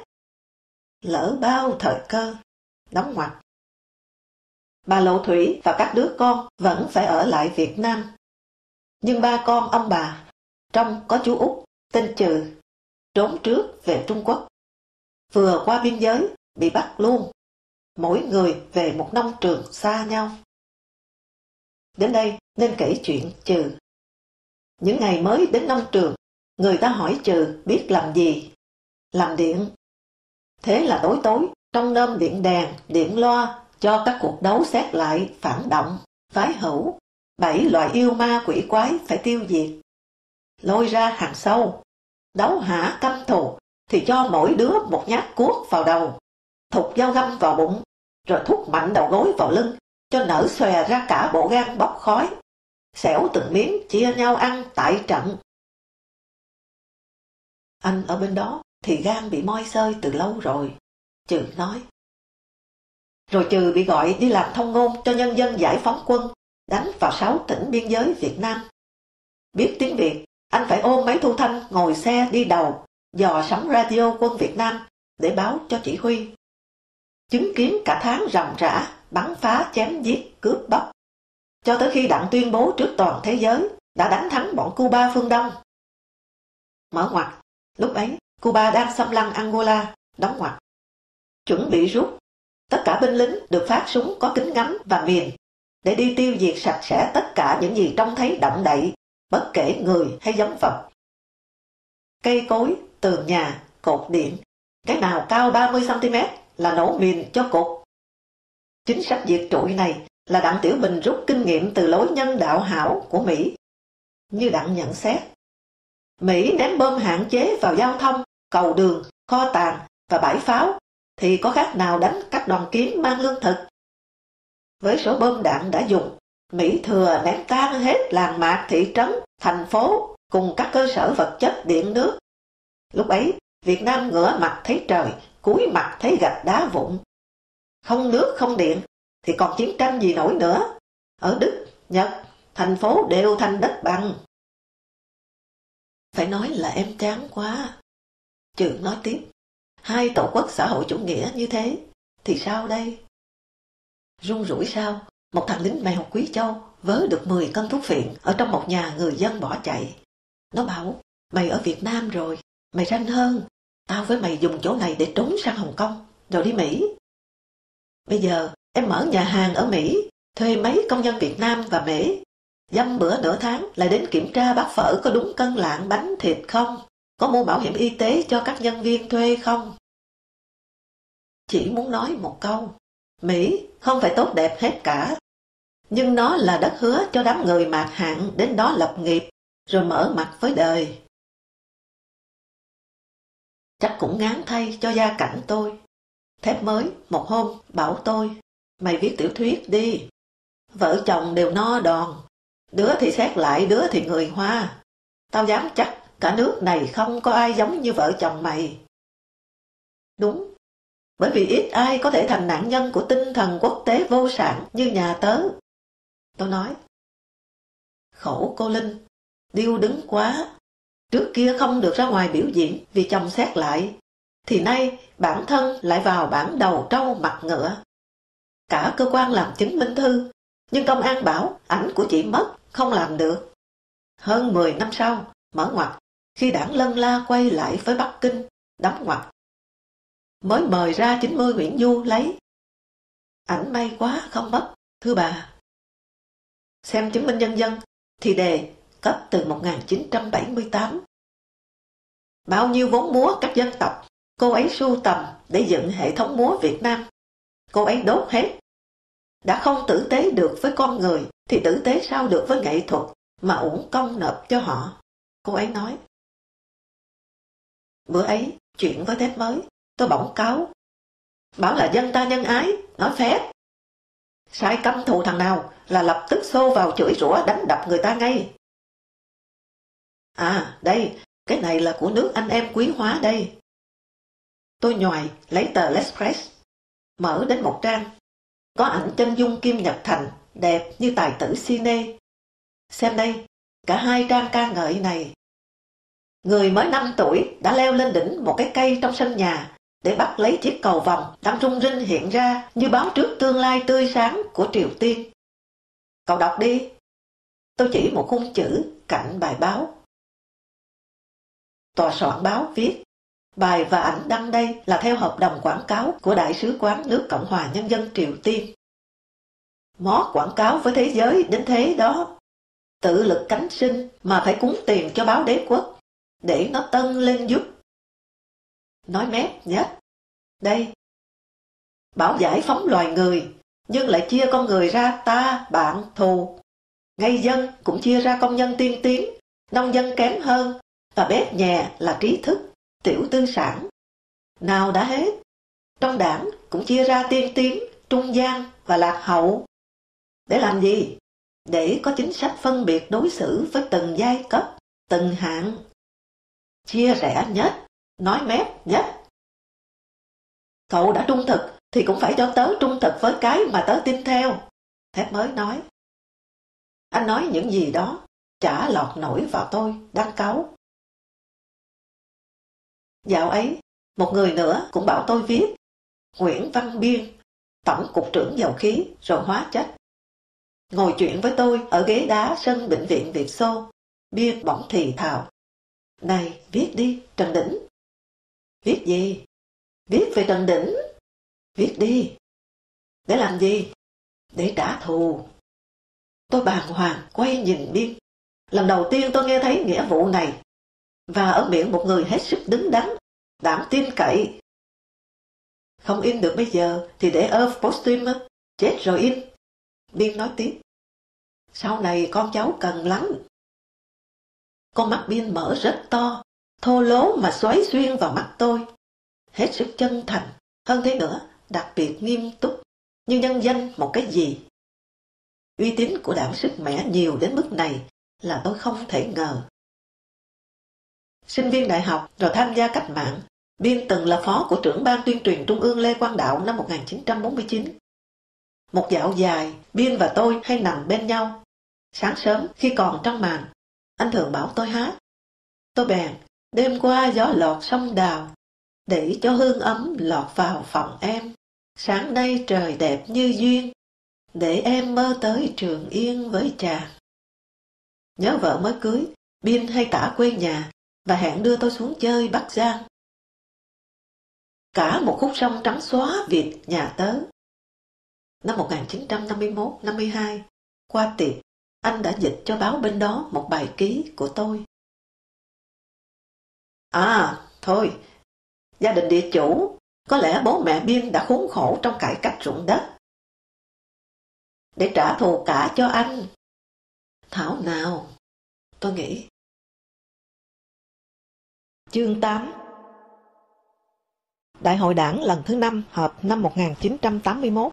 lỡ bao thời cơ, đóng ngoặt. Bà Lộ Thủy và các đứa con vẫn phải ở lại Việt Nam. Nhưng ba con ông bà, trong có chú Út, tên Trừ, trốn trước về Trung Quốc. Vừa qua biên giới, bị bắt luôn. Mỗi người về một nông trường xa nhau. Đến đây nên kể chuyện Trừ. Những ngày mới đến nông trường, người ta hỏi Trừ biết làm gì. Làm điện. Thế là tối tối, trong nơm điện đèn, điện loa, cho các cuộc đấu xét lại phản động, phái hữu, bảy loại yêu ma quỷ quái phải tiêu diệt. Lôi ra hàng sâu, đấu hả căm thù, thì cho mỗi đứa một nhát cuốc vào đầu, thục dao găm vào bụng, rồi thúc mạnh đầu gối vào lưng, cho nở xòe ra cả bộ gan bốc khói. Xẻo từng miếng chia nhau ăn tại trận. Anh ở bên đó thì gan bị moi sơi từ lâu rồi, Trừ nói. Rồi Trừ bị gọi đi làm thông ngôn cho nhân dân giải phóng quân, đánh vào sáu tỉnh biên giới Việt Nam. Biết tiếng Việt, anh phải ôm máy thu thanh ngồi xe đi đầu, dò sóng radio quân Việt Nam để báo cho chỉ huy. Chứng kiến cả tháng ròng rã, bắn phá chém giết, cướp bóc. Cho tới khi đặng tuyên bố trước toàn thế giới đã đánh thắng bọn Cuba phương Đông. Mở ngoặt, lúc ấy Cuba đang xâm lăng Angola, đóng ngoặt. Chuẩn bị rút, tất cả binh lính được phát súng có kính ngắm và miền để đi tiêu diệt sạch sẽ tất cả những gì trông thấy động đậy, bất kể người hay giống vật. Cây cối, tường nhà, cột điện, cái nào cao 30cm là nổ mìn cho cột. Chính sách diệt trụi này là Đặng Tiểu Bình rút kinh nghiệm từ lối nhân đạo hảo của Mỹ. Như Đặng nhận xét, Mỹ ném bom hạn chế vào giao thông, cầu đường, kho tàng và bãi pháo thì có khác nào đánh các đoàn kiếm mang lương thực. Với số bom đạn đã dùng, Mỹ thừa ném tan hết làng mạc thị trấn, thành phố cùng các cơ sở vật chất điện nước. Lúc ấy, Việt Nam ngửa mặt thấy trời, cúi mặt thấy gạch đá vụn. Không nước, không điện, thì còn chiến tranh gì nổi nữa. Ở Đức, Nhật, thành phố đều thành đất bằng. Phải nói là em chán quá. Trường nói tiếp, hai tổ quốc xã hội chủ nghĩa như thế, thì sao đây? Run rủi sao, một thằng lính mèo quý châu vớ được 10 cân thuốc phiện ở trong một nhà người dân bỏ chạy. Nó bảo, mày ở Việt Nam rồi, mày ranh hơn, tao với mày dùng chỗ này để trốn sang Hồng Kông, rồi đi Mỹ. Bây giờ, em mở nhà hàng ở Mỹ, thuê mấy công nhân Việt Nam và Mỹ Dăm bữa nửa tháng lại đến kiểm tra bát phở có đúng cân lạng bánh thịt không? Có mua bảo hiểm y tế cho các nhân viên thuê không? Chỉ muốn nói một câu, Mỹ không phải tốt đẹp hết cả, nhưng nó là đất hứa cho đám người mạc hạng đến đó lập nghiệp, rồi mở mặt với đời. Chắc cũng ngán thay cho gia cảnh tôi. Thép mới, một hôm, bảo tôi, mày viết tiểu thuyết đi. Vợ chồng đều no đòn, đứa thì xét lại, đứa thì người hoa. Tao dám chắc cả nước này không có ai giống như vợ chồng mày. Đúng, bởi vì ít ai có thể thành nạn nhân của tinh thần quốc tế vô sản như nhà tớ. Tôi nói, khổ cô Linh, điêu đứng quá, trước kia không được ra ngoài biểu diễn vì chồng xét lại, thì nay bản thân lại vào bản đầu trâu mặt ngựa. Cả cơ quan làm chứng minh thư, nhưng công an bảo ảnh của chị mất, không làm được. Hơn 10 năm sau, mở ngoặt, khi đảng Lân La quay lại với Bắc Kinh, đóng ngoặt. Mới mời ra 90 Nguyễn Du lấy. Ảnh may quá không mất, thưa bà. Xem chứng minh nhân dân thì đề cấp từ 1978. Bao nhiêu vốn múa các dân tộc, cô ấy sưu tầm để dựng hệ thống múa Việt Nam. Cô ấy đốt hết. Đã không tử tế được với con người, thì tử tế sao được với nghệ thuật mà uổng công nộp cho họ. Cô ấy nói. Bữa ấy, chuyện với thép mới, tôi bỗng cáo. Bảo là dân ta nhân ái, nói phép. Sai căm thù thằng nào là lập tức xô vào chửi rủa đánh đập người ta ngay. À, đây, Cái này là của nước anh em quý hóa đây. Tôi nhòi lấy tờ L'Express, mở đến một trang. Có ảnh chân dung Kim Nhật Thành, đẹp như tài tử cine. Xem đây, cả hai trang ca ngợi này. Người mới 5 tuổi đã leo lên đỉnh một cái cây trong sân nhà để bắt lấy chiếc cầu vòng đang rung rinh hiện ra như báo trước tương lai tươi sáng của Triều Tiên. Cậu đọc đi. Tôi chỉ một khung chữ cạnh bài báo. Tòa soạn báo viết Bài và ảnh đăng đây là theo hợp đồng quảng cáo của Đại sứ quán nước Cộng hòa Nhân dân Triều Tiên. Mó quảng cáo với thế giới đến thế đó. Tự lực cánh sinh mà phải cúng tiền cho báo đế quốc, để nó tân lên giúp. Nói mép nhé, Đây. Bảo giải phóng loài người, nhưng lại chia con người ra ta, bạn, thù. Ngay dân cũng chia ra công nhân tiên tiến, nông dân kém hơn, và bếp nhà là trí thức tiểu tư sản. Nào đã hết, trong đảng cũng chia ra tiên tiến, trung gian và lạc hậu. Để làm gì? Để có chính sách phân biệt đối xử với từng giai cấp, từng hạng. Chia rẽ nhất, nói mép nhé. Cậu đã trung thực thì cũng phải cho tớ trung thực với cái mà tớ tin theo. Thép mới nói. Anh nói những gì đó, chả lọt nổi vào tôi, đang cáu. Dạo ấy, một người nữa cũng bảo tôi viết Nguyễn Văn Biên, Tổng cục trưởng dầu khí rồi hóa chất. Ngồi chuyện với tôi ở ghế đá sân bệnh viện Việt Xô, Biên bỗng thì thào. Này, viết đi, Trần Đỉnh. Viết gì? Viết về Trần Đỉnh. Viết đi. Để làm gì? Để trả thù. Tôi bàng hoàng quay nhìn Biên. Lần đầu tiên tôi nghe thấy nghĩa vụ này và ở miệng một người hết sức đứng đắn, đảm tin cậy. Không in được bây giờ thì để earth posthum, chết rồi in. Biên nói tiếp. Sau này con cháu cần lắm. Con mắt Biên mở rất to, thô lố mà xoáy xuyên vào mắt tôi. Hết sức chân thành, hơn thế nữa, đặc biệt nghiêm túc, như nhân danh một cái gì. Uy tín của đảng sức mẻ nhiều đến mức này là tôi không thể ngờ. Sinh viên đại học rồi tham gia cách mạng, Biên từng là phó của trưởng ban tuyên truyền Trung ương Lê Quang Đạo năm 1949. Một dạo dài, Biên và tôi hay nằm bên nhau. Sáng sớm khi còn trong màn, anh thường bảo tôi hát. Tôi bèn, đêm qua gió lọt sông đào, để cho hương ấm lọt vào phòng em. Sáng nay trời đẹp như duyên, để em mơ tới trường yên với chàng. Nhớ vợ mới cưới, Bin hay tả quê nhà, và hẹn đưa tôi xuống chơi Bắc Giang. Cả một khúc sông trắng xóa Việt nhà tớ. Năm 1951-52, qua tiệc, anh đã dịch cho báo bên đó một bài ký của tôi. À, thôi, gia đình địa chủ, có lẽ bố mẹ Biên đã khốn khổ trong cải cách ruộng đất. Để trả thù cả cho anh. Thảo nào, tôi nghĩ. Chương 8 Đại hội đảng lần thứ 5 họp năm 1981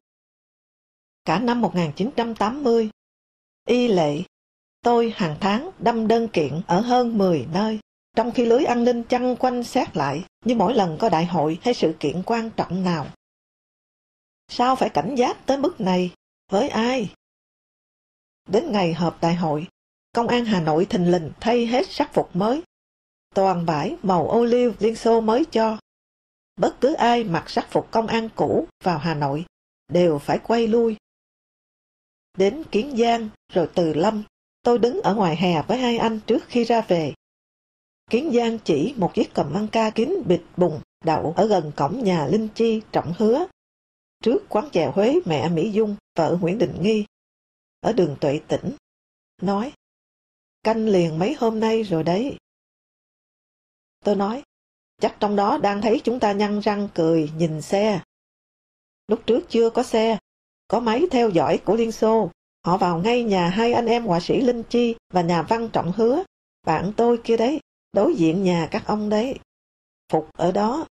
Cả năm 1980 Y lệ Tôi hàng tháng đâm đơn kiện ở hơn 10 nơi trong khi lưới an ninh chăn quanh xét lại như mỗi lần có đại hội hay sự kiện quan trọng nào. Sao phải cảnh giác tới mức này? Với ai? Đến ngày họp đại hội, Công an Hà Nội thình lình thay hết sắc phục mới toàn vải màu ô liu Liên Xô mới cho. Bất cứ ai mặc sắc phục công an cũ vào Hà Nội đều phải quay lui. Đến Kiến Giang rồi Từ Lâm, tôi đứng ở ngoài hè với hai anh trước khi ra về. Kiến Giang chỉ một chiếc cầm măng ca kín bịt bùng đậu ở gần cổng nhà Linh Chi trọng hứa, trước quán chè Huế mẹ Mỹ Dung vợ Nguyễn Đình Nghi, ở đường Tuệ Tỉnh, nói, canh liền mấy hôm nay rồi đấy. Tôi nói, chắc trong đó đang thấy chúng ta nhăn răng cười nhìn xe. Lúc trước chưa có xe, có máy theo dõi của Liên Xô. Họ vào ngay nhà hai anh em họa sĩ Linh Chi và nhà văn Trọng Hứa. Bạn tôi kia đấy, đối diện nhà các ông đấy. Phục ở đó.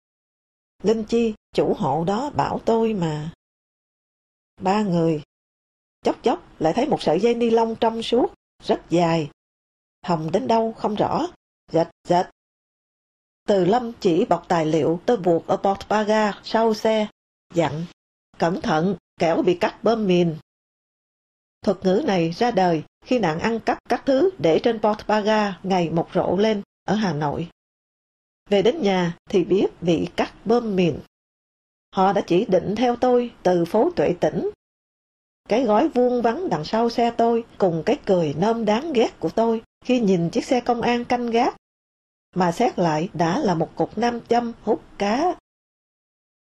Linh Chi, chủ hộ đó bảo tôi mà. Ba người. Chốc chốc lại thấy một sợi dây ni lông trong suốt, rất dài. Hồng đến đâu không rõ. rạch rạch Từ Lâm chỉ bọc tài liệu tôi buộc ở port baga sau xe, dặn, cẩn thận, kẻo bị cắt bơm mìn. Thuật ngữ này ra đời khi nạn ăn cắp các thứ để trên port baga ngày một rộ lên ở Hà Nội. Về đến nhà thì biết bị cắt bơm mìn. Họ đã chỉ định theo tôi từ phố Tuệ Tĩnh. Cái gói vuông vắn đằng sau xe tôi cùng cái cười nôm đáng ghét của tôi khi nhìn chiếc xe công an canh gác. Mà xét lại đã là một cục nam châm hút cá.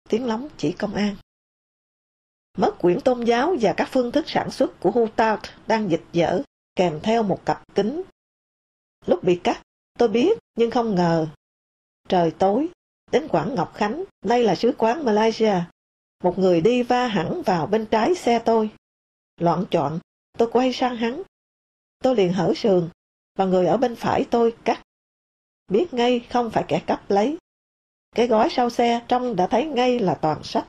Tiếng lóng chỉ công an. Mất quyển tôn giáo và các phương thức sản xuất của Hutaut đang dịch dở, kèm theo một cặp kính. Lúc bị cắt, tôi biết nhưng không ngờ. Trời tối, đến quảng Ngọc Khánh, đây là sứ quán Malaysia. Một người đi va hẳn vào bên trái xe tôi. Loạn chọn tôi quay sang hắn. Tôi liền hở sườn, và người ở bên phải tôi cắt. Biết ngay không phải kẻ cắp lấy. Cái gói sau xe trong đã thấy ngay là toàn sách.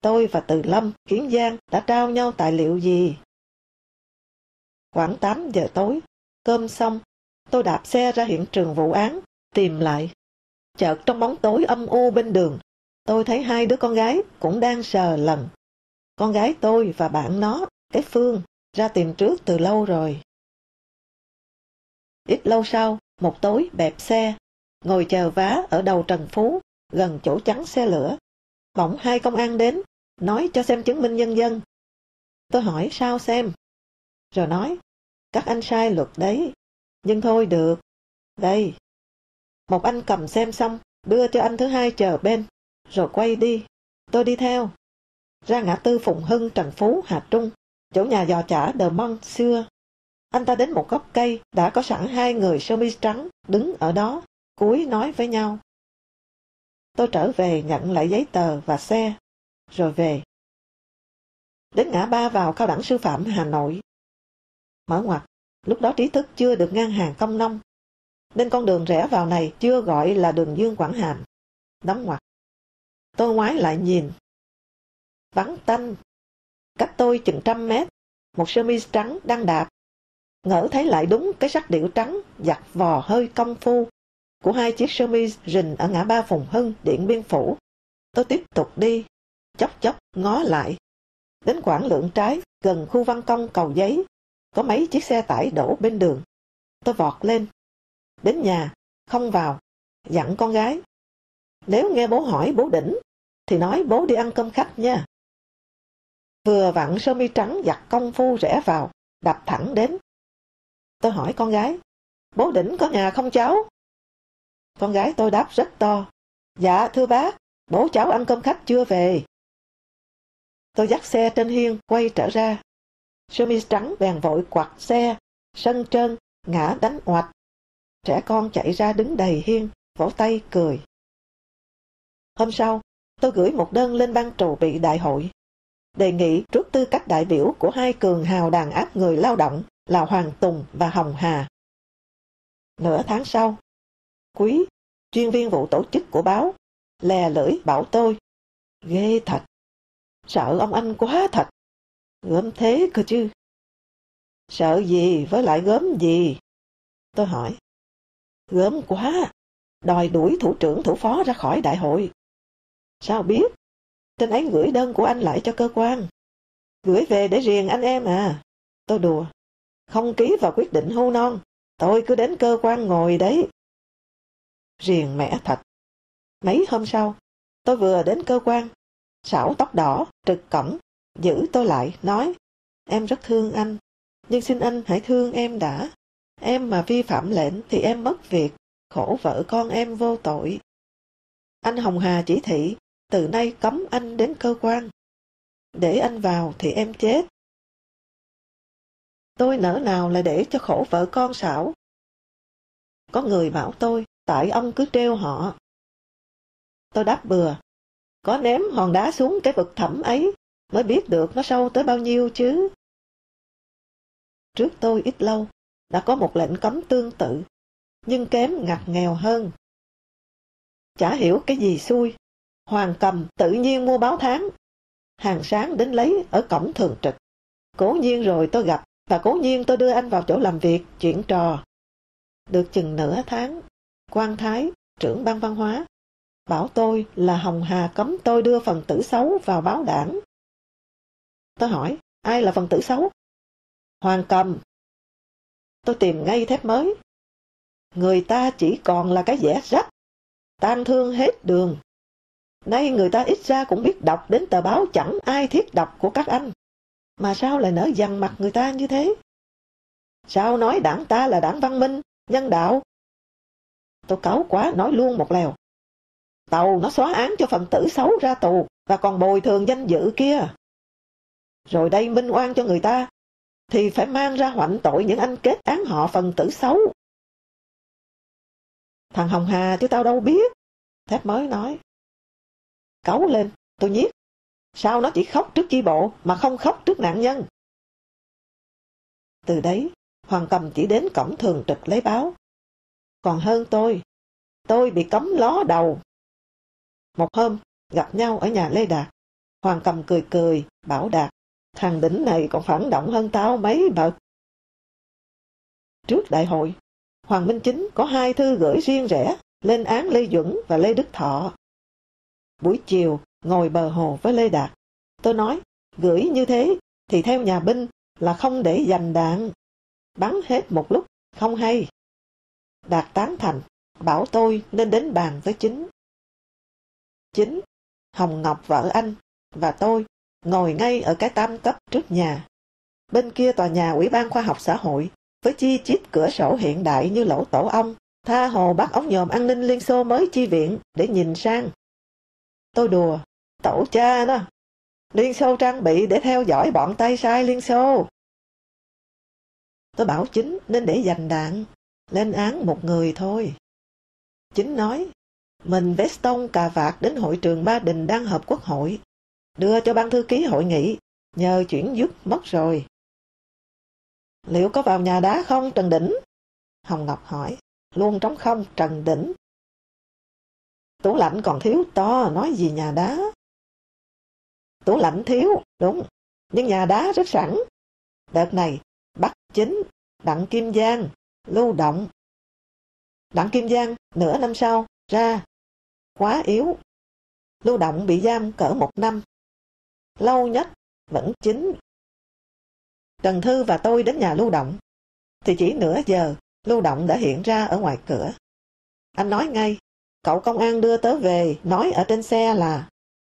Tôi và Từ Lâm, Kiến Giang đã trao nhau tài liệu gì? Khoảng 8 giờ tối, cơm xong, tôi đạp xe ra hiện trường vụ án, tìm lại. Chợt trong bóng tối âm u bên đường, tôi thấy hai đứa con gái cũng đang sờ lần. Con gái tôi và bạn nó, cái Phương, ra tìm trước từ lâu rồi. Ít lâu sau, một tối bẹp xe, ngồi chờ vá ở đầu Trần Phú, gần chỗ chắn xe lửa. Bỗng hai công an đến, nói cho xem chứng minh nhân dân. Tôi hỏi sao xem? Rồi nói, các anh sai luật đấy. Nhưng thôi được. Đây. Một anh cầm xem xong, đưa cho anh thứ hai chờ bên, rồi quay đi. Tôi đi theo. Ra ngã tư Phùng Hưng, Trần Phú, Hà Trung, chỗ nhà giò chả Đờ Mông xưa. Anh ta đến một gốc cây, đã có sẵn hai người sơ mi trắng đứng ở đó, cúi nói với nhau. Tôi trở về nhận lại giấy tờ và xe, rồi về. Đến ngã ba vào cao đẳng sư phạm Hà Nội. Mở ngoặt, lúc đó trí thức chưa được ngang hàng công nông, nên con đường rẽ vào này chưa gọi là đường Dương Quảng Hàm. Đóng ngoặt. Tôi ngoái lại nhìn. Vắng tanh. Cách tôi chừng trăm mét, một sơ mi trắng đang đạp. Ngỡ thấy lại đúng cái sắc điệu trắng, giặt vò hơi công phu của hai chiếc sơ mi rình ở ngã ba Phùng Hưng, Điện Biên Phủ. Tôi tiếp tục đi, chốc chốc ngó lại. Đến quảng lượng trái, gần khu văn công cầu giấy, có mấy chiếc xe tải đổ bên đường. Tôi vọt lên. Đến nhà, không vào, dặn con gái. Nếu nghe bố hỏi bố đỉnh, thì nói bố đi ăn cơm khách nha. Vừa vặn sơ mi trắng giặt công phu rẽ vào, đập thẳng đến. Tôi hỏi con gái, bố đỉnh có nhà không cháu? Con gái tôi đáp rất to. Dạ thưa bác, bố cháu ăn cơm khách chưa về. Tôi dắt xe trên hiên quay trở ra. Sơ mi trắng bèn vội quặt xe, sân trơn, ngã đánh oạch. Trẻ con chạy ra đứng đầy hiên, vỗ tay cười. Hôm sau, tôi gửi một đơn lên ban trù bị đại hội. Đề nghị rút tư cách đại biểu của hai cường hào đàn áp người lao động là Hoàng Tùng và Hồng Hà. Nửa tháng sau, Quý, chuyên viên vụ tổ chức của báo, lè lưỡi bảo tôi. Ghê thật, sợ ông anh quá thật. Gớm thế cơ chứ. Sợ gì với lại gớm gì? Tôi hỏi. Gớm quá, đòi đuổi thủ trưởng thủ phó ra khỏi đại hội. Sao biết? Trên ấy gửi đơn của anh lại cho cơ quan. Gửi về để riêng anh em à. Tôi đùa. Không ký vào quyết định hưu non. Tôi cứ đến cơ quan ngồi đấy. Riêng mẹ thật. Mấy hôm sau, tôi vừa đến cơ quan. Sảo tóc đỏ, trực cổng, giữ tôi lại, nói Em rất thương anh, nhưng xin anh hãy thương em đã. Em mà vi phạm lệnh thì em mất việc, khổ vợ con em vô tội. Anh Hồng Hà chỉ thị, từ nay cấm anh đến cơ quan. Để anh vào thì em chết. Tôi nỡ nào là để cho khổ vợ con xảo. Có người bảo tôi, tại ông cứ treo họ. Tôi đáp bừa, có ném hòn đá xuống cái vực thẳm ấy mới biết được nó sâu tới bao nhiêu chứ. Trước tôi ít lâu, đã có một lệnh cấm tương tự, nhưng kém ngặt nghèo hơn. Chả hiểu cái gì xui, Hoàng cầm tự nhiên mua báo tháng. Hàng sáng đến lấy ở cổng thường trực. Cố nhiên rồi tôi gặp, và cố nhiên tôi đưa anh vào chỗ làm việc, chuyện trò. Được chừng nửa tháng, quan thái trưởng ban văn hóa, bảo tôi là Hồng Hà cấm tôi đưa phần tử xấu vào báo đảng. Tôi hỏi, ai là phần tử xấu? Hoàng Cầm. Tôi tìm ngay thép mới. Người ta chỉ còn là cái vẻ rách, tan thương hết đường. Nay người ta ít ra cũng biết đọc đến tờ báo chẳng ai thiết đọc của các anh. Mà sao lại nở dằn mặt người ta như thế? Sao nói đảng ta là đảng văn minh, nhân đạo? Tôi cáu quá nói luôn một lèo. Tàu nó xóa án cho phần tử xấu ra tù và còn bồi thường danh dự kia. Rồi đây minh oan cho người ta, thì phải mang ra hoạnh tội những anh kết án họ phần tử xấu. Thằng Hồng Hà chứ tao đâu biết. Thép mới nói. Cáu lên, tôi nhiếc. Sao nó chỉ khóc trước chi bộ mà không khóc trước nạn nhân? Từ đấy, Hoàng Cầm chỉ đến cổng thường trực lấy báo. Còn hơn tôi, tôi bị cấm ló đầu. Một hôm, gặp nhau ở nhà Lê Đạt. Hoàng Cầm cười cười, bảo Đạt, thằng đỉnh này còn phản động hơn tao mấy bậc. Trước đại hội, Hoàng Minh Chính có hai thư gửi riêng rẽ lên án Lê Duẩn và Lê Đức Thọ. Buổi chiều, ngồi bờ hồ với Lê Đạt, tôi nói, gửi như thế thì theo nhà binh là không để dành đạn. Bắn hết một lúc, không hay. Đạt tán thành, bảo tôi nên đến bàn với chính. Chính, Hồng Ngọc vợ anh, và tôi ngồi ngay ở cái tam cấp trước nhà. Bên kia tòa nhà Ủy ban Khoa học Xã hội với chi chít cửa sổ hiện đại như lỗ tổ ong, tha hồ bắt ống nhòm an ninh Liên Xô mới chi viện để nhìn sang. Tôi đùa, tổ cha đó, Liên Xô trang bị để theo dõi bọn tay sai Liên Xô. Tôi bảo chính nên để dành đạn, lên án một người thôi. Chính nói, mình veston cà vạt đến hội trường Ba Đình đang họp quốc hội, đưa cho ban thư ký hội nghị, nhờ chuyển giúp mất rồi. Liệu có vào nhà đá không Trần Đỉnh? Hồng Ngọc hỏi. Luôn trống không Trần Đỉnh. Tủ lạnh còn thiếu to, nói gì nhà đá? Tủ lạnh thiếu, đúng, nhưng nhà đá rất sẵn. Đợt này, Bắc Chính, Đặng Kim Giang, lưu động. Đặng Kim Giang, nửa năm sau, ra. Quá yếu. Lưu động bị giam cỡ một năm. Lâu nhất, vẫn chính Trần Thư và tôi đến nhà lưu động. Thì chỉ nửa giờ, lưu động đã hiện ra ở ngoài cửa. Anh nói ngay, cậu công an đưa tớ về, nói ở trên xe là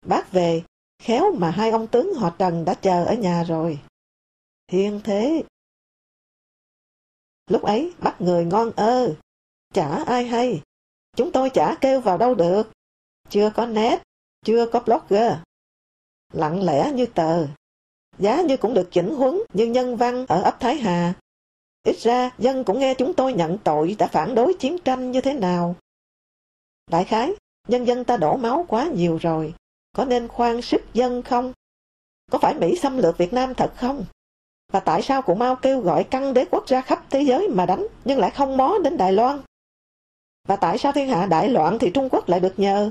Bác về, khéo mà hai ông tướng họ Trần đã chờ ở nhà rồi. Hiên thế. Lúc ấy bắt người ngon ơ, chả ai hay. Chúng tôi chả kêu vào đâu được. Chưa có net, chưa có blogger. Lặng lẽ như tờ, giá như cũng được chỉnh huấn như nhân văn ở ấp Thái Hà. Ít ra, dân cũng nghe chúng tôi nhận tội đã phản đối chiến tranh như thế nào. Đại khái, nhân dân ta đổ máu quá nhiều rồi, có nên khoan sức dân không? Có phải Mỹ xâm lược Việt Nam thật không? Và tại sao cụ Mao kêu gọi căng đế quốc ra khắp thế giới mà đánh, nhưng lại không mó đến Đài Loan? Và tại sao thiên hạ đại loạn thì Trung Quốc lại được nhờ?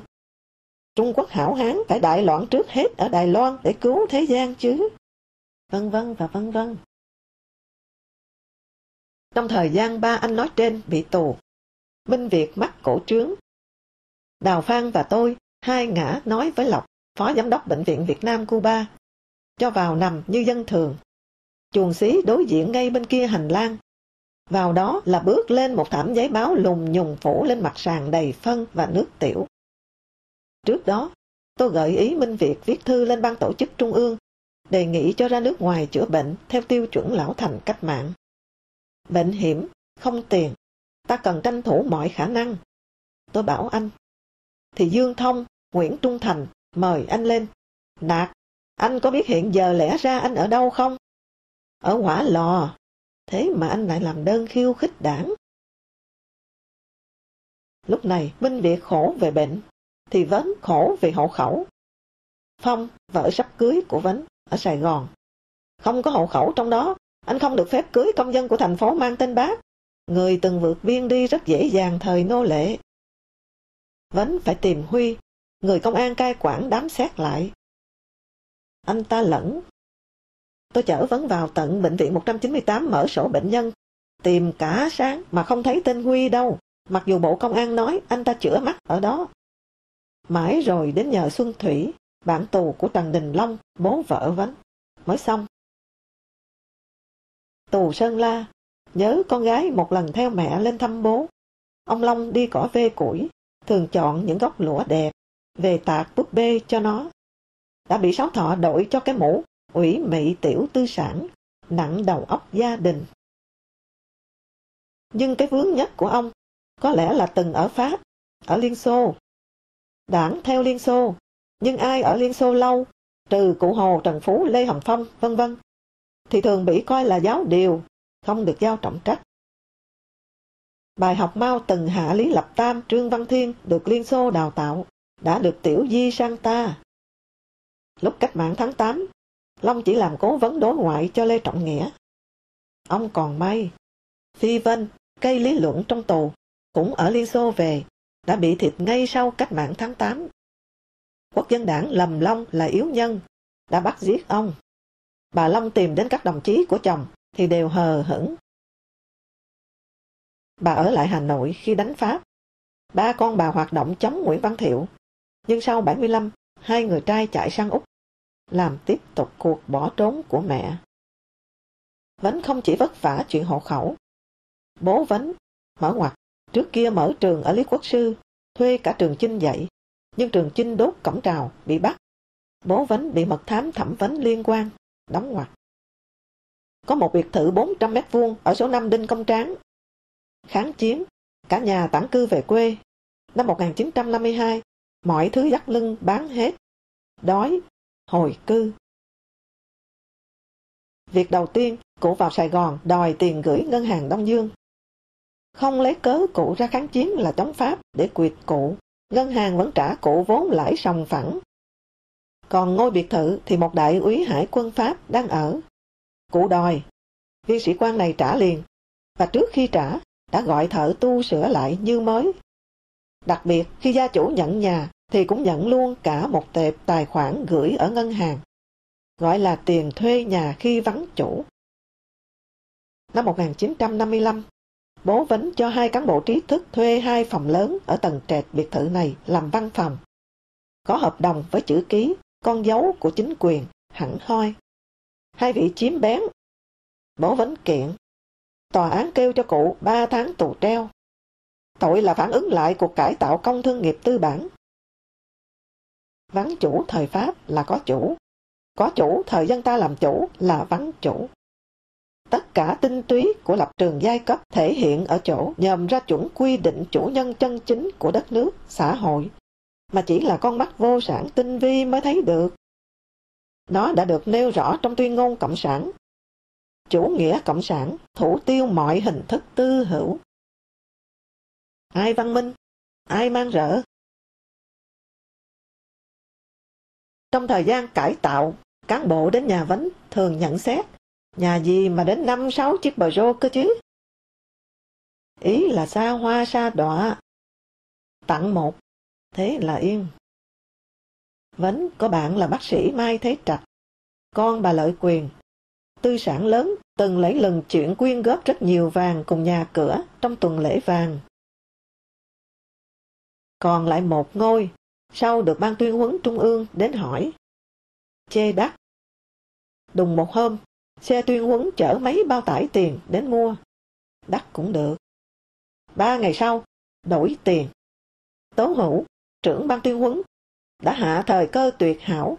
Trung Quốc hảo hán phải đại loạn trước hết ở Đài Loan để cứu thế gian chứ vân vân và vân vân. Trong thời gian ba anh nói trên bị tù, Minh Việt mắc cổ trướng. Đào Phan và tôi, hai ngã nói với Lộc, Phó Giám đốc Bệnh viện Việt Nam Cuba, cho vào nằm như dân thường. Chuồng xí đối diện ngay bên kia hành lang. Vào đó là bước lên một thảm giấy báo lùng nhùng phủ lên mặt sàn đầy phân và nước tiểu. Trước đó, tôi gợi ý Minh Việt viết thư lên ban tổ chức trung ương đề nghị cho ra nước ngoài chữa bệnh theo tiêu chuẩn lão thành cách mạng. Bệnh hiểm, không tiền, ta cần tranh thủ mọi khả năng. Tôi bảo anh. Thì Dương Thông, Nguyễn Trung Thành, mời anh lên. Nạt, anh có biết hiện giờ lẽ ra anh ở đâu không? Ở quả lò. Thế mà anh lại làm đơn khiêu khích đảng. Lúc này Minh Việt khổ về bệnh, thì Vấn khổ vì hộ khẩu. Phong, vợ sắp cưới của Vấn, ở Sài Gòn. Không có hộ khẩu trong đó, anh không được phép cưới công dân của thành phố mang tên bác. Người từng vượt biên đi rất dễ dàng thời nô lệ. vấn phải tìm Huy, người công an cai quản đám xét lại. Anh ta lẫn. Tôi chở Vấn vào tận bệnh viện 198 mở sổ bệnh nhân. Tìm cả sáng mà không thấy tên Huy đâu. Mặc dù Bộ Công an nói anh ta chữa mắt ở đó. Mãi rồi đến nhờ Xuân Thủy, bạn tù của Trần Đình Long, bố vợ Vấn, mới xong. Tù Sơn La, nhớ con gái một lần theo mẹ lên thăm bố. Ông Long đi cỏ vê củi, thường chọn những gốc lũa đẹp, về tạc búp bê cho nó. Đã bị sáu thọ đổi cho cái mũ, ủy mị tiểu tư sản, nặng đầu óc gia đình. Nhưng cái vướng nhất của ông có lẽ là từng ở Pháp, ở Liên Xô. Đảng theo Liên Xô, nhưng ai ở Liên Xô lâu, trừ cụ Hồ, Trần Phú, Lê Hồng Phong, vân vân, thì thường bị coi là giáo điều, không được giao trọng trách. Bài học Mao từng hạ Lý Lập Tam, Trương Văn Thiên được Liên Xô đào tạo, đã được tiểu di sang ta. Lúc cách mạng tháng 8, Long chỉ làm cố vấn đối ngoại cho Lê Trọng Nghĩa. Ông còn may, Phi Vân, cây lý luận trong tù, cũng ở Liên Xô về, đã bị thịt ngay sau cách mạng tháng 8. Quốc dân đảng lầm Long là yếu nhân, đã bắt giết ông. Bà Long tìm đến các đồng chí của chồng thì đều hờ hững. Bà ở lại Hà Nội khi đánh Pháp. Ba con bà hoạt động chống Nguyễn Văn Thiệu. Nhưng sau 75, hai người trai chạy sang Úc, làm tiếp tục cuộc bỏ trốn của mẹ. Vấn không chỉ vất vả chuyện hộ khẩu. Bố Vấn, mở ngoặt, trước kia mở trường ở Lý Quốc Sư, thuê cả trường Chinh dạy. Nhưng trường Chinh đốt cổng trào, bị bắt. Bố Vấn bị mật thám thẩm vấn liên quan, đóng ngoặt. Có một biệt thự 400 mét vuông ở số 5 Đinh Công Tráng. Kháng chiến, cả nhà tản cư về quê. Năm 1952, mọi thứ dắt lưng bán hết. Đói, hồi cư. Việc đầu tiên, cụ vào Sài Gòn đòi tiền gửi ngân hàng Đông Dương. Không lấy cớ cụ ra kháng chiến là chống Pháp để quyệt cụ, ngân hàng vẫn trả cụ vốn lãi sòng phẳng. Còn ngôi biệt thự thì một đại úy hải quân Pháp đang ở. Cụ đòi, viên sĩ quan này trả liền, và trước khi trả, đã gọi thợ tu sửa lại như mới. Đặc biệt khi gia chủ nhận nhà thì cũng nhận luôn cả một tệp tài khoản gửi ở ngân hàng, gọi là tiền thuê nhà khi vắng chủ. Năm 1955, bố vấn cho hai cán bộ trí thức thuê hai phòng lớn ở tầng trệt biệt thự này làm văn phòng. Có hợp đồng với chữ ký, con dấu của chính quyền, hẳn hoi. Hai vị chiếm bén. Bố vấn kiện. Tòa án kêu cho cụ ba tháng tù treo. Tội là phản ứng lại cuộc cải tạo công thương nghiệp tư bản Vắng chủ thời Pháp là có chủ, có chủ thời dân ta làm chủ là vắng chủ. Tất cả tinh túy của lập trường giai cấp thể hiện ở chỗ nhằm ra chuẩn quy định chủ nhân chân chính của đất nước, xã hội, mà chỉ là con mắt vô sản tinh vi mới thấy được. Nó đã được nêu rõ trong tuyên ngôn Cộng sản. Chủ nghĩa Cộng sản thủ tiêu mọi hình thức tư hữu. Ai văn minh? Ai mang rỡ? Trong thời gian cải tạo, cán bộ đến nhà vấn thường nhận xét, nhà gì mà đến năm sáu chiếc bờ rô cơ chứ? Ý là xa hoa xa đọa. Tặng một, thế là yên. Vấn có bạn là bác sĩ Mai Thế Trạch, con bà Lợi Quyền. Tư sản lớn từng lấy lần chuyện quyên góp rất nhiều vàng cùng nhà cửa trong tuần lễ vàng. Còn lại một ngôi sau được ban tuyên huấn trung ương đến hỏi. Chê đắt. Đùng một hôm, xe tuyên huấn chở mấy bao tải tiền đến mua. Đắt cũng được. Ba ngày sau, đổi tiền. Tố hữu, trưởng ban tuyên huấn, đã hạ thời cơ tuyệt hảo.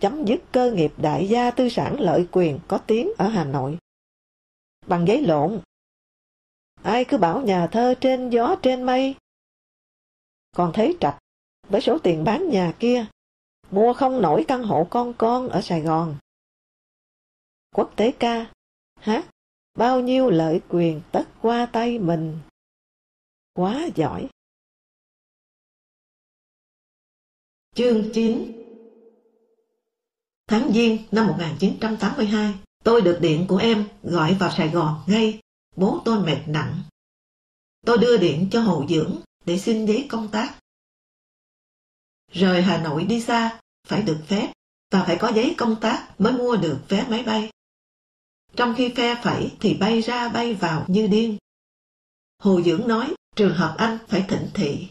Chấm dứt cơ nghiệp đại gia tư sản lợi quyền có tiếng ở Hà Nội. Bằng giấy lộn. Ai cứ bảo nhà thơ trên gió trên mây. Còn thấy trạch với số tiền bán nhà kia, mua không nổi căn hộ con con ở Sài Gòn. Quốc tế ca, hát, bao nhiêu lợi quyền tất qua tay mình. Quá giỏi. Chương 9 Tháng Giêng năm 1982, tôi được điện của em gọi vào Sài Gòn ngay, bố tôi mệt nặng. Tôi đưa điện cho Hồ Dưỡng để xin giấy công tác. Rời Hà Nội đi xa, phải được phép, và phải có giấy công tác mới mua được vé máy bay. Trong khi phe phẩy thì bay ra bay vào như điên. Hồ Dưỡng nói, trường hợp anh phải thỉnh thị.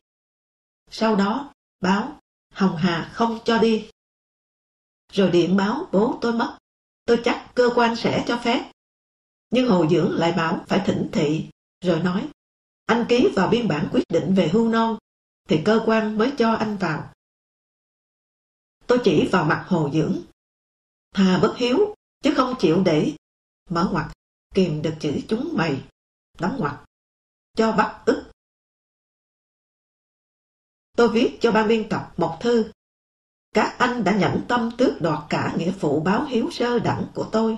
Sau đó, báo, Hồng Hà không cho đi. Rồi điện báo bố tôi mất, tôi chắc cơ quan sẽ cho phép. Nhưng Hồ Dưỡng lại bảo phải thỉnh thị, rồi nói, anh ký vào biên bản quyết định về hưu non, thì cơ quan mới cho anh vào. Tôi chỉ vào mặt Hồ Dưỡng. Thà bất hiếu, chứ không chịu để. Mở ngoặt, kìm được chữ chúng mày. Đóng ngoặt, cho bắt ức. Tôi viết cho ban biên tập một thư. Các anh đã nhẫn tâm tước đoạt cả nghĩa vụ báo hiếu sơ đẳng của tôi.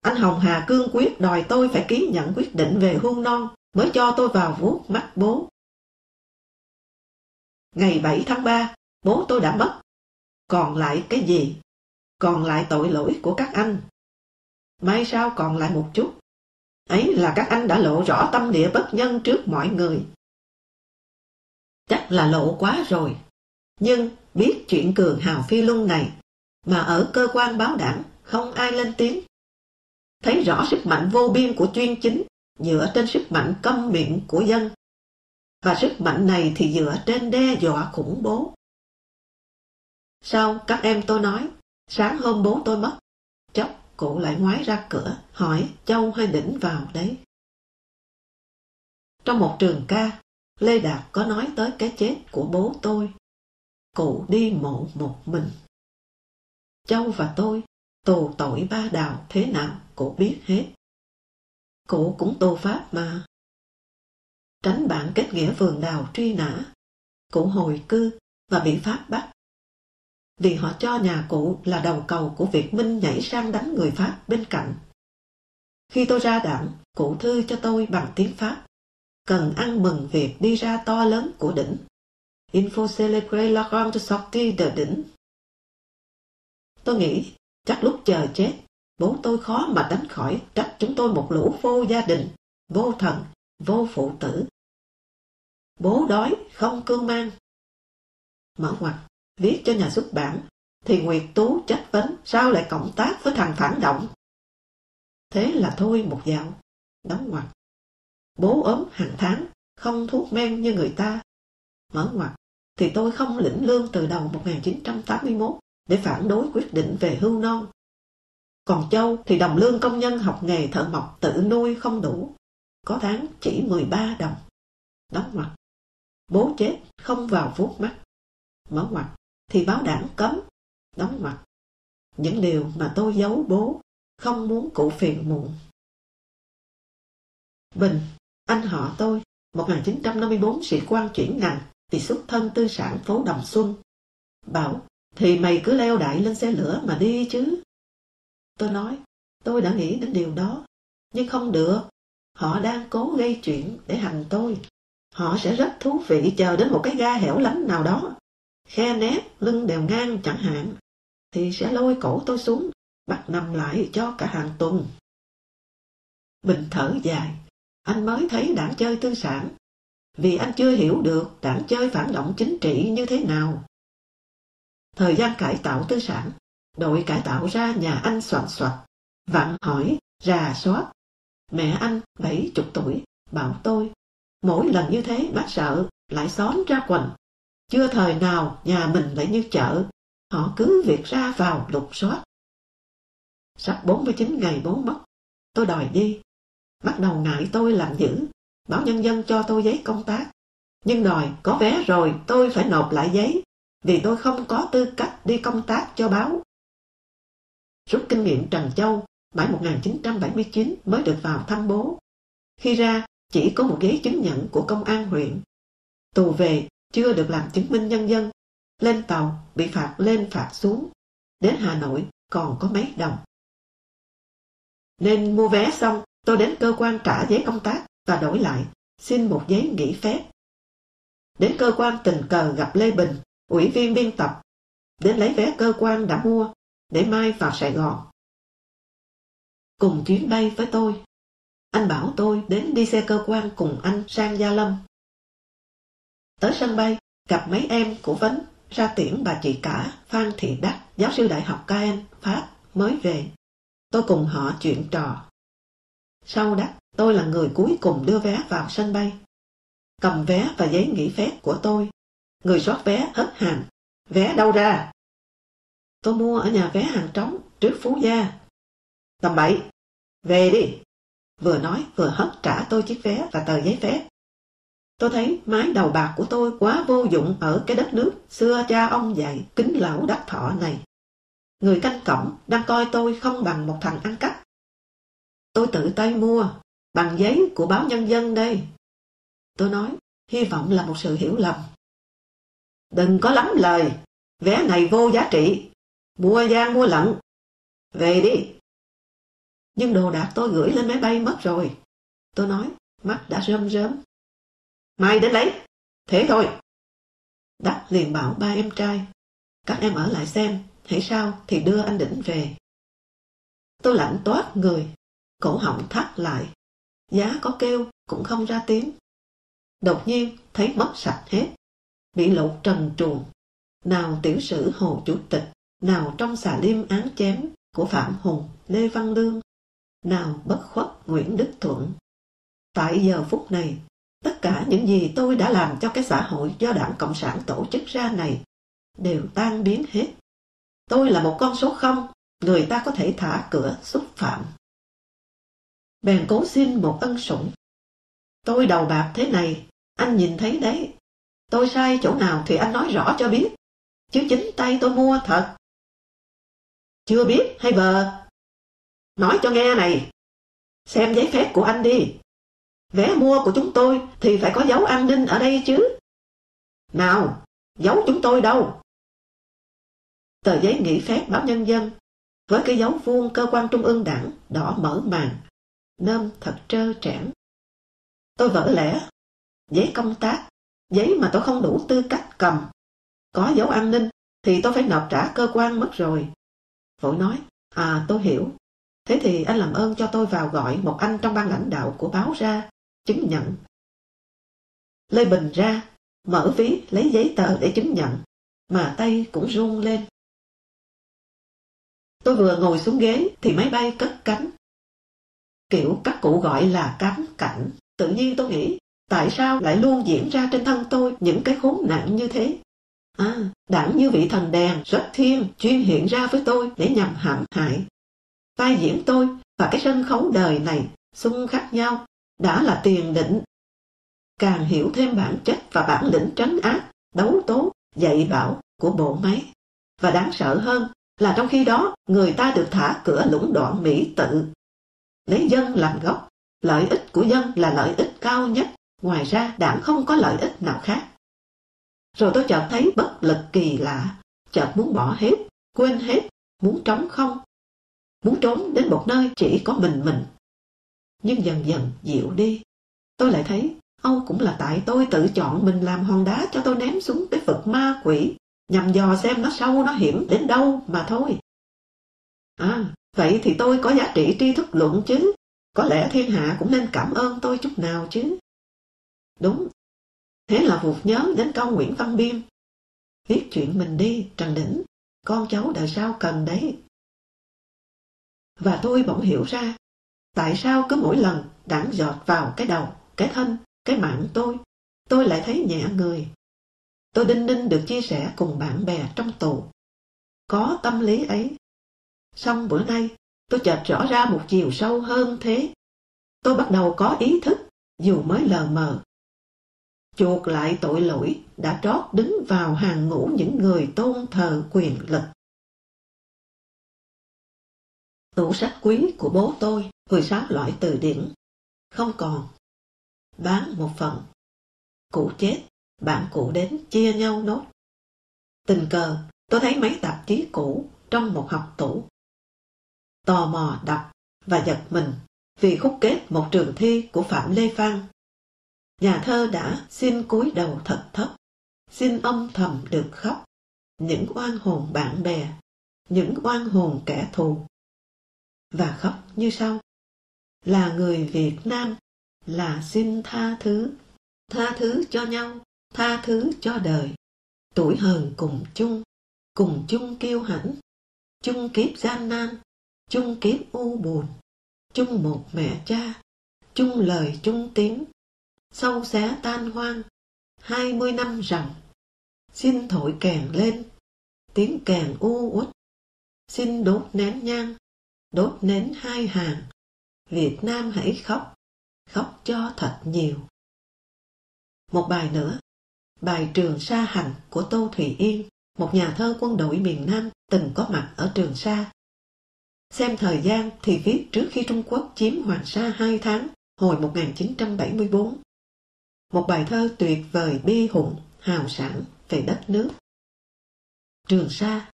Anh Hồng Hà cương quyết đòi tôi phải ký nhận quyết định về hôn non mới cho tôi vào vuốt mắt bố. Ngày 7 tháng 3, bố tôi đã mất. Còn lại cái gì? Còn lại tội lỗi của các anh. May sao còn lại một chút. Ấy là các anh đã lộ rõ tâm địa bất nhân trước mọi người. Chắc là lộ quá rồi. Nhưng biết chuyện cường hào phi luân này, mà ở cơ quan báo đảng không ai lên tiếng. Thấy rõ sức mạnh vô biên của chuyên chính dựa trên sức mạnh câm miệng của dân. Và sức mạnh này thì dựa trên đe dọa khủng bố. Sau các em tôi nói, sáng hôm bố tôi mất, cụ lại ngoái ra cửa, hỏi Châu hay Đỉnh vào đấy. Trong một trường ca, Lê Đạt có nói tới cái chết của bố tôi. Cụ đi mộ một mình. Châu và tôi tù tội ba đào thế nào cụ biết hết. Cụ cũng tù pháp mà. Tránh bản kết nghĩa vườn đào truy nã. Cụ hồi cư và bị Pháp bắt. Vì họ cho nhà cụ là đầu cầu của Việt Minh nhảy sang đánh người Pháp bên cạnh. Khi tôi ra đảng, cụ thư cho tôi bằng tiếng Pháp. Cần ăn mừng việc đi ra to lớn của đỉnh. Il faut célébrer la grande sortie de đỉnh. Tôi nghĩ, chắc lúc chờ chết, bố tôi khó mà đánh khỏi trách chúng tôi một lũ vô gia đình, vô thần, vô phụ tử. Bố đói, không cương mang. Mở ngoặt, viết cho nhà xuất bản, thì Nguyệt Tú trách vấn sao lại cộng tác với thằng phản động. Thế là thôi một dạo, đóng ngoặt. Bố ốm hàng tháng, không thuốc men như người ta. Mở ngoặt, thì tôi không lĩnh lương từ đầu 1981 để phản đối quyết định về hưu non. Còn Châu thì đồng lương công nhân học nghề thợ mộc tự nuôi không đủ, có tháng chỉ 13 đồng. Đóng ngoặt. Bố chết không vào vuốt mắt. Mở ngoặt thì báo đảng cấm. Đóng mặt Những điều mà tôi giấu bố, không muốn cụ phiền muộn. Bình, anh họ tôi, 1954 sĩ quan chuyển ngành thì xuất thân tư sản phố Đồng Xuân. Bảo, thì mày cứ leo đại lên xe lửa mà đi chứ. Tôi nói, tôi đã nghĩ đến điều đó, nhưng không được. Họ đang cố gây chuyện để hành tôi. Họ sẽ rất thú vị chờ đến một cái ga hẻo lánh nào đó. Khe nét, lưng đều ngang chẳng hạn. Thì sẽ lôi cổ tôi xuống, bắt nằm lại cho cả hàng tuần. Bình thở dài, anh mới thấy đảng chơi tư sản. Vì anh chưa hiểu được đảng chơi phản động chính trị như thế nào. Thời gian cải tạo tư sản Đội cải tạo ra nhà anh soạn soạt, vặn hỏi, rà soát. Mẹ anh, bảy chục tuổi, bảo tôi, mỗi lần như thế bác sợ, lại xóm ra quần. Chưa thời nào nhà mình lại như chợ, họ cứ việc ra vào lục soát. Sắp 49 ngày bố mất, tôi đòi đi. Bắt đầu ngại tôi làm dữ, báo nhân dân cho tôi giấy công tác. Nhưng đòi có vé rồi tôi phải nộp lại giấy, vì tôi không có tư cách đi công tác cho báo. Rút kinh nghiệm Trần Châu, mãi 1979 mới được vào thăm bố. Khi ra, chỉ có một giấy chứng nhận của công an huyện. Tù về, chưa được làm chứng minh nhân dân. Lên tàu, bị phạt lên phạt xuống. Đến Hà Nội, còn có mấy đồng. Nên mua vé xong, tôi đến cơ quan trả giấy công tác và đổi lại, xin một giấy nghỉ phép. Đến cơ quan tình cờ gặp Lê Bình, ủy viên biên tập, đến lấy vé cơ quan đã mua để mai vào Sài Gòn. Cùng chuyến bay với tôi, anh bảo tôi đến đi xe cơ quan cùng anh sang Gia Lâm. Tới sân bay, gặp mấy em của Vấn ra tiễn bà chị cả Phan Thị Đắc, giáo sư đại học Caen, Pháp, mới về. Tôi cùng họ chuyện trò. Sau Đắc, tôi là người cuối cùng đưa vé vào sân bay. cầm vé và giấy nghỉ phép của tôi. Người soát vé hất hàm. Vé đâu ra? Tôi mua ở nhà vé hàng trống, trước Phú Gia. Tầm bậy, về đi. Vừa nói vừa hất trả tôi chiếc vé và tờ giấy phép. Tôi thấy mái đầu bạc của tôi quá vô dụng ở cái đất nước xưa cha ông dạy kính lão đắc thọ này. Người canh cổng đang coi tôi không bằng một thằng ăn cắp. Tôi tự tay mua, bằng giấy của báo nhân dân đây. Tôi nói, hy vọng là một sự hiểu lầm. Đừng có lắm lời, vé này vô giá trị, mua gian mua lận. Về đi. Nhưng đồ đạc tôi gửi lên máy bay mất rồi. Tôi nói, mắt đã rơm rớm. Mai đến lấy. Thế thôi. Đắc liền bảo ba em trai. Các em ở lại xem, hãy sao thì đưa anh Đỉnh về. Tôi lạnh toát người, cổ họng thắt lại. Giá có kêu cũng không ra tiếng. Đột nhiên thấy mất sạch hết. Bị lột trần truồng. Nào tiểu sử Hồ Chủ tịch, nào trong xà liêm án chém của Phạm Hùng, Lê Văn Lương, nào bất khuất Nguyễn Đức Thuận. Tại giờ phút này, tất cả những gì tôi đã làm cho cái xã hội do đảng Cộng sản tổ chức ra này đều tan biến hết. Tôi là một con số không, người ta có thể thả cửa xúc phạm. Bèn cố xin một ân sủng. Tôi đầu bạc thế này, anh nhìn thấy đấy. Tôi sai chỗ nào thì anh nói rõ cho biết. Chứ chính tay tôi mua thật. Chưa biết hay vờ? Nói cho nghe này. Xem giấy phép của anh đi. Vé mua của chúng tôi thì phải có dấu an ninh ở đây chứ. Nào, dấu chúng tôi đâu? Tờ giấy nghỉ phép báo nhân dân với cái dấu vuông cơ quan trung ương đảng đỏ mở màn, nôm thật trơ trẽn. Tôi vỡ lẽ, giấy công tác, giấy mà tôi không đủ tư cách cầm. Có dấu an ninh thì tôi phải nộp trả cơ quan mất rồi. Vội nói, à tôi hiểu. Thế thì anh làm ơn cho tôi vào gọi một anh trong ban lãnh đạo của báo ra, chứng nhận. Lê Bình ra, mở ví lấy giấy tờ để chứng nhận, mà tay cũng run lên. Tôi vừa ngồi xuống ghế thì máy bay cất cánh. Kiểu các cụ gọi là cám cảnh. Tự nhiên tôi nghĩ, tại sao lại luôn diễn ra trên thân tôi những cái khốn nạn như thế? À, đảng như vị thần đèn rất thiên chuyên hiện ra với tôi để nhằm hãm hại. Vai diễn tôi và cái sân khấu đời này xung khắc nhau đã là tiền định. Càng hiểu thêm bản chất và bản lĩnh trấn áp, đấu tố, dạy bảo của bộ máy. Và đáng sợ hơn là trong khi đó người ta được thả cửa lũng đoạn Mỹ tự. Lấy dân làm gốc, lợi ích của dân là lợi ích cao nhất, ngoài ra đảng không có lợi ích nào khác. Rồi tôi chợt thấy bất lực kỳ lạ, chợt muốn bỏ hết, quên hết, muốn trống không, muốn trốn đến một nơi chỉ có mình mình. Nhưng dần dần dịu đi, tôi lại thấy Âu cũng là tại tôi tự chọn mình làm hòn đá cho tôi ném xuống cái vực ma quỷ nhằm dò xem nó sâu nó hiểm đến đâu mà thôi. À, vậy thì tôi có giá trị tri thức luận chứ, có lẽ thiên hạ cũng nên cảm ơn tôi chút nào chứ. Đúng, thế là vụt nhớ đến câu Nguyễn Văn Biêm Viết chuyện mình đi, Trần Đỉnh, con cháu đời sau cần đấy. Và tôi bỗng hiểu ra, tại sao cứ mỗi lần đảng giọt vào cái đầu, cái thân, cái mạng tôi, tôi lại thấy nhẹ người, Tôi đinh ninh được chia sẻ cùng bạn bè trong tù. Có tâm lý ấy. Xong bữa nay, tôi chợt rõ ra một chiều sâu hơn thế. Tôi bắt đầu có ý thức, dù mới lờ mờ. Chuộc lại tội lỗi đã trót đứng vào hàng ngũ những người tôn thờ quyền lực. Tủ sách quý của bố tôi, 16 loại từ điển. Không còn. Bán một phần. Cụ chết bạn cụ đến chia nhau nốt. Tình cờ, tôi thấy mấy tạp chí cũ trong một học tủ. Tò mò đọc và giật mình vì khúc kết một trường thi của Phạm Lê Phan. Nhà thơ đã xin cúi đầu thật thấp, xin âm thầm được khóc, những oan hồn bạn bè, những oan hồn kẻ thù. Và khóc như sau, là người Việt Nam, là xin tha thứ, tha thứ cho nhau tha thứ cho đời. Tuổi hờn cùng chung cùng chung kiêu hãnh. Chung kiếp gian nan chung kiếp u buồn. Chung một mẹ cha chung lời chung tiếng. Sâu xé tan hoang, hai mươi năm ròng xin thổi kèn lên, tiếng kèn u uất, xin đốt nén nhang, đốt nến hai hàng, Việt Nam hãy khóc, khóc cho thật nhiều. Một bài nữa, bài Trường Sa Hành của Tô Thủy Yên, một nhà thơ quân đội miền Nam từng có mặt ở Trường Sa. Xem thời gian thì viết trước khi Trung Quốc chiếm Hoàng Sa hai tháng hồi 1974. Một bài thơ tuyệt vời bi hùng, hào sản về đất nước. Trường Sa,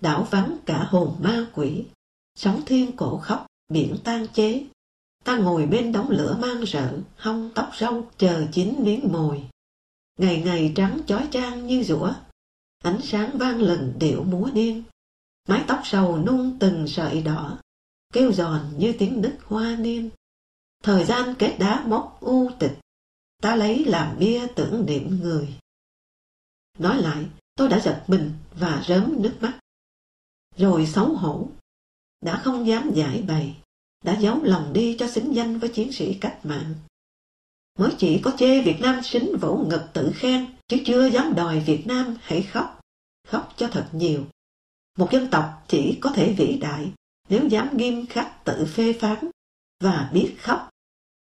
đảo vắng cả hồn ma quỷ, sóng thiên cổ khóc, biển tan chế. Ta ngồi bên đống lửa mang rợ, hong tóc râu, chờ chín miếng mồi. Ngày ngày trắng chói chang như rũa, ánh sáng vang lừng điệu múa điên. Mái tóc sầu nung từng sợi đỏ, kêu giòn như tiếng nứt hoa niên. Thời gian kết đá mốc u tịch, ta lấy làm bia tưởng niệm người. Nói lại, tôi đã giật mình và rớm nước mắt. Rồi xấu hổ, đã không dám giải bày, đã giấu lòng đi cho xứng danh với chiến sĩ cách mạng. Mới chỉ có chê Việt Nam xính vỗ ngực tự khen, chứ chưa dám đòi Việt Nam hãy khóc, khóc cho thật nhiều. Một dân tộc chỉ có thể vĩ đại nếu dám nghiêm khắc tự phê phán và biết khóc.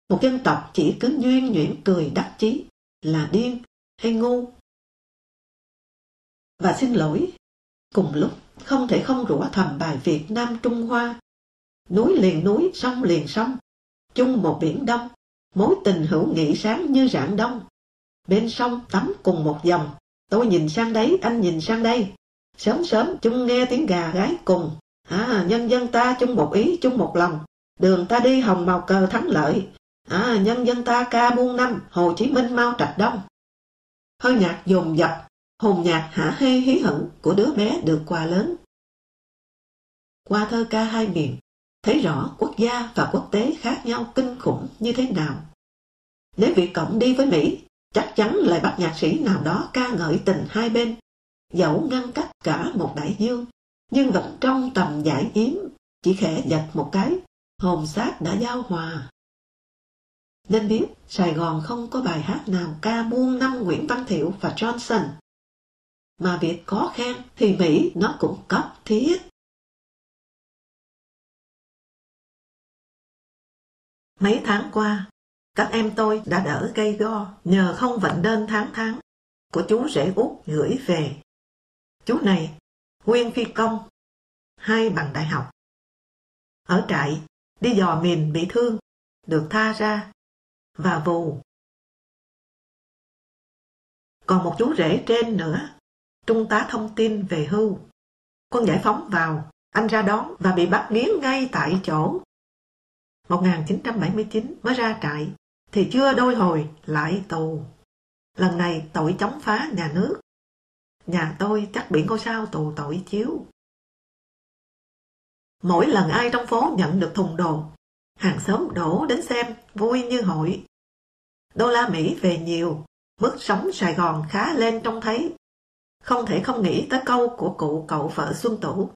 Một dân tộc chỉ cứ nhuyên nhuyễn cười đắc chí là điên hay ngu. Và xin lỗi, cùng lúc không thể không rủa thầm bài Việt Nam Trung Hoa. Núi liền núi, sông liền sông, chung một biển đông, mối tình hữu nghị sáng như rạng đông. Bên sông tắm cùng một dòng, tôi nhìn sang đấy, anh nhìn sang đây. Sớm sớm chung nghe tiếng gà gái cùng, à, nhân dân ta chung một ý, chung một lòng. Đường ta đi hồng màu cờ thắng lợi, à, nhân dân ta ca muôn năm, Hồ Chí Minh mau trạch đông. Hơi nhạc dồn dập, hồn nhạc hả hê hí hận của đứa bé được quà lớn. Qua thơ ca hai miền, thấy rõ quốc gia và quốc tế khác nhau kinh khủng như thế nào. Nếu Việt Cộng đi với Mỹ, chắc chắn lại bắt nhạc sĩ nào đó ca ngợi tình hai bên, dẫu ngăn cách cả một đại dương, nhưng vẫn trong tầm giải yếm, chỉ khẽ giật một cái, hồn xác đã giao hòa. Nên biết Sài Gòn không có bài hát nào ca buông năm Nguyễn Văn Thiệu và Johnson. Mà việc khó khăn thì Mỹ nó cũng cấp thiết. Mấy tháng qua, các em tôi đã đỡ gây go nhờ không vận đơn tháng tháng của chú rể út gửi về. Chú này, nguyên phi công, hai bằng đại học. Ở trại, đi dò mìn bị thương, được tha ra, và vù. Còn một chú rể trên nữa, trung tá thông tin về hưu. Quân giải phóng vào, anh ra đón và bị bắt nghiến ngay tại chỗ. 1979 mới ra trại, thì chưa đôi hồi lại tù. Lần này tội chống phá nhà nước. Nhà tôi chắc bị ngôi sao tù tội chiếu. Mỗi lần ai trong phố nhận được thùng đồ, hàng xóm đổ đến xem, vui như hội. Đô la Mỹ về nhiều, mức sống Sài Gòn khá lên trông thấy. Không thể không nghĩ tới câu của cụ cậu vợ Xuân Tủ.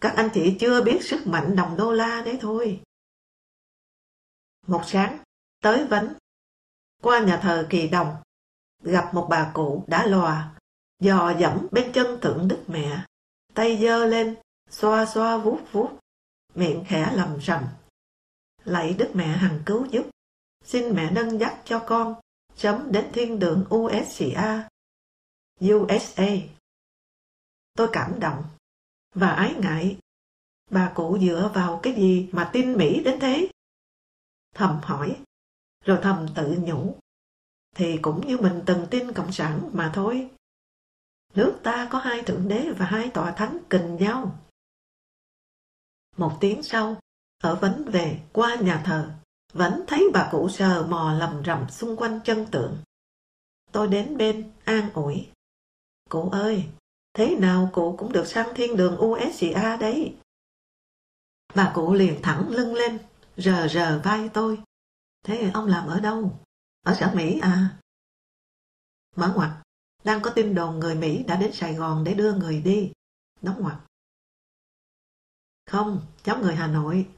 Các anh chị chưa biết sức mạnh đồng đô la đấy thôi. Một sáng, tới vấn. Qua nhà thờ Kỳ Đồng, gặp một bà cụ đã lòa, dò dẫm bên chân tượng Đức Mẹ, tay dơ lên, xoa xoa vuốt vuốt, miệng khẽ lầm rầm. Lạy Đức Mẹ hằng cứu giúp, xin mẹ nâng dắt cho con, chấm đến thiên đường USCA, USA. Tôi cảm động và ái ngại. Bà cụ dựa vào cái gì mà tin Mỹ đến thế? Thầm hỏi, rồi thầm tự nhủ. Thì cũng như mình từng tin Cộng sản mà thôi. Nước ta có hai thượng đế và hai tòa thánh kình nhau. Một tiếng sau, ở vấn về qua nhà thờ, vẫn thấy bà cụ sờ mò lầm rầm xung quanh chân tượng. Tôi đến bên, an ủi. Cụ ơi, thế nào cụ cũng được sang thiên đường USCA đấy. Bà cụ liền thẳng lưng lên, rờ rờ vai tôi. Thế ông làm ở đâu? Ở sở Mỹ à? Mở ngoặt, đang có tin đồn người Mỹ đã đến Sài Gòn để đưa người đi. Đóng ngoặt. Không, cháu người Hà Nội.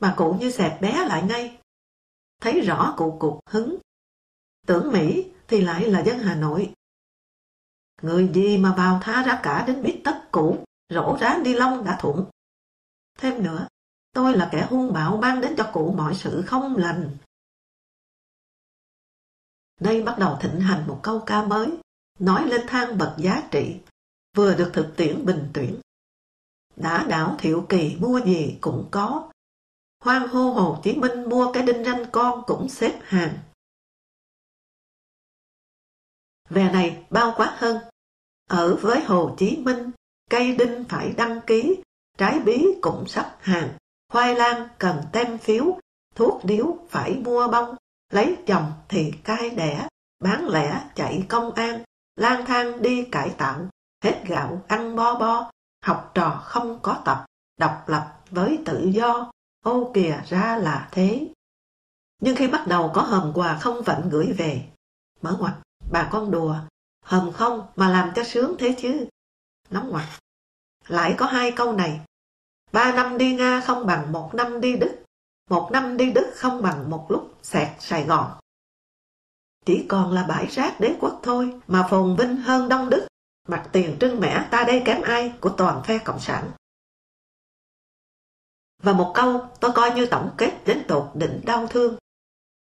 Bà cụ như xẹp bé lại ngay. Thấy rõ cụ cục hứng, Tưởng Mỹ thì lại là dân Hà Nội. Người gì mà vào tha ra cả đến bít tất cũ, rổ rán đi lông đã thủng. Thêm nữa, tôi là kẻ hung bạo mang đến cho cụ mọi sự không lành. Đây bắt đầu thịnh hành một câu ca mới, nói lên thang bậc giá trị, vừa được thực tiễn bình tuyển. Đã đảo thiệu kỳ mua gì cũng có. Hoang hô Hồ Chí Minh mua cái đinh ranh con cũng xếp hàng. Về này bao quát hơn. Ở với Hồ Chí Minh, cây đinh phải đăng ký, trái bí cũng sắp hàng, khoai lang cần tem phiếu, thuốc điếu phải mua bông, lấy chồng thì cai đẻ, bán lẻ chạy công an, lang thang đi cải tạo, hết gạo ăn bo bo, học trò không có tập, độc lập với tự do, ô kìa ra là thế. Nhưng khi bắt đầu có hòm quà không vận gửi về, mở ngoặt, bà con đùa, hầm không mà làm cho sướng thế chứ. Nóng ngoặt. Lại có hai câu này, ba năm đi Nga không bằng một năm đi Đức, một năm đi Đức không bằng một lúc sẹt Sài Gòn. Chỉ còn là bãi rác đế quốc thôi mà phồn vinh hơn Đông Đức. Mặt tiền trưng mẻ ta đây kém ai của toàn phe Cộng sản. Và một câu tôi coi như tổng kết đến tột đỉnh đau thương.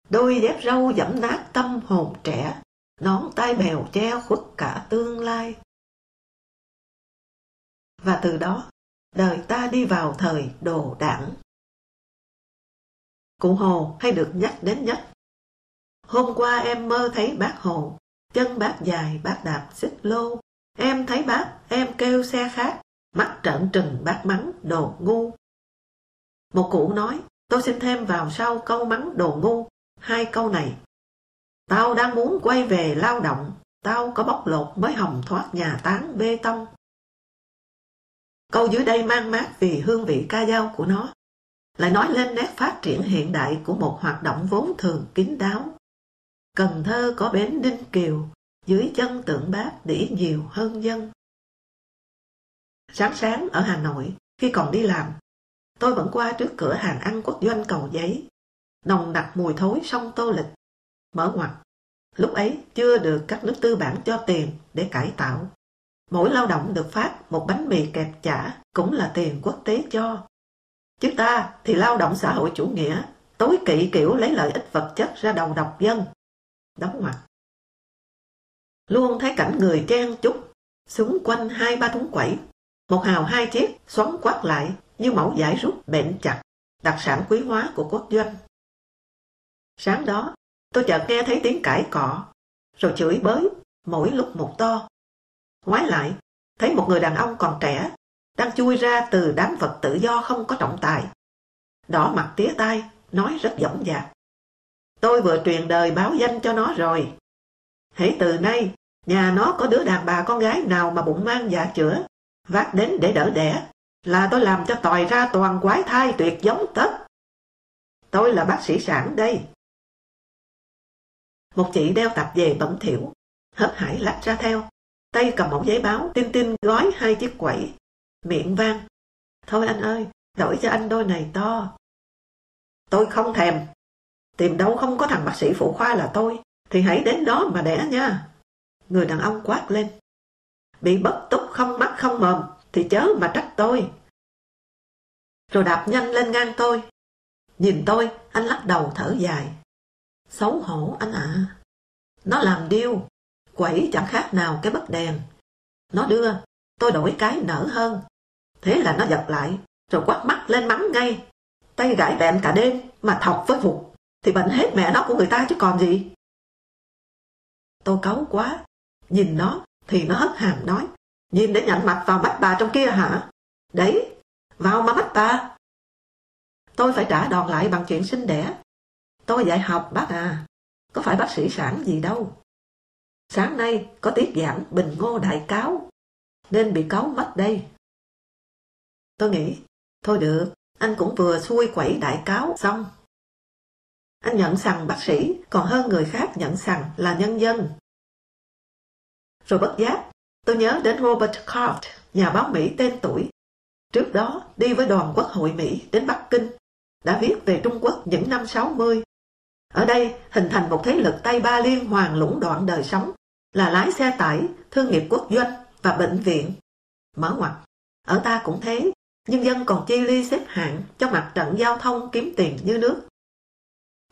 Đôi dép râu dẫm nát tâm hồn trẻ, nón tai bèo treo khuất cả tương lai. Và từ đó, đời ta đi vào thời đồ đảng. Cụ Hồ hay được nhắc đến nhất. Hôm qua em mơ thấy bác Hồ, chân bác dài, bác đạp xích lô. Em thấy bác, em kêu xe khác, mắt trợn trừng bác mắng đồ ngu. Một cụ nói, tôi xin thêm vào sau câu mắng đồ ngu, hai câu này. Tao đang muốn quay về lao động, tao có bóc lột mới hồng thoát nhà tán bê tông. Câu dưới đây mang mát vì hương vị ca dao của nó, lại nói lên nét phát triển hiện đại của một hoạt động vốn thường kín đáo. Cần Thơ có bến Ninh Kiều, dưới chân tượng bác đỉ nhiều hơn dân. Sáng sáng ở Hà Nội, khi còn đi làm, tôi vẫn qua trước cửa hàng ăn quốc doanh cầu giấy, nồng nặc mùi thối sông tô lịch, mở ngoặt. Lúc ấy chưa được các nước tư bản cho tiền để cải tạo. Mỗi lao động được phát một bánh mì kẹp chả cũng là tiền quốc tế cho. Chứ ta thì lao động xã hội chủ nghĩa, tối kỵ kiểu lấy lợi ích vật chất ra đầu độc dân. Đóng ngoặt. Luôn thấy cảnh người chen chúc, xung quanh hai ba thúng quẩy. Một hào hai chiếc xoắn quát lại như mẫu giải rút bện chặt, đặc sản quý hóa của quốc doanh. Sáng đó, tôi chợt nghe thấy tiếng cãi cọ, rồi chửi bới, mỗi lúc một to. Ngoái lại, thấy một người đàn ông còn trẻ, đang chui ra từ đám vật tự do không có trọng tài. Đỏ mặt tía tai, nói rất dõng dạc. Tôi vừa truyền đời báo danh cho nó rồi. Hãy từ nay, nhà nó có đứa đàn bà con gái nào mà bụng mang dạ chữa, vác đến để đỡ đẻ, là tôi làm cho tòi ra toàn quái thai tuyệt giống tất. Tôi là bác sĩ sản đây. Một chị đeo tạp về bẩm thiểu, hớp hải lách ra theo, tay cầm mẫu giấy báo, tin tin gói hai chiếc quẩy, miệng vang. Thôi anh ơi, đổi cho anh đôi này to. Tôi không thèm. Tìm đâu không có thằng bác sĩ phụ khoa là tôi, thì hãy đến đó mà đẻ nha. Người đàn ông quát lên. Bị bất túc không mắt không mồm, thì chớ mà trách tôi. Rồi đạp nhanh lên ngang tôi. Nhìn tôi, anh lắc đầu thở dài. Xấu hổ anh ạ. Nó làm điêu, quẩy chẳng khác nào cái bất đèn. Nó đưa, tôi đổi cái nở hơn. Thế là nó giật lại, rồi quát mắt lên mắng ngay. Tay gãi bẹn cả đêm, mà thọc với phục, thì bệnh hết mẹ nó của người ta chứ còn gì. Tôi cáu quá, nhìn nó thì nó hất hàm nói, nhìn để nhận mặt vào mắt bà trong kia hả? Đấy, vào mà mắt bà. Tôi phải trả đòn lại bằng chuyện sinh đẻ. Tôi dạy học bác à, có phải bác sĩ sản gì đâu. Sáng nay có tiết giảng bình ngô đại cáo, nên bị cáo mất đây. Tôi nghĩ, thôi được, anh cũng vừa xuôi quẩy đại cáo xong. Anh nhận rằng bác sĩ còn hơn người khác nhận rằng là nhân dân. Rồi bất giác, tôi nhớ đến Robert Card, nhà báo Mỹ tên tuổi. Trước đó, đi với đoàn quốc hội Mỹ đến Bắc Kinh, đã viết về Trung Quốc những năm 60 ở đây hình thành một thế lực Tây Ba liên hoàn lũng đoạn đời sống là lái xe tải, thương nghiệp quốc doanh và bệnh viện. Mở ngoặt, ở ta cũng thế, nhân dân còn chi ly xếp hạng cho mặt trận giao thông kiếm tiền như nước.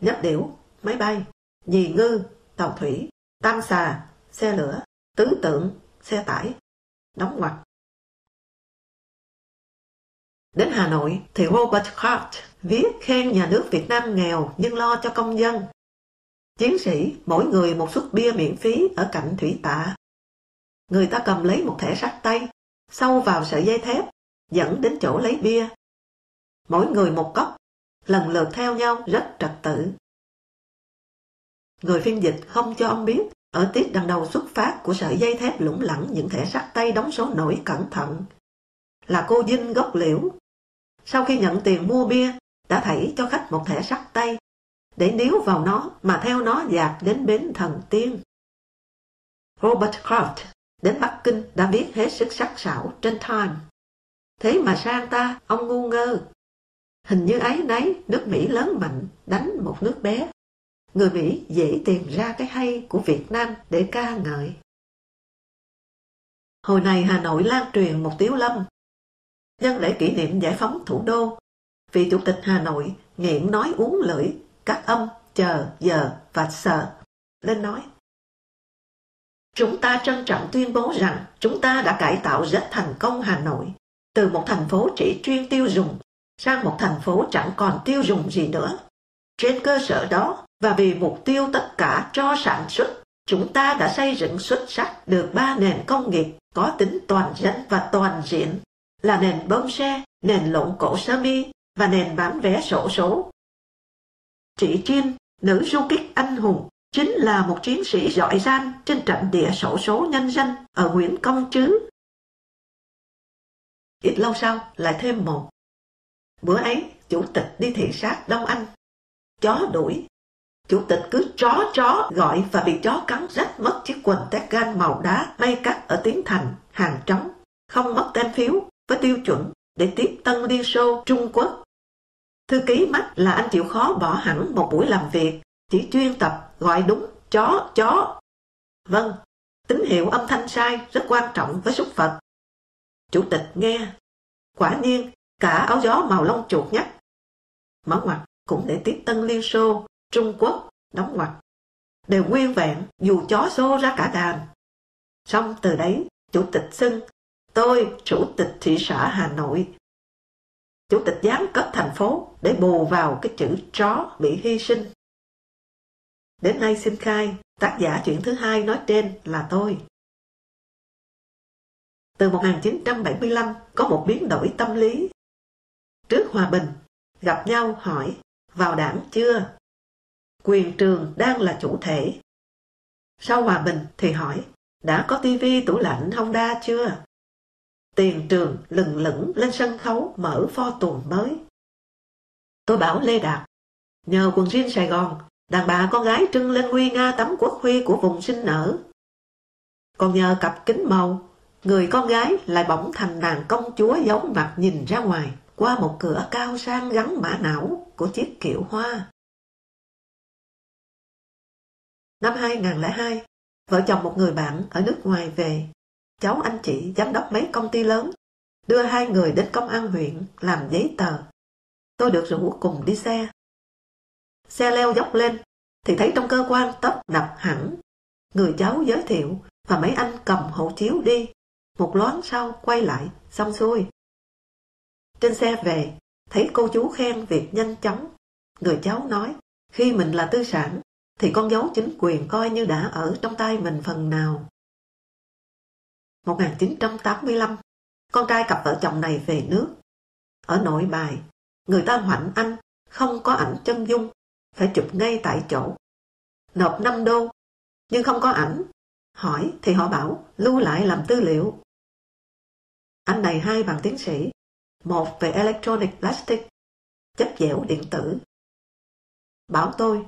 Nhất điểu, máy bay, nhì ngư, tàu thủy, tam xà, xe lửa, tứ tượng, xe tải, đóng ngoặt. Đến Hà Nội thì Robert Hart viết khen nhà nước Việt Nam nghèo nhưng lo cho công dân. Chiến sĩ mỗi người một suất bia miễn phí ở cạnh thủy tạ. Người ta cầm lấy một thẻ sắt tay, sâu vào sợi dây thép, dẫn đến chỗ lấy bia. Mỗi người một cốc, lần lượt theo nhau rất trật tự. Người phiên dịch không cho ông biết ở tiết đằng đầu xuất phát của sợi dây thép lủng lẳng những thẻ sắt tay đóng số nổi cẩn thận. Là cô Dinh gốc liễu. Sau khi nhận tiền mua bia, đã thảy cho khách một thẻ sắt tay để níu vào nó mà theo nó dạt đến bến thần tiên. Robert Kraft đến Bắc Kinh đã viết hết sức sắc sảo trên Time. Thế mà sang ta, ông ngu ngơ. Hình như ấy nấy, nước Mỹ lớn mạnh, đánh một nước bé. Người Mỹ dễ tìm ra cái hay của Việt Nam để ca ngợi. Hồi này Hà Nội lan truyền một tiếu lâm. Nhân lễ kỷ niệm giải phóng thủ đô, vị chủ tịch Hà Nội nghiện nói uống lưỡi, các âm, chờ, giờ và sợ. Lên nói. Chúng ta trân trọng tuyên bố rằng chúng ta đã cải tạo rất thành công Hà Nội từ một thành phố chỉ chuyên tiêu dùng sang một thành phố chẳng còn tiêu dùng gì nữa. Trên cơ sở đó và vì mục tiêu tất cả cho sản xuất, chúng ta đã xây dựng xuất sắc được ba nền công nghiệp có tính toàn dân và toàn diện là nền bông xe, nền lộn cổ sơ mi và nền bán vé sổ số. Chị Chiên, nữ du kích anh hùng, chính là một chiến sĩ giỏi giang trên trận địa sổ số nhân dân ở Nguyễn Công Trứ. Ít lâu sau lại thêm một. Bữa ấy, chủ tịch đi thị sát Đông Anh. Chó đuổi. Chủ tịch cứ chó chó gọi và bị chó cắn rách mất chiếc quần tét gan màu đá may cắt ở Tiến Thành, hàng trống. Không mất tem phiếu với tiêu chuẩn để tiếp Tân Liên Xô Trung Quốc. Thư ký mắt là anh chịu khó bỏ hẳn một buổi làm việc, chỉ chuyên tập gọi đúng chó chó. Vâng, tín hiệu âm thanh sai rất quan trọng với súc vật. Chủ tịch nghe. Quả nhiên, cả áo gió màu lông chuột nhắt. Mở ngoặt cũng để tiếp Tân Liên Xô, Trung Quốc, đóng ngoặt. Đều nguyên vẹn dù chó xô ra cả đàn. Xong từ đấy, chủ tịch xưng, tôi chủ tịch thị xã Hà Nội. Chủ tịch giám cấp thành phố để bù vào cái chữ chó bị hy sinh. Đến nay xin khai, tác giả chuyện thứ hai nói trên là tôi. Từ 1975 có một biến đổi tâm lý. Trước hòa bình, gặp nhau hỏi, vào đảng chưa? Quyền trường đang là chủ thể. Sau hòa bình thì hỏi, đã có tivi tủ lạnh Honda chưa? Tiền trường lừng lững lên sân khấu mở pho tuồng mới. Tôi bảo Lê Đạt, nhờ quần jean Sài Gòn, đàn bà con gái trưng lên huy nga tấm quốc huy của vùng sinh nở. Còn nhờ cặp kính màu, người con gái lại bỗng thành nàng công chúa giấu mặt nhìn ra ngoài qua một cửa cao sang gắn mã não của chiếc kiệu hoa. Năm 2002, vợ chồng một người bạn ở nước ngoài về, cháu anh chị giám đốc mấy công ty lớn, đưa hai người đến công an huyện làm giấy tờ. Tôi được rủ cùng đi xe. Xe leo dốc lên, thì thấy trong cơ quan tấp nập hẳn. Người cháu giới thiệu và mấy anh cầm hộ chiếu đi. Một loáng sau quay lại, xong xuôi. Trên xe về, thấy cô chú khen việc nhanh chóng. Người cháu nói, khi mình là tư sản, thì con dấu chính quyền coi như đã ở trong tay mình phần nào. 1985, con trai cặp vợ chồng này về nước. Ở nội bài, người ta hoạnh anh, không có ảnh chân dung, phải chụp ngay tại chỗ. Nộp 5 đô, nhưng không có ảnh. Hỏi thì họ bảo lưu lại làm tư liệu. Anh này hai bằng tiến sĩ, một về electronic plastic, chất dẻo điện tử. Bảo tôi,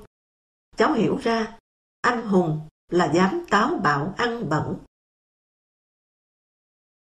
cháu hiểu ra, anh hùng là dám táo bạo ăn bẩn